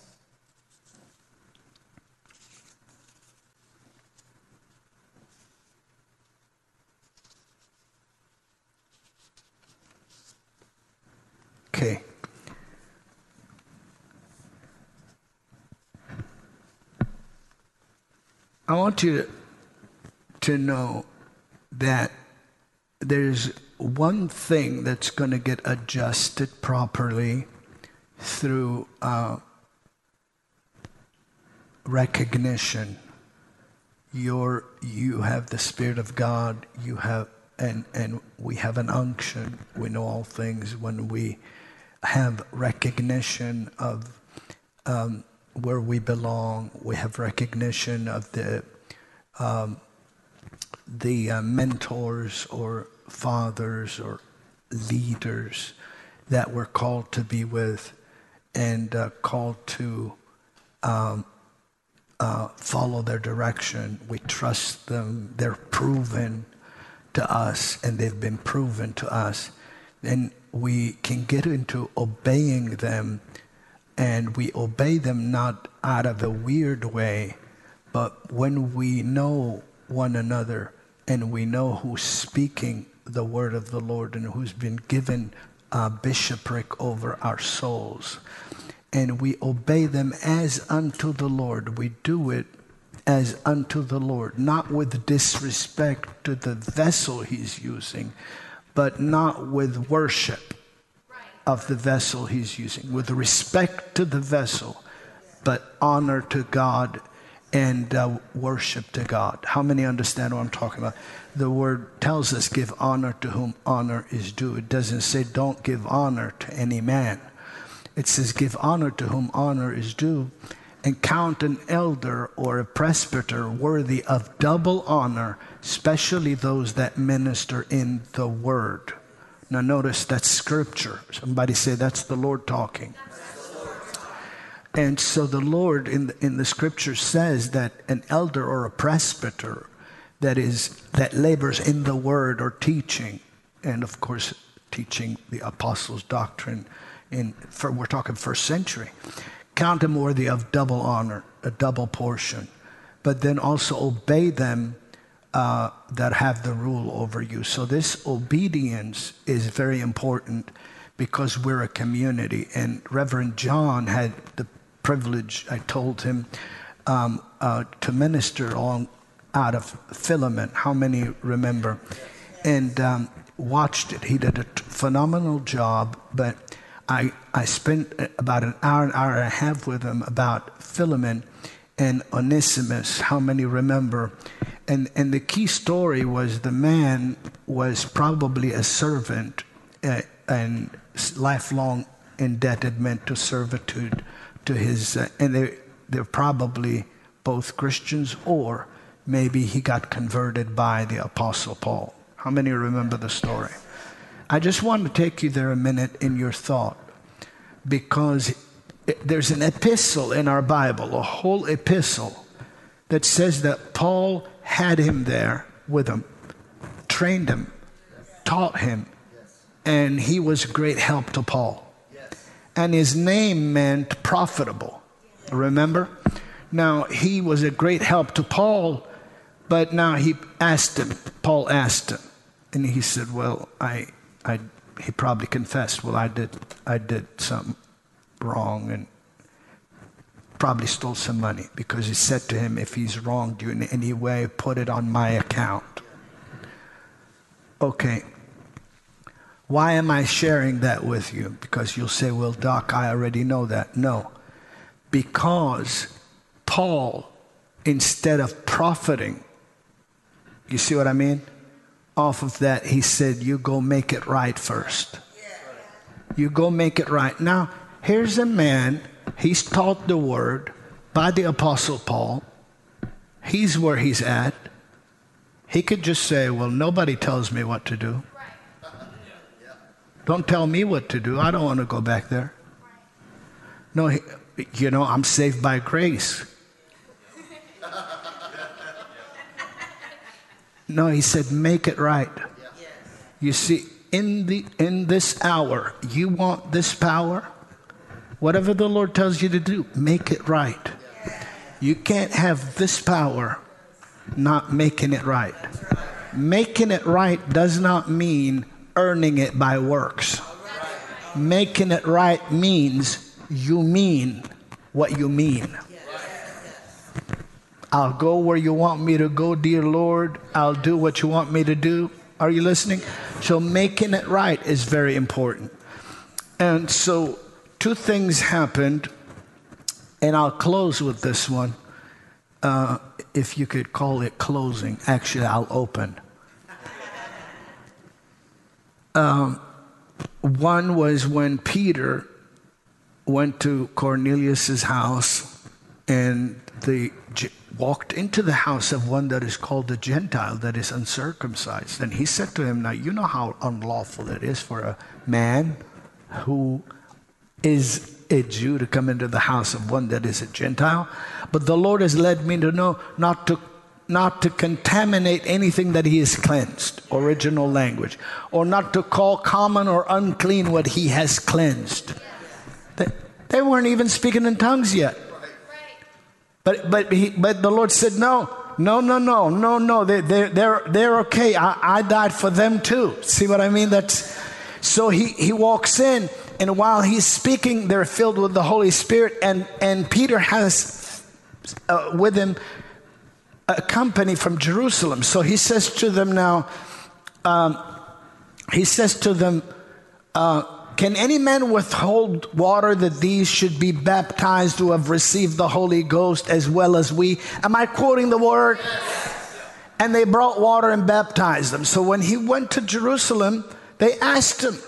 Okay. I want you to know that there's one thing that's going to get adjusted properly through uh, recognition. You're, you have the Spirit of God, you have, and, and we have an unction. We know all things when we have recognition of um, where we belong. We have recognition of the um, the uh, mentors or fathers or leaders that we're called to be with and uh, called to um, uh, follow their direction. We trust them. They're proven to us, and they've been proven to us. Then we can get into obeying them, and we obey them not out of a weird way, but when we know one another and we know who's speaking the word of the Lord and who's been given a bishopric over our souls. And we obey them as unto the Lord. We do it as unto the Lord, not with disrespect to the vessel he's using, but not with worship of the vessel he's using, with respect to the vessel, but honor to God and uh, worship to God. How many understand what I'm talking about? The word tells us, give honor to whom honor is due. It doesn't say, don't give honor to any man. It says, give honor to whom honor is due, and count an elder or a presbyter worthy of double honor, especially those that minister in the word. Now, notice that's scripture. Somebody say, that's the Lord talking. And so the Lord in the, in the scripture says that an elder or a presbyter that is that labors in the word or teaching, and of course teaching the apostles' doctrine in for, we're talking first century, count them worthy of double honor, a double portion, but then also obey them uh, that have the rule over you. So this obedience is very important because we're a community. And Reverend John had the privilege, I told him, um, uh, to minister along out of Philemon. How many remember? And um, watched it. He did a phenomenal job, but I, I spent about an hour, an hour and a half with him about Philemon and Onesimus. How many remember? And, and the key story was the man was probably a servant uh, and lifelong indebted meant to servitude to his, uh, and they, they're probably both Christians or maybe he got converted by the Apostle Paul. How many remember the story? I just want to take you there a minute in your thought because there's an epistle in our Bible, a whole epistle, that says that Paul had him there with him, trained him, taught him, and he was a great help to Paul. And his name meant profitable. Remember? Now, he was a great help to Paul, but now he asked him, Paul asked him, and he said, Well, I, I, he probably confessed, Well, I did, I did something wrong and probably stole some money because he said to him, If he's wronged you in any way, put it on my account. Okay. Why am I sharing that with you? Because you'll say, Well, Doc, I already know that. No. Because Paul, instead of profiting, you see what I mean? Off of that, he said, You go make it right first. You go make it right. Now, here's a man, he's taught the word by the Apostle Paul. He's where he's at. He could just say, Well, nobody tells me what to do. Don't tell me what to do. I don't want to go back there. No, you know, I'm saved by grace. No, he said, make it right. You see, in, the, in this hour, you want this power? Whatever the Lord tells you to do, make it right. You can't have this power not making it right. Making it right does not mean earning it by works. Making it right means you mean what you mean. I'll go where you want me to go, dear Lord. I'll do what you want me to do. Are you listening? So, making it right is very important. And so, two things happened, and I'll close with this one. Uh, if you could call it closing, actually, I'll open. Um, one was when Peter went to Cornelius's house, and the walked into the house of one that is called a Gentile, that is uncircumcised. And he said to him, Now you know how unlawful it is for a man who is a Jew to come into the house of one that is a Gentile. But the Lord has led me to know not to not to contaminate anything that he has cleansed, original language, or not to call common or unclean what he has cleansed. They, they weren't even speaking in tongues yet. But, but, he, but the Lord said, no, no, no, no, no, no. They, they, they're, they're okay. I, I died for them too. See what I mean? That's, so he, he walks in, and while he's speaking, they're filled with the Holy Spirit, and, and Peter has uh, with him a company from Jerusalem. So he says to them now, um, he says to them, uh, can any man withhold water that these should be baptized who have received the Holy Ghost as well as we? Am I quoting the word? And they brought water and baptized them. So when he went to Jerusalem, they asked him,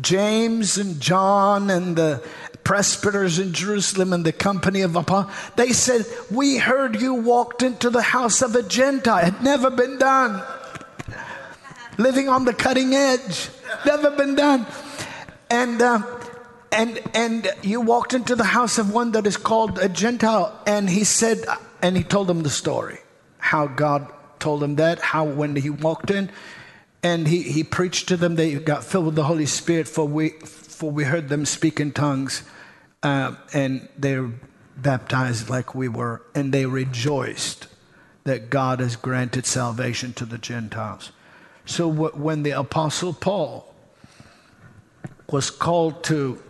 James and John and the presbyters in Jerusalem and the company of apostles, they said, We heard you walked into the house of a Gentile. It had never been done. Living on the cutting edge. Never been done and uh, and and you walked into the house of one that is called a Gentile, and he said, and he told them the story, how God told him that, how when he walked in, and he he preached to them, they got filled with the Holy Spirit, for we for we heard them speak in tongues, uh, and they were baptized like we were, and they rejoiced that God has granted salvation to the Gentiles. So when the Apostle Paul was called to,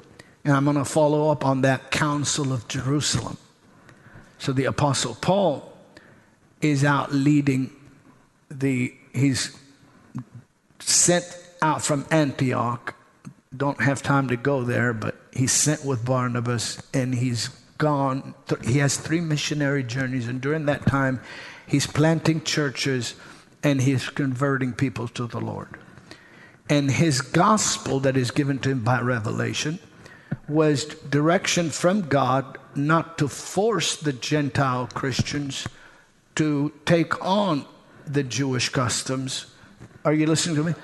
and I'm going to follow up on that Council of Jerusalem. So the Apostle Paul is out leading the, he's sent out from Antioch. Don't have time to go there, but he's sent with Barnabas and he's gone. He has three missionary journeys, and during that time, he's planting churches and he's converting people to the Lord. And his gospel that is given to him by revelation was direction from God not to force the Gentile Christians to take on the Jewish customs. Are you listening to me?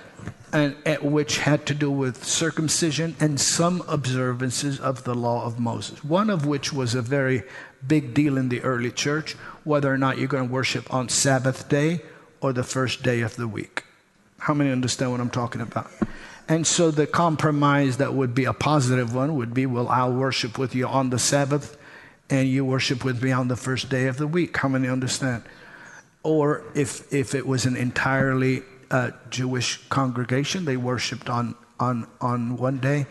And, which had to do with circumcision and some observances of the law of Moses. One of which was a very big deal in the early church, whether or not you're going to worship on Sabbath day or the first day of the week. How many understand what I'm talking about? And so the compromise that would be a positive one would be, well, I'll worship with you on the Sabbath and you worship with me on the first day of the week. How many understand? Or if, if it was an entirely uh, Jewish congregation, they worshiped on, on, on one day.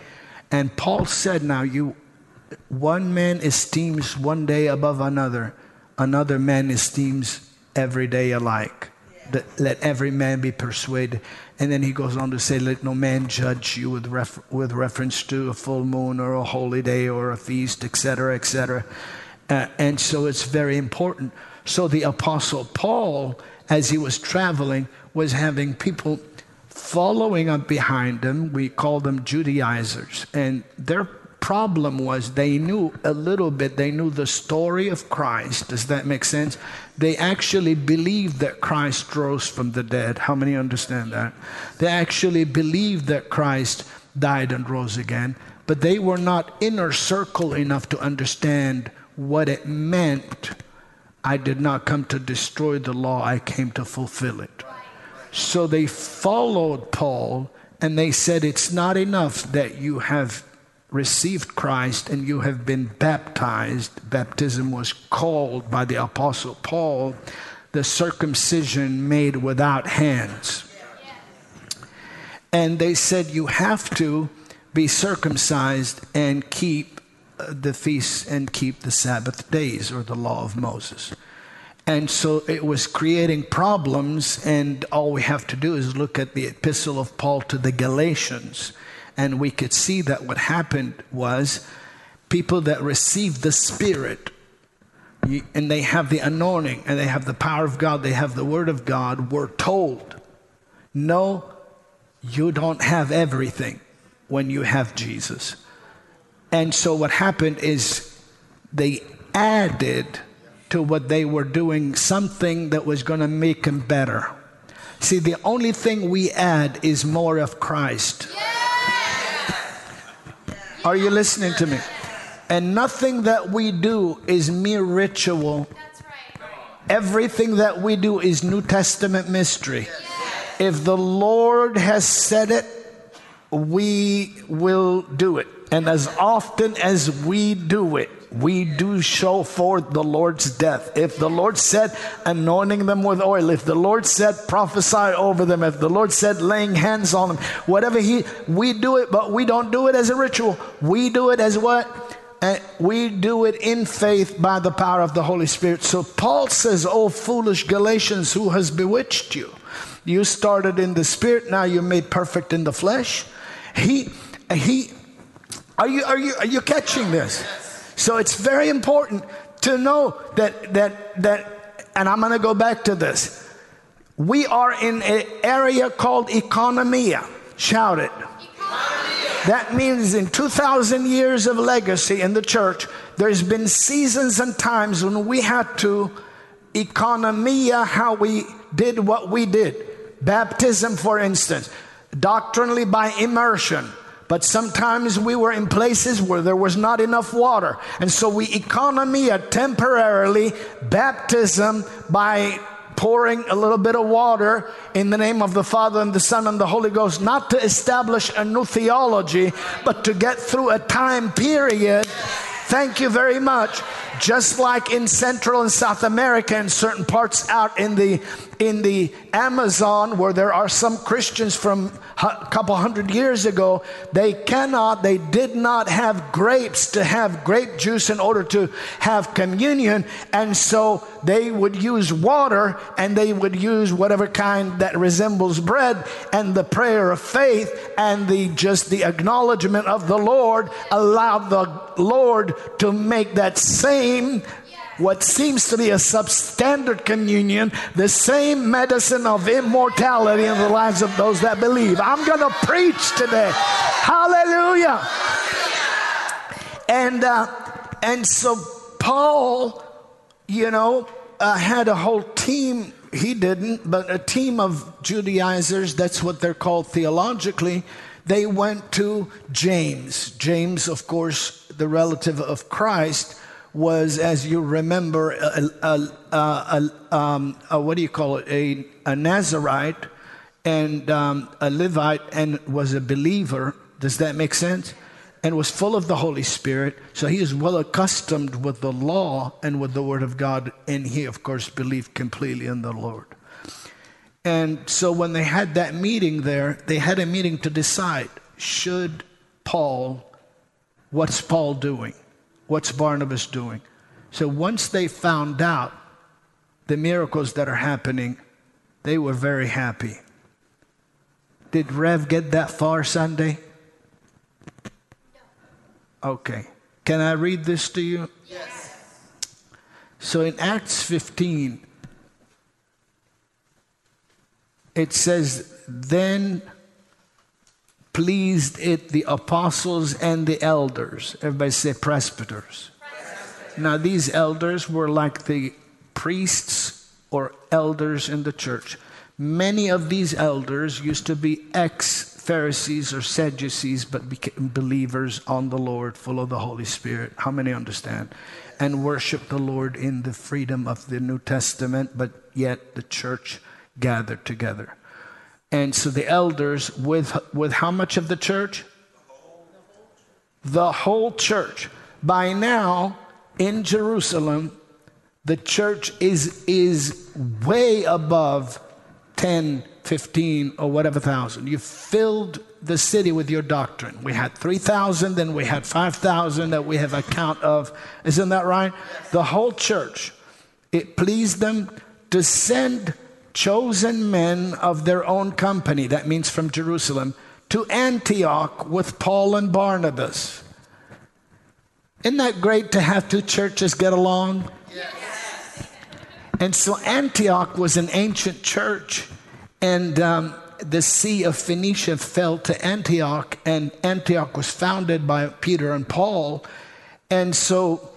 And Paul said, now you, one man esteems one day above another, another man esteems every day alike. Let every man be persuaded. And then he goes on to say, Let no man judge you with, with reference to a full moon or a holy day or a feast, etc., etc. Uh, and so it's very important. So the Apostle Paul, as he was traveling, was having people following up behind him. We call them Judaizers. And their problem was they knew a little bit, they knew the story of Christ. Does that make sense? They actually believed that Christ rose from the dead. How many understand that? They actually believed that Christ died and rose again, but they were not inner circle enough to understand what it meant I did not come to destroy the law, I came to fulfill it. So they followed Paul and they said, It's not enough that you have received Christ and you have been baptized. Baptism was called by the Apostle Paul the circumcision made without hands. And they said, You have to be circumcised and keep uh, the feasts and keep the Sabbath days or the law of Moses. And so it was creating problems, and all we have to do is look at the epistle of Paul to the Galatians, and we could see that what happened was people that received the Spirit and they have the anointing and they have the power of God, they have the Word of God, were told, No, you don't have everything when you have Jesus. And so what happened is they added to what they were doing something that was going to make them better. See, the only thing we add is more of Christ. Are you listening to me? And nothing that we do is mere ritual. Everything that we do is New Testament mystery. If the Lord has said it, we will do it. And as often as we do it, we do show forth the Lord's death. If the Lord said anointing them with oil, if the Lord said prophesy over them, if the Lord said laying hands on them, whatever He, we do it, but we don't do it as a ritual. We do it as what? And we do it in faith by the power of the Holy Spirit. So Paul says, Oh, foolish Galatians, who has bewitched you? You started in the spirit, now you're made perfect in the flesh. He, he, are you, are you, are you catching this? So it's very important to know that, that, that, and I'm going to go back to this. We are in an area called economia. Shout it. Economia. That means in 2,000 years of legacy in the church, there's been seasons and times when we had to economia how we did what we did. Baptism, for instance, doctrinally by immersion but sometimes we were in places where there was not enough water. And so we economia temporarily baptism by pouring a little bit of water in the name of the Father and the Son and the Holy Ghost, not to establish a new theology, but to get through a time period. Thank you very much. Just like in Central and South America and certain parts out in the in the Amazon where there are some Christians from a couple hundred years ago, they cannot, they did not have grapes to have grape juice in order to have communion. And so they would use water and they would use whatever kind that resembles bread and the prayer of faith and the just the acknowledgement of the Lord allowed the Lord to make that same what seems to be a substandard communion, the same medicine of immortality in the lives of those that believe. I'm going to preach today. Hallelujah. And uh, and so Paul, you know, uh, had a whole team. He didn't, but a team of Judaizers, that's what they're called theologically, they went to James. James, of course, the relative of Christ, was, as you remember, a, a, a, um, a what do you call it? A, Nazarite and um, a Levite and was a believer. Does that make sense? And was full of the Holy Spirit. So he is well accustomed with the law and with the Word of God. And he, of course, believed completely in the Lord. And so when they had that meeting there, they had a meeting to decide should Paul, what's Paul doing? What's Barnabas doing? So once they found out the miracles that are happening, they were very happy. Did Rev get that far Sunday? Okay. Can I read this to you? Yes. So in Acts 15, it says, Then pleased it the apostles and the elders. Everybody say presbyters. presbyters. Now, these elders were like the priests or elders in the church. Many of these elders used to be ex Pharisees or Sadducees, but became believers on the Lord, full of the Holy Spirit. How many understand? And worship the Lord in the freedom of the New Testament, but yet the church gathered together. And so the elders, with, with how much of the church? The whole church. By now, in Jerusalem, the church is, is way above 10, 15, or whatever thousand. You filled the city with your doctrine. We had 3,000, then we had 5,000 that we have a count of. Isn't that right? The whole church. It pleased them to send chosen men of their own company, that means from Jerusalem, to Antioch with Paul and Barnabas. Isn't that great to have two churches get along? Yes. And so Antioch was an ancient church, and um, the Sea of Phoenicia fell to Antioch, and Antioch was founded by Peter and Paul. And so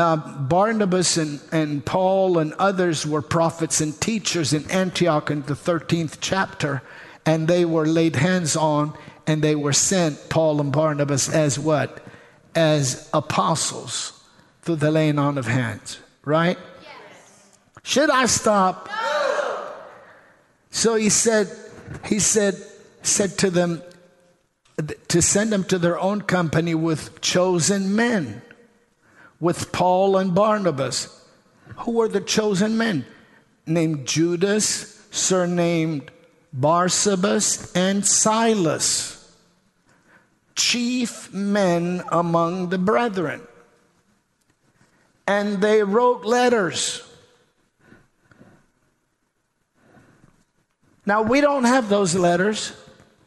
uh, Barnabas and, and Paul and others were prophets and teachers in Antioch in the 13th chapter, and they were laid hands on and they were sent, Paul and Barnabas, as what? As apostles through the laying on of hands, right? Yes. Should I stop? No. So he said, he said, said to them to send them to their own company with chosen men with Paul and Barnabas. Who were the chosen men? Named Judas, surnamed Barsabas, and Silas, chief men among the brethren. And they wrote letters. Now, we don't have those letters,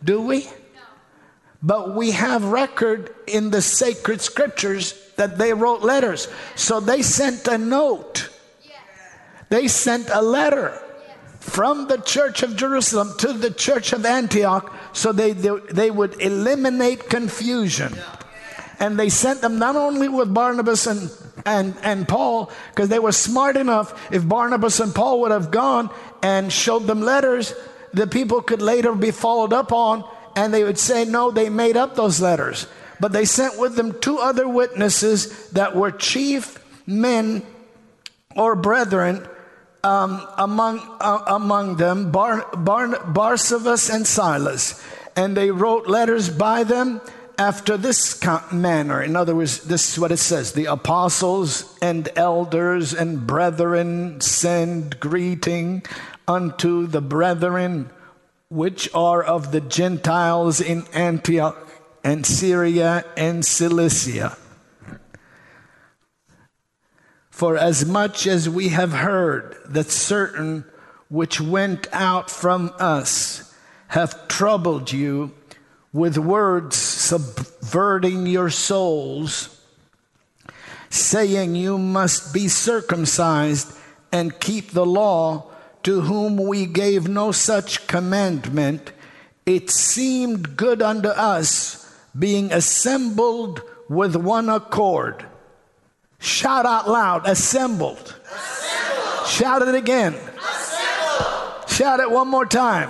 do we? No. But we have record in the sacred scriptures that they wrote letters. So they sent a note. They sent a letter from the church of Jerusalem to the church of Antioch so they, they, they would eliminate confusion. And they sent them not only with Barnabas and, and, and Paul, because they were smart enough, if Barnabas and Paul would have gone and showed them letters, the people could later be followed up on, and they would say, no, they made up those letters but they sent with them two other witnesses that were chief men or brethren um, among, uh, among them, Bar, Bar, Barsabas and Silas. And they wrote letters by them after this manner. In other words, this is what it says The apostles and elders and brethren send greeting unto the brethren which are of the Gentiles in Antioch and Syria and Cilicia. For as much as we have heard that certain which went out from us have troubled you with words subverting your souls, saying you must be circumcised and keep the law, to whom we gave no such commandment, it seemed good unto us being assembled with one accord. Shout out loud, assembled. assembled. Shout it again. Assembled. Shout it one more time.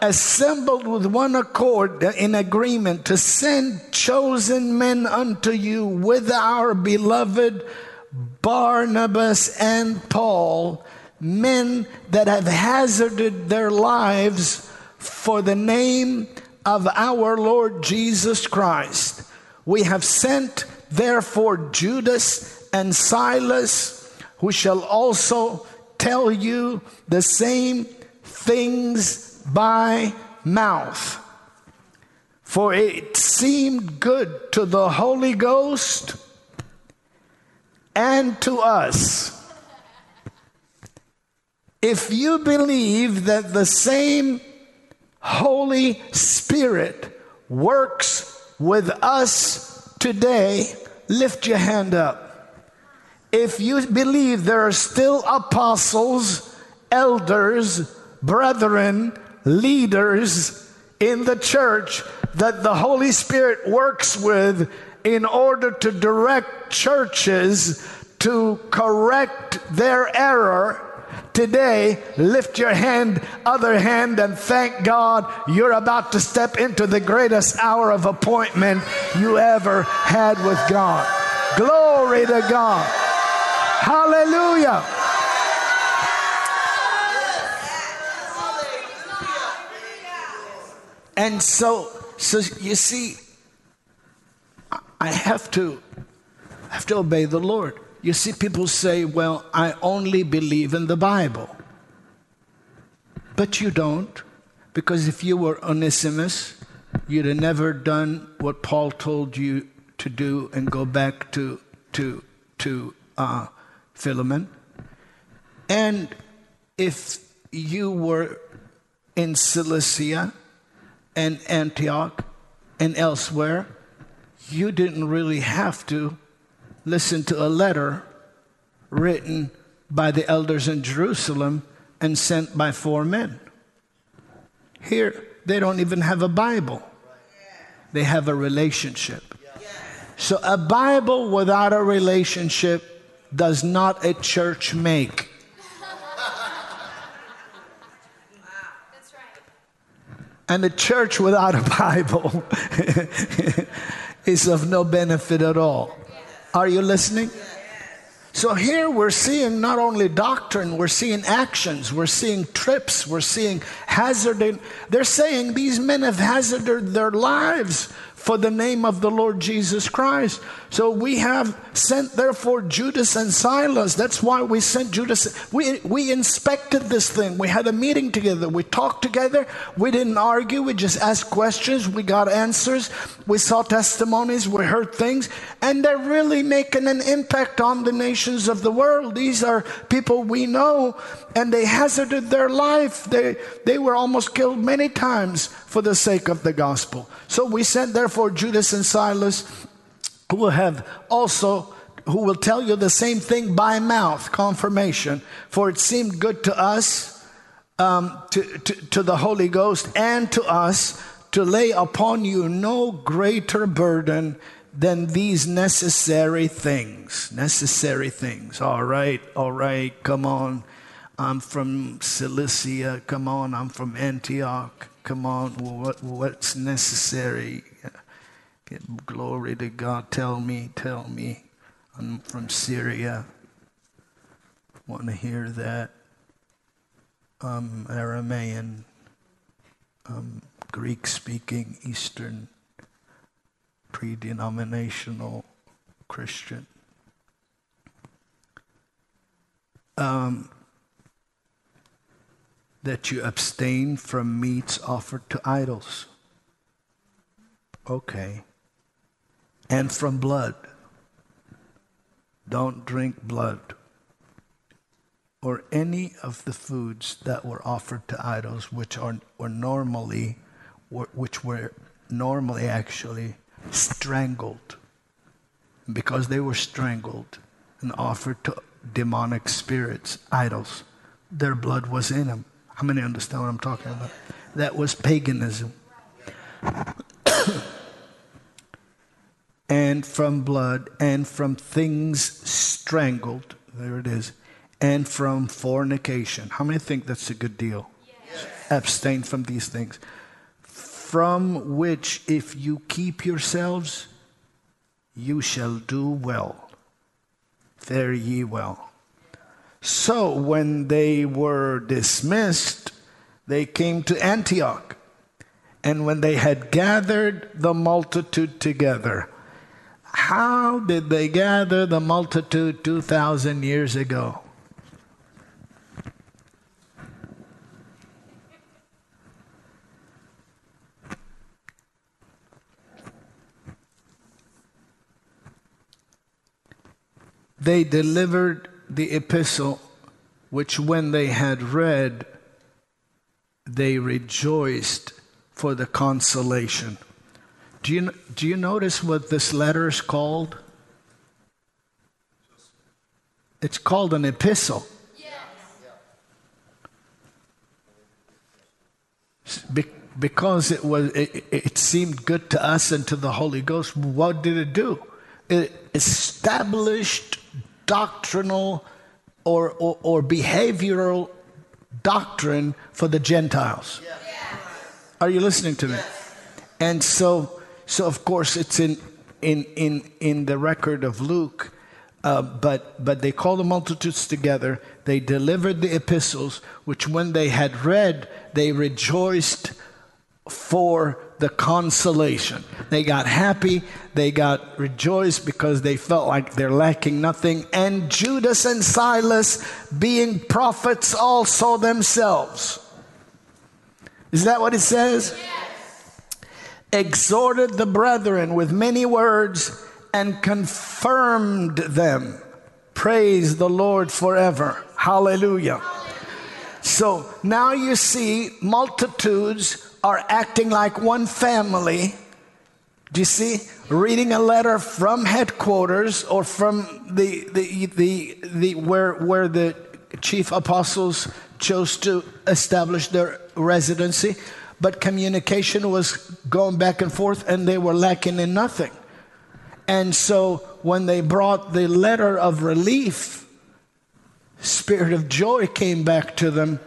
Assembled with one accord uh, in agreement to send chosen men unto you with our beloved Barnabas and Paul, men that have hazarded their lives for the name of our Lord Jesus Christ. We have sent therefore Judas and Silas, who shall also tell you the same things by mouth. For it seemed good to the Holy Ghost and to us. If you believe that the same Holy Spirit works with us today, lift your hand up. If you believe there are still apostles, elders, brethren, leaders in the church that the Holy Spirit works with in order to direct churches to correct their error, today, lift your hand, other hand, and thank God you're about to step into the greatest hour of appointment you ever had with God. Glory to God. Hallelujah. And so, so you see, I have to I have to obey the Lord. You see, people say, well, I only believe in the Bible. But you don't, because if you were Onesimus, you'd have never done what Paul told you to do and go back to, to, to uh, Philemon. And if you were in Cilicia and Antioch and elsewhere, you didn't really have to listen to a letter written by the elders in Jerusalem and sent by four men. Here, they don't even have a Bible, they have a relationship. So, a Bible without a relationship does not a church make. And a church without a Bible is of no benefit at all. Are you listening? So here we're seeing not only doctrine, we're seeing actions, we're seeing trips, we're seeing hazarding. They're saying these men have hazarded their lives for the name of the Lord Jesus Christ. So we have sent therefore Judas and Silas. That's why we sent Judas. We, we inspected this thing. We had a meeting together. We talked together. We didn't argue. We just asked questions. We got answers. We saw testimonies. We heard things. And they're really making an impact on the nations of the world. These are people we know and they hazarded their life. They, they were almost killed many times for the sake of the gospel. So we sent therefore Judas and Silas, who will have also who will tell you the same thing by mouth, confirmation. For it seemed good to us, um, to, to, to the Holy Ghost, and to us to lay upon you no greater burden than these necessary things. Necessary things. All right, all right, come on. I'm from Cilicia. Come on, I'm from Antioch. Come on, what, what's necessary? Glory to God. Tell me, tell me. I'm from Syria. Want to hear that? I'm Aramaean, I'm Greek speaking, Eastern, pre denominational Christian. Um, that you abstain from meats offered to idols. Okay. And from blood. Don't drink blood or any of the foods that were offered to idols, which are were normally, which were normally actually strangled, because they were strangled and offered to demonic spirits, idols. Their blood was in them. How many understand what I'm talking about? That was paganism. and from blood and from things strangled, there it is, and from fornication. How many think that's a good deal? Yes. Abstain from these things. From which, if you keep yourselves, you shall do well. Fare ye well. So when they were dismissed, they came to Antioch. And when they had gathered the multitude together, how did they gather the multitude 2,000 years ago? They delivered the epistle, which when they had read, they rejoiced for the consolation. Do you, do you notice what this letter is called? It's called an epistle. Be- because it was it, it seemed good to us and to the Holy Ghost. What did it do? It established doctrinal or, or, or behavioral doctrine for the Gentiles. Yes. Are you listening to me? Yes. And so, so of course, it's in in in in the record of Luke. Uh, but but they called the multitudes together. They delivered the epistles, which when they had read, they rejoiced for the consolation. They got happy, they got rejoiced because they felt like they're lacking nothing. And Judas and Silas, being prophets also themselves. Is that what it says? Yes. Exhorted the brethren with many words and confirmed them. Praise the Lord forever. Hallelujah. So now you see multitudes are acting like one family. Do you see? Reading a letter from headquarters or from the, the, the, the, where, where the chief apostles chose to establish their residency, but communication was going back and forth and they were lacking in nothing. And so when they brought the letter of relief, spirit of joy came back to them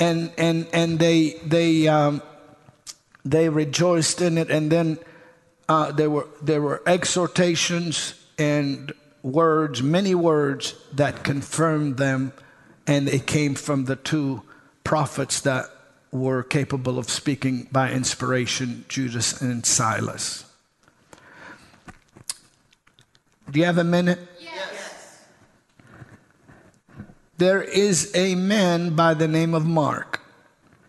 and, and, and they, they, um, they rejoiced in it. And then uh, there, were, there were exhortations and words, many words that confirmed them. And it came from the two prophets that were capable of speaking by inspiration Judas and Silas. Do you have a minute? Yes. There is a man by the name of Mark.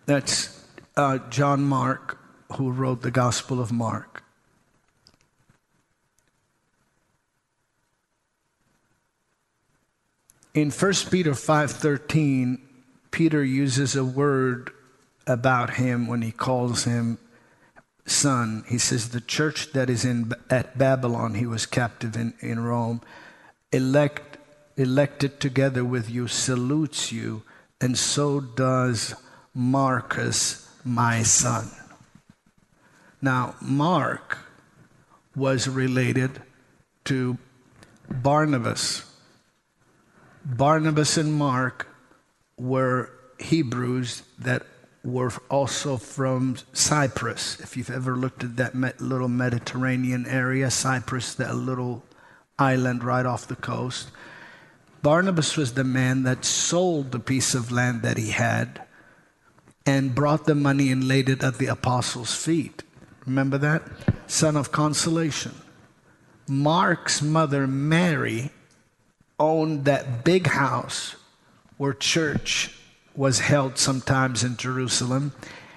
That's uh, John Mark who wrote the Gospel of Mark. In 1 Peter 5:13, Peter uses a word about him when he calls him son. He says the church that is in at Babylon, he was captive in, in Rome, elect elected together with you salutes you, and so does Marcus, my son. Now, Mark was related to Barnabas. Barnabas and Mark were Hebrews that were also from Cyprus. If you've ever looked at that little Mediterranean area, Cyprus, that little island right off the coast, Barnabas was the man that sold the piece of land that he had and brought the money and laid it at the apostles' feet. Remember that? Son of consolation. Mark's mother, Mary, owned that big house where church was held sometimes in Jerusalem.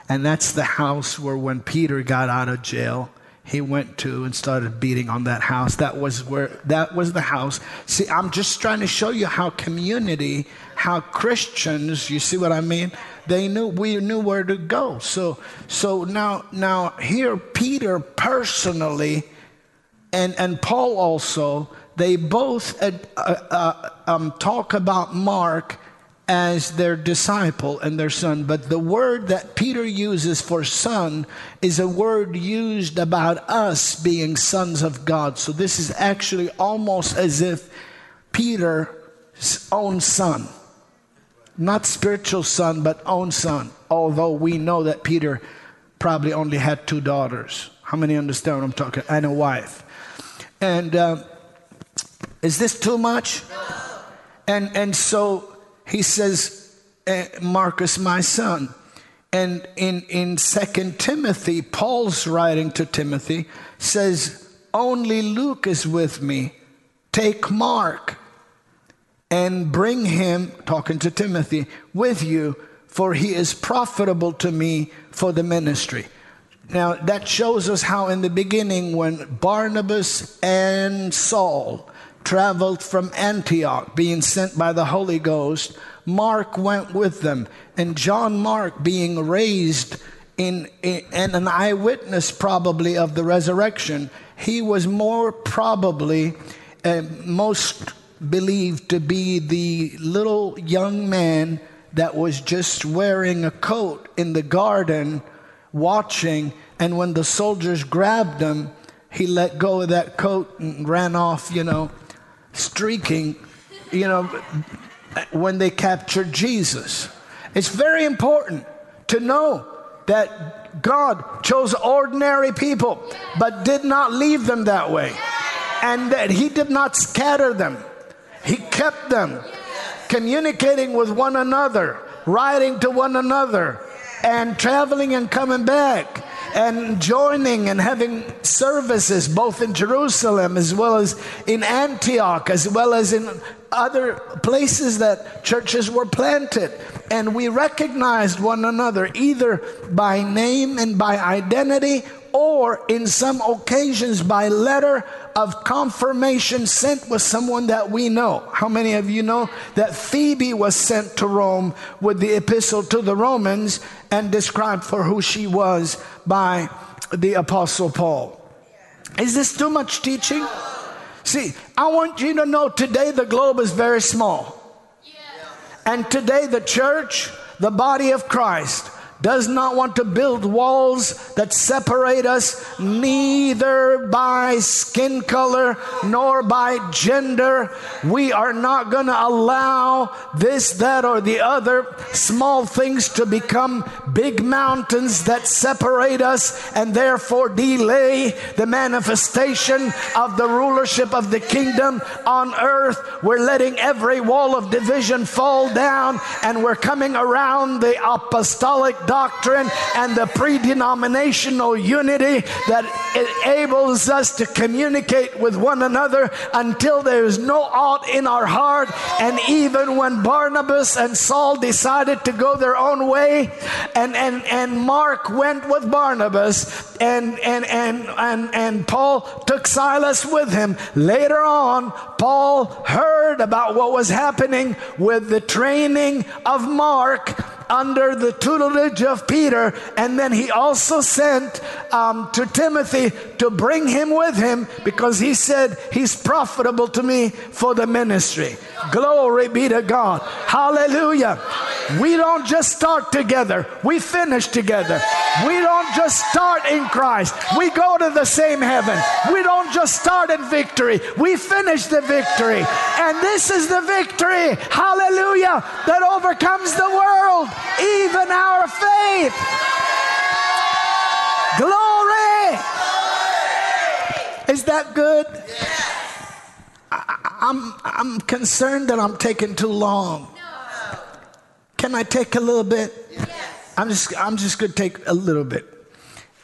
And that's the house where when Peter got out of jail, he went to and started beating on that house. That was where that was the house. See, I'm just trying to show you how community, how Christians, you see what I mean? They knew we knew where to go. So so now now here Peter personally and and Paul also they both uh, uh, um, talk about Mark as their disciple and their son. But the word that Peter uses for son is a word used about us being sons of God. So this is actually almost as if Peter's own son Not spiritual son, but own son. Although we know that Peter probably only had two daughters. How many understand what I'm talking? And a wife. And uh, is this too much? And and so he says, eh, Marcus, my son. And in in Second Timothy, Paul's writing to Timothy says, only Luke is with me. Take Mark and bring him, talking to Timothy, with you, for he is profitable to me for the ministry. Now, that shows us how, in the beginning, when Barnabas and Saul traveled from Antioch, being sent by the Holy Ghost, Mark went with them. And John Mark, being raised in, in and an eyewitness probably of the resurrection, he was more probably uh, most believed to be the little young man that was just wearing a coat in the garden watching and when the soldiers grabbed him he let go of that coat and ran off you know streaking you know when they captured Jesus. It's very important to know that God chose ordinary people but did not leave them that way. And that he did not scatter them. He kept them communicating with one another, writing to one another, and traveling and coming back, and joining and having services both in Jerusalem as well as in Antioch, as well as in other places that churches were planted. And we recognized one another either by name and by identity or in some occasions by letter of confirmation sent with someone that we know. How many of you know that Phoebe was sent to Rome with the epistle to the Romans and described for who she was by the Apostle Paul? Is this too much teaching? See, I want you to know today the globe is very small. And today the church, the body of Christ, does not want to build walls that separate us neither by skin color nor by gender. We are not going to allow this, that, or the other small things to become big mountains that separate us and therefore delay the manifestation of the rulership of the kingdom on earth. We're letting every wall of division fall down and we're coming around the apostolic doctrine and the pre denominational unity that enables us to communicate with one another until there is no ought in our heart. And even when Barnabas and Saul decided to go their own way, and, and, and Mark went with Barnabas, and, and, and, and, and Paul took Silas with him, later on, Paul heard about what was happening with the training of Mark under the tutelage of Peter. And then he also sent um, to Timothy to bring him with him because he said, He's profitable to me for the ministry. Glory be to God. Hallelujah. We don't just start together, we finish together. We don't just start in Christ, we go to the same heaven. We don't just start in victory, we finish the victory. And this is the victory, hallelujah, that overcomes the world, even our faith. Glory! Is that good? I, I'm, I'm concerned that I'm taking too long. Can I take a little bit? Yes. I'm just I'm just going to take a little bit.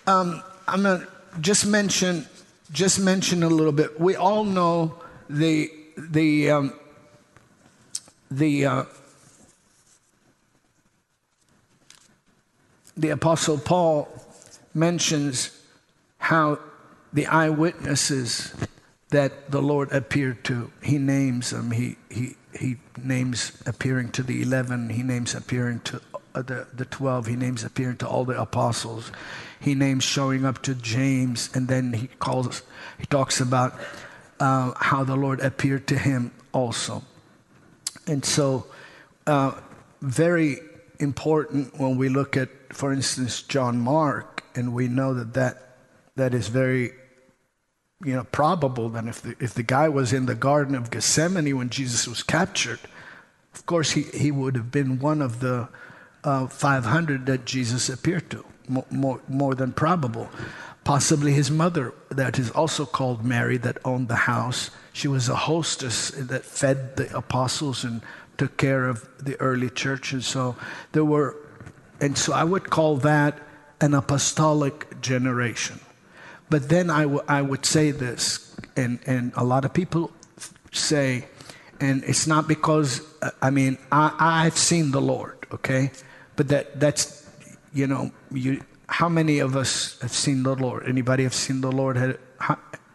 Um, I'm going to just mention just mention a little bit. We all know the the um, the uh, the apostle Paul mentions how the eyewitnesses that the Lord appeared to. He names them. He he he names appearing to the 11, he names appearing to uh, the, the 12, he names appearing to all the apostles, he names showing up to James, and then he calls, he talks about uh, how the Lord appeared to him also. And so, uh, very important when we look at, for instance, John Mark, and we know that that, that is very you know, probable that if the, if the guy was in the Garden of Gethsemane when Jesus was captured, Of course, he, he would have been one of the uh, 500 that Jesus appeared to, more, more, more than probable. Possibly his mother, that is also called Mary, that owned the house. She was a hostess that fed the apostles and took care of the early church. And so there were, and so I would call that an apostolic generation. But then I, I would say this, and, and a lot of people say, and it's not because, I mean, I, I've seen the Lord, okay? But that, that's, you know, you, how many of us have seen the Lord? Anybody have seen the Lord? Had,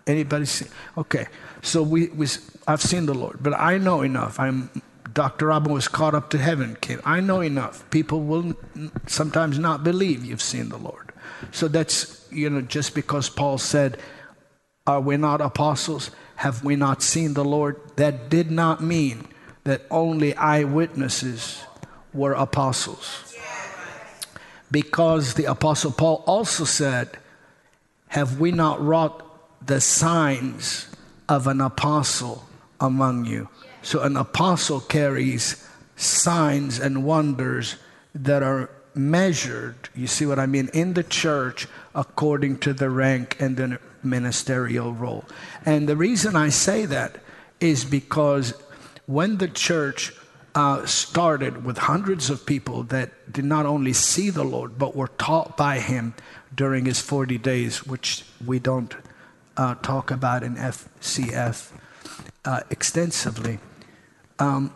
anybody seen? Okay, so we, we, I've seen the Lord, but I know enough. I'm Dr. Robin was caught up to heaven. I know enough. People will sometimes not believe you've seen the Lord. So that's you know just because Paul said, "Are we not apostles? Have we not seen the Lord?" That did not mean that only eyewitnesses were apostles because the Apostle Paul also said, Have we not wrought the signs of an apostle among you? So an apostle carries signs and wonders that are measured, you see what I mean, in the church according to the rank and the ministerial role. And the reason I say that is because when the church uh, started with hundreds of people that did not only see the Lord, but were taught by Him during His 40 days, which we don't uh, talk about in FCF uh, extensively. Um,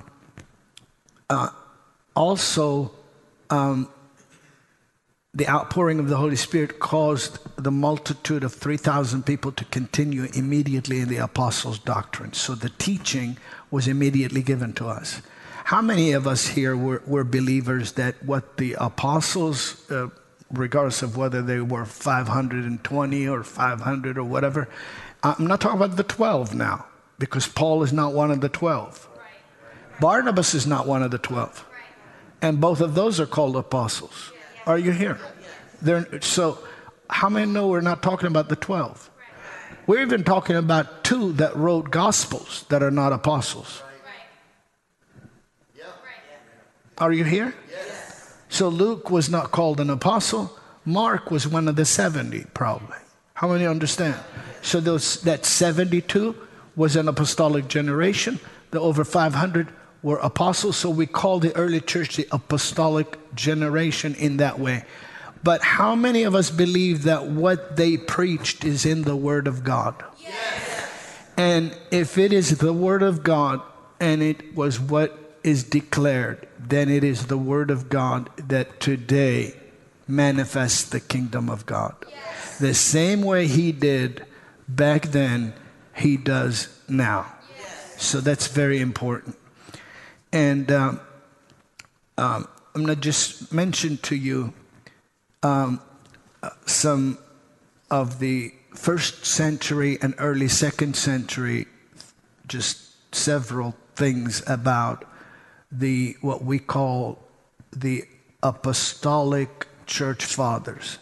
uh, also, um, the outpouring of the Holy Spirit caused the multitude of 3,000 people to continue immediately in the apostles' doctrine. So the teaching was immediately given to us. How many of us here were, were believers that what the apostles, uh, regardless of whether they were 520 or 500 or whatever, I'm not talking about the 12 now, because Paul is not one of the 12. Barnabas is not one of the 12. And both of those are called apostles. Are you here? They're, so, how many know we're not talking about the 12? We're even talking about two that wrote gospels that are not apostles. Are you here? So Luke was not called an apostle. Mark was one of the 70, probably. How many understand? So those, that 72 was an apostolic generation. The over 500 were apostles. So we call the early church the apostolic generation in that way. But how many of us believe that what they preached is in the Word of God? Yes. And if it is the Word of God and it was what is declared, then it is the Word of God that today manifests the kingdom of God. Yes. The same way He did back then, He does now. Yes. So that's very important. And um, um, I'm going to just mention to you um, uh, some of the first century and early second century, just several things about the what we call the apostolic church fathers.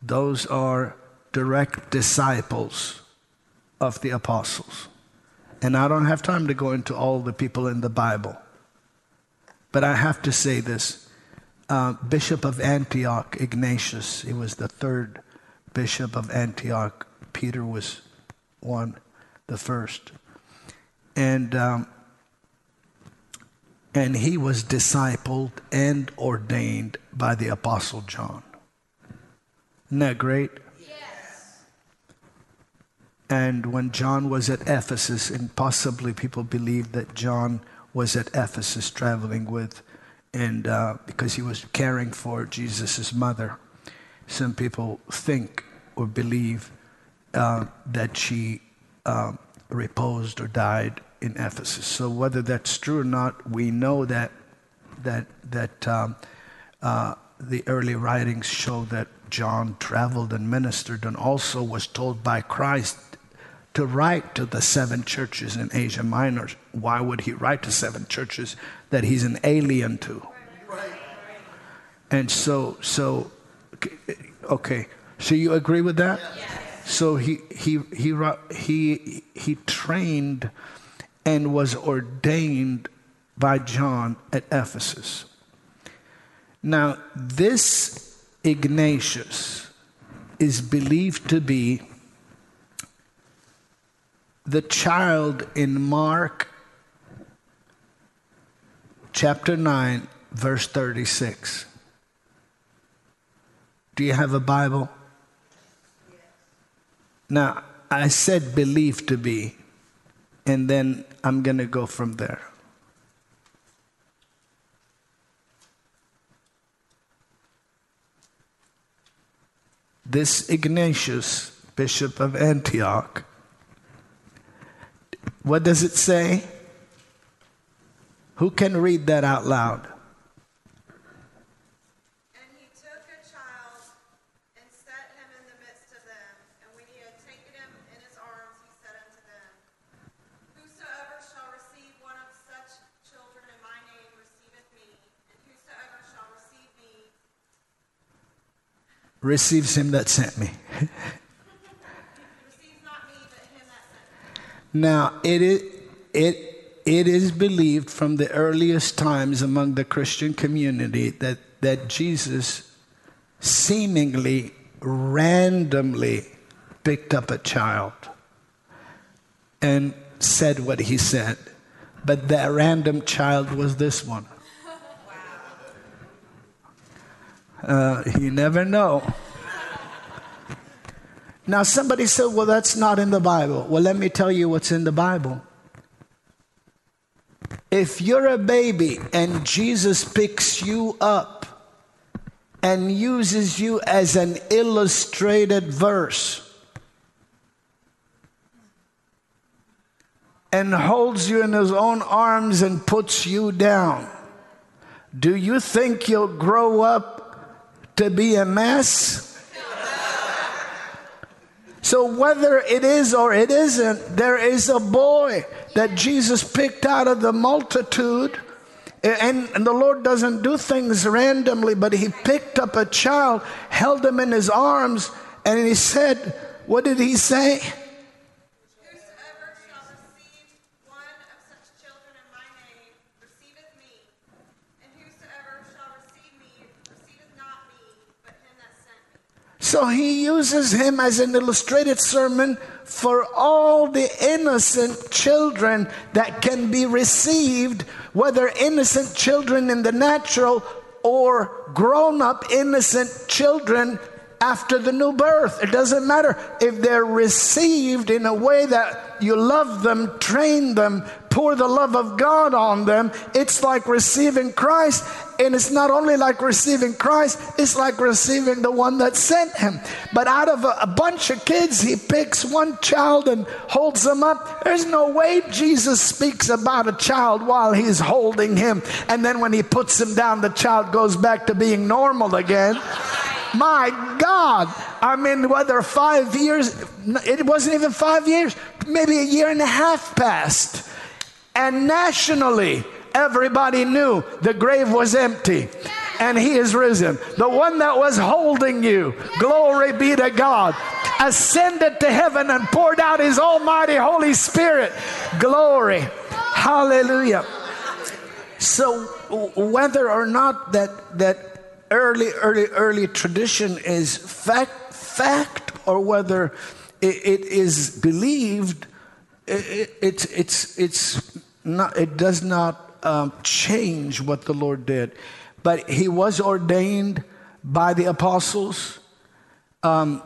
Those are direct disciples of the apostles. And I don't have time to go into all the people in the Bible. But I have to say this uh, Bishop of Antioch, Ignatius, he was the third bishop of Antioch. Peter was one, the first. And um, and he was discipled and ordained by the Apostle John. Isn't that great? Yes. And when John was at Ephesus, and possibly people believe that John was at Ephesus traveling with, and uh, because he was caring for Jesus' mother, some people think or believe uh, that she uh, reposed or died in Ephesus. So whether that's true or not, we know that that that um, uh, the early writings show that John traveled and ministered, and also was told by Christ to write to the seven churches in Asia Minor. Why would he write to seven churches that he's an alien to? And so, so, okay. So you agree with that? So he he he he he trained and was ordained by John at Ephesus. Now, this Ignatius is believed to be the child in Mark chapter 9, verse 36. Do you have a Bible? Now, I said believed to be, and then I'm going to go from there. This Ignatius, Bishop of Antioch, what does it say? Who can read that out loud? And he took a child and set him in the midst of them. And when he had taken him in his arms, he said unto them, Whosoever shall receive one of such children in my name receiveth me, and whosoever shall receive me Receives him that sent me. receives not me, but him that sent me. Now, it is, it, it is believed from the earliest times among the Christian community that, that Jesus seemingly randomly picked up a child and said what he said. But that random child was this one. Uh, you never know. Now, somebody said, well, that's not in the Bible. Well, let me tell you what's in the Bible. If you're a baby and Jesus picks you up and uses you as an illustrated verse and holds you in his own arms and puts you down, do you think you'll grow up to be a mess? So, whether it is or it isn't, there is a boy that Jesus picked out of the multitude. And, and, the Lord doesn't do things randomly, but He picked up a child, held him in His arms, and He said, What did He say? Whosoever shall receive one of such children in my name receiveth me, and whosoever shall receive me receiveth not me, but him that sent me. So He uses him as an illustrated sermon for all the innocent children that can be received, whether innocent children in the natural or grown up innocent children after the new birth. It doesn't matter if they're received in a way that you love them, train them, pour the love of God on them. It's like receiving Christ. And it's not only like receiving Christ, it's like receiving the one that sent him. But out of a, a bunch of kids, he picks one child and holds them up. There's no way Jesus speaks about a child while he's holding him. And then when he puts him down, the child goes back to being normal again. My God. I mean, whether five years, it wasn't even five years, maybe a year and a half passed. And nationally, everybody knew the grave was empty and he is risen. The one that was holding you, glory be to God, ascended to heaven and poured out his almighty Holy Spirit. Glory. Hallelujah. So whether or not that that early early early tradition is fact fact or whether it, it is believed it, it's it's it's not it does not um, change what the Lord did, but he was ordained by the apostles, um,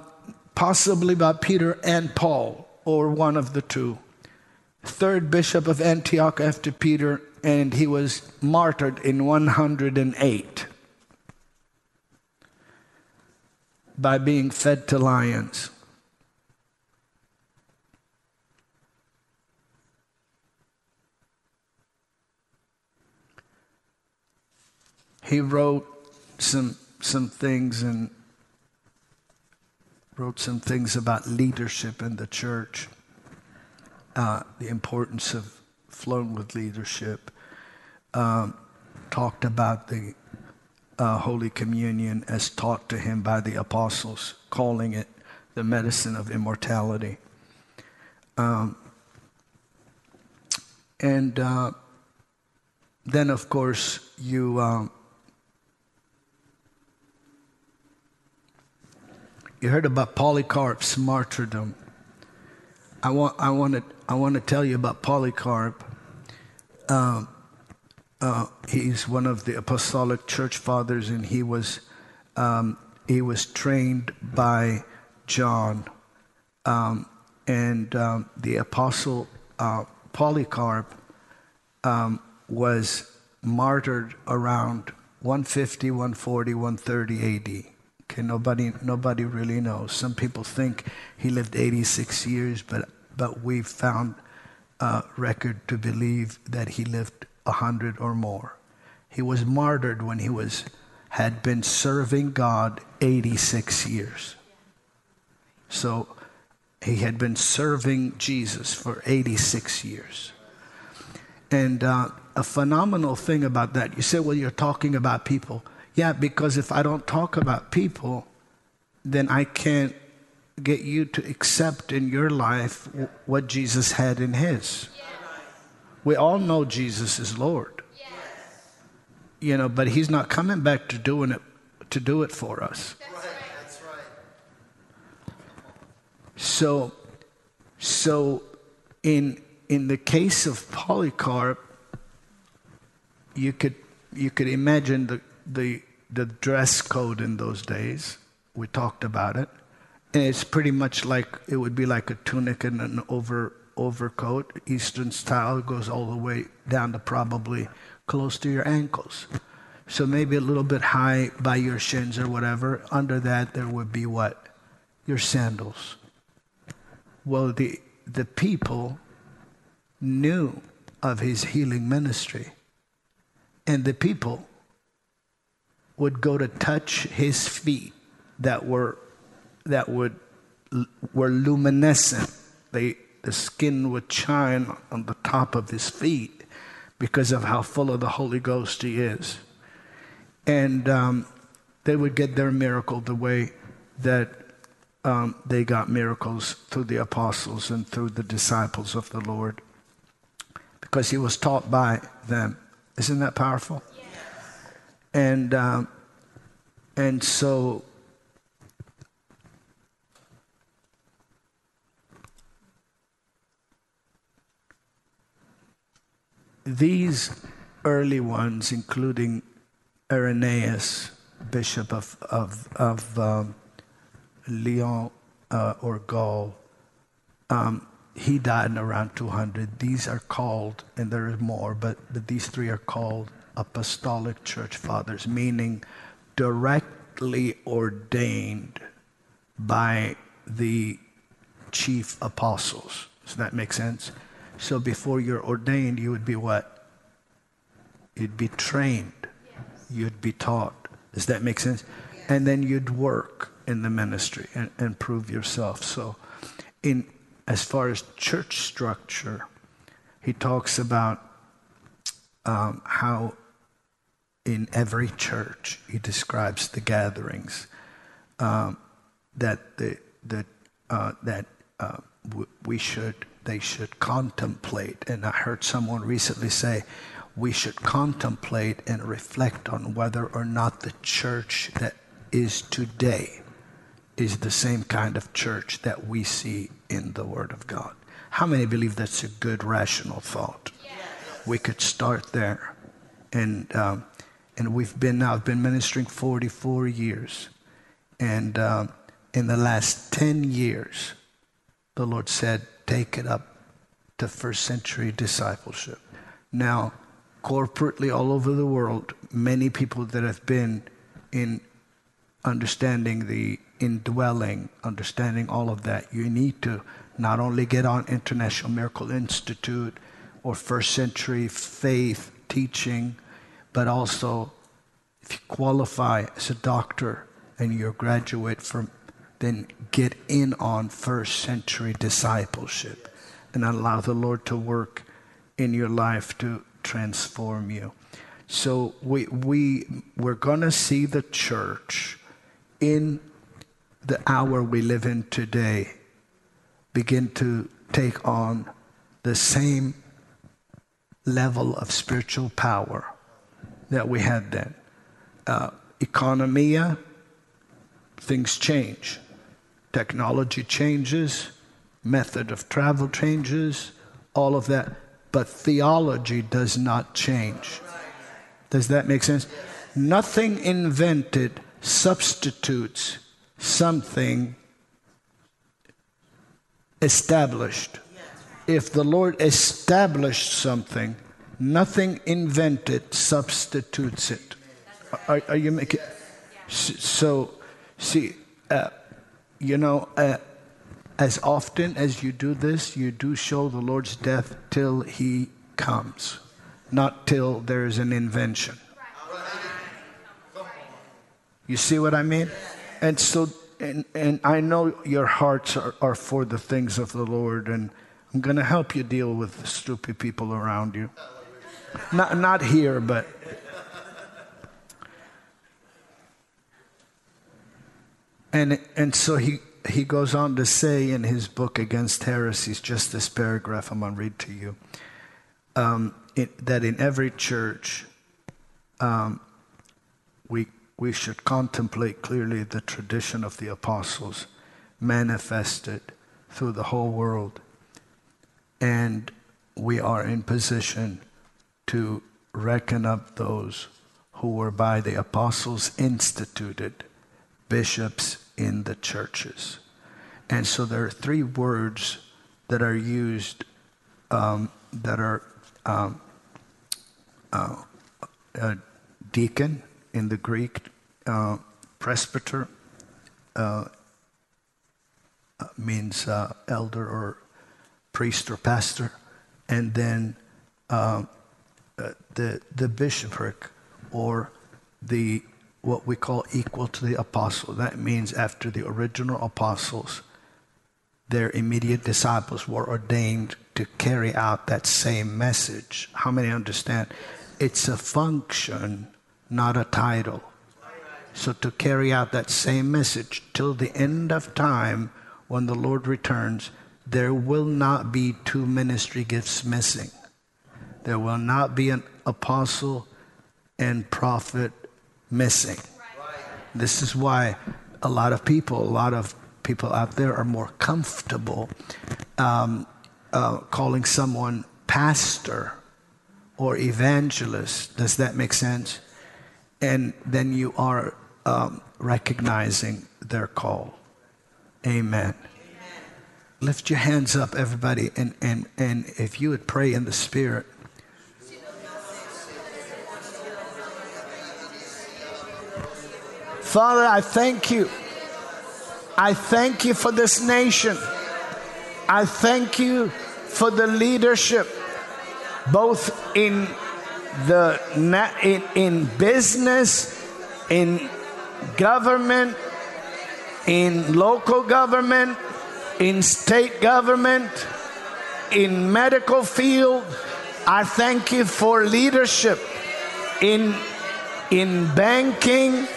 possibly by Peter and Paul, or one of the two. Third bishop of Antioch after Peter, and he was martyred in 108 by being fed to lions. he wrote some some things and wrote some things about leadership in the church, uh, the importance of flowing with leadership. Um, talked about the uh, Holy Communion as taught to him by the apostles, calling it the medicine of immortality. Um, and uh, then of course you um, you heard about Polycarp's martyrdom. I want I want to I want to tell you about Polycarp. Um, uh, he's one of the apostolic church fathers, and he was um, he was trained by John, um, and um, the apostle uh, Polycarp um, was martyred around 150, 140, 130 AD. Okay, nobody nobody really knows. Some people think he lived 86 years, but but we found a record to believe that he lived 100 or more. He was martyred when he was had been serving God 86 years. So he had been serving Jesus for 86 years. And uh, a phenomenal thing about that, you say, well, you're talking about people. Yeah, because if I don't talk about people, then I can't get you to accept in your life what Jesus had in his. We all know Jesus is Lord. You know, but he's not coming back to doing it to do it for us. That's right. That's right. So so in in the case of Polycarp, you could you could imagine the the the dress code in those days. We talked about it. And it's pretty much like it would be like a tunic and an over overcoat, Eastern style, goes all the way down to probably close to your ankles. So maybe a little bit high by your shins or whatever. Under that there would be what? Your sandals. Well the the people knew of his healing ministry. And the people would go to touch his feet that were that would were luminescent. They the skin would shine on the top of his feet because of how full of the Holy Ghost he is. And um, they would get their miracle the way that um, they got miracles through the apostles and through the disciples of the Lord because he was taught by them. Isn't that powerful? Yes. And um, and so these early ones, including Irenaeus, bishop of of of um, Lyon uh, or Gaul, um, he died in around 200. These are called, and there are more, but, but these three are called apostolic church fathers, meaning directly ordained by the chief apostles. Does that make sense? So before you're ordained, you would be what? You'd be trained. Yes. You'd be taught. Does that make sense? Yes. And then you'd work in the ministry and, and prove yourself. So in as far as church structure, he talks about um, how in every church he describes the gatherings um, that the, the uh, that uh, w- we should they should contemplate. And I heard someone recently say we should contemplate and reflect on whether or not the church that is today is the same kind of church that we see in the Word of God. How many believe that's a good, rational thought? Yes. We could start there. And, um, and we've been now, I've been ministering 44 years. And um, in the last 10 years, the Lord said, take it up to first century discipleship. Now, corporately all over the world, many people that have been in understanding the indwelling, understanding all of that, you need to not only get on International Miracle Institute or first century faith teaching, but also if you qualify as a doctor and you're a graduate from, then get in on first century discipleship and allow the Lord to work in your life to transform you. So we we we're going to see the church in the hour we live in today begin to take on the same level of spiritual power that we had then. Uh, economia, things change. Technology changes, method of travel changes, all of that. But theology does not change. Does that make sense? Nothing invented substitutes something established. If the Lord established something, nothing invented substitutes it. Are, are you making? So, see, uh, you know, uh, as often as you do this, you do show the Lord's death till He comes, not till there is an invention. You see what I mean? And so, and, and I know your hearts are, are for the things of the Lord, and I'm going to help you deal with the stupid people around you. Not, not here, but. And, and so he, he goes on to say in his book Against Heresies, just this paragraph I'm going to read to you, um, it, that in every church, um, we we should contemplate clearly the tradition of the apostles manifested through the whole world. And we are in position to reckon up those who were by the apostles instituted bishops in the churches. And so there are three words that are used um, that are um, uh, deacon, in the Greek, uh, presbyter uh, uh, means uh, elder or priest or pastor, and then uh, uh, the the bishopric or the what we call equal to the apostle. That means after the original apostles, their immediate disciples were ordained to carry out that same message. How many understand? It's a function not a title. So, to carry out that same message till the end of time, when the Lord returns, there will not be two ministry gifts missing. There will not be an apostle and prophet missing. This is why a lot of people, a lot of people out there are more comfortable um, uh, calling someone pastor or evangelist. Does that make sense? and then you are um, recognizing their call. Amen. Amen. Lift your hands up, everybody, and, and, and if you would pray in the Spirit. Father, I thank you. I thank you for this nation. I thank you for the leadership, both in the in, in business, in government, in local government, in state government, in medical field. I thank you for leadership in in banking,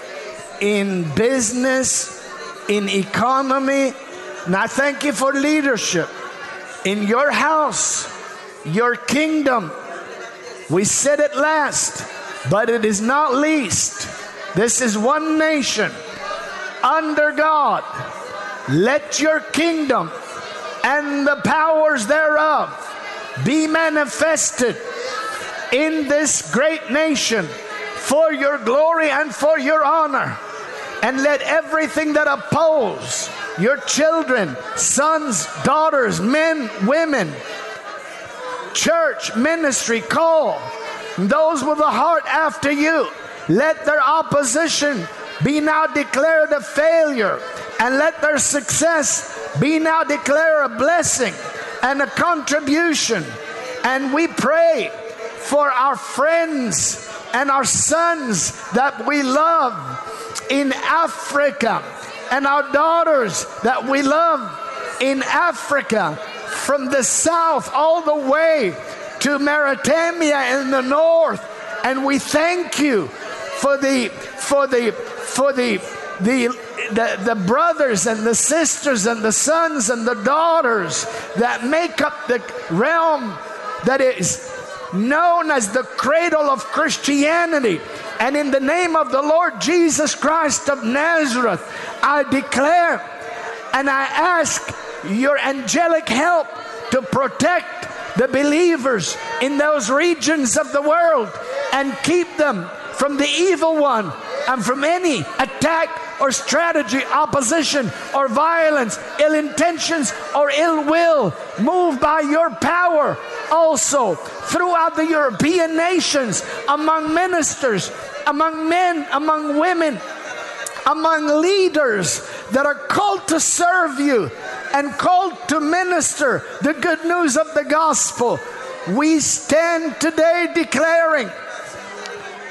in business, in economy. And I thank you for leadership in your house, your kingdom, we said it last, but it is not least. This is one nation under God. Let your kingdom and the powers thereof be manifested in this great nation for your glory and for your honor. And let everything that oppose your children, sons, daughters, men, women, church, ministry, call. Those with a heart after you, let their opposition be now declared a failure, and let their success be now declared a blessing and a contribution. And we pray for our friends and our sons that we love in Africa and our daughters that we love in Africa from the south all the way to Mauritania in the north. And we thank you for the for the for the the, the, the brothers and the sisters and the sons and the daughters that make up the realm that is known as the cradle of Christianity. And in the name of the Lord Jesus Christ of Nazareth, I declare and I ask your angelic help to protect the believers in those regions of the world and keep them from the evil one and from any attack or strategy, opposition or violence, ill intentions or ill will. Move by your power also throughout the European nations, among ministers, among men, among women, among leaders that are called to serve you and called to minister the good news of the gospel. We stand today declaring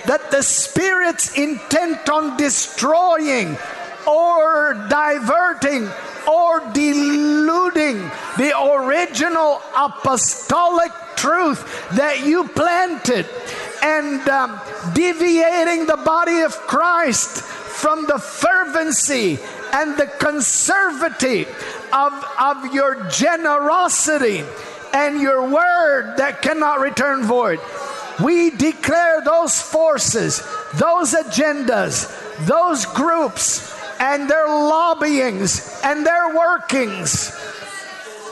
that the Spirit's intent on destroying or diverting or deluding the original apostolic truth that you planted and um, deviating the body of Christ from the fervency and the conservative of, of your generosity and your word that cannot return void. We declare those forces, those agendas, those groups, and their lobbyings and their workings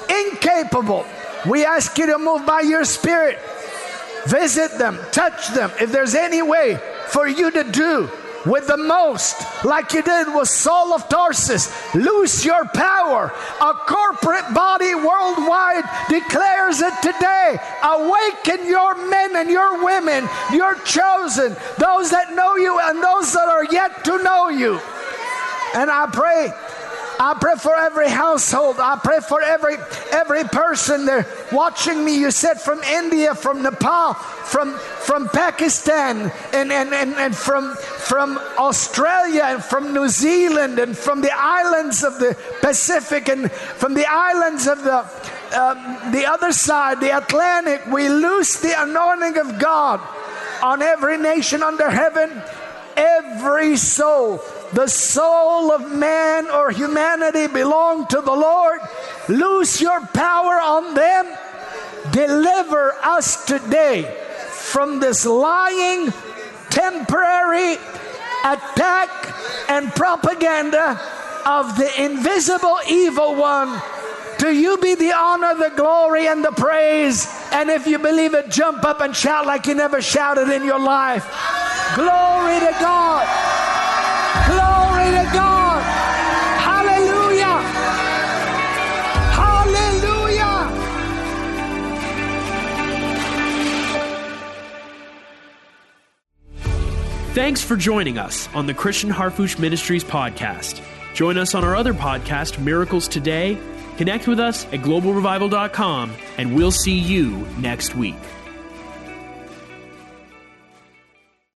incapable. We ask you to move by your spirit. Visit them, touch them. If there's any way for you to do with the most, like you did with Saul of Tarsus. Loose your power. A corporate body worldwide declares it today. Awaken your men and your women, your chosen, those that know you and those that are yet to know you. And I pray I pray for every household. I pray for every every person there watching me. You said from India, from Nepal, from from Pakistan, and, and, and, and from from Australia and from New Zealand and from the islands of the Pacific and from the islands of the um, the other side, the Atlantic. We loose the anointing of God on every nation under heaven, every soul the soul of man or humanity belong to the Lord. Loose your power on them. Deliver us today from this lying, temporary attack and propaganda of the invisible evil one. To you be the honor, the glory, and the praise. And if you believe it, jump up and shout like you never shouted in your life. Glory to God. Glory to God. Hallelujah. Hallelujah. Thanks for joining us on the Christian Harfouche Ministries podcast. Join us on our other podcast, Miracles Today. Connect with us at globalrevival.com, and we'll see you next week.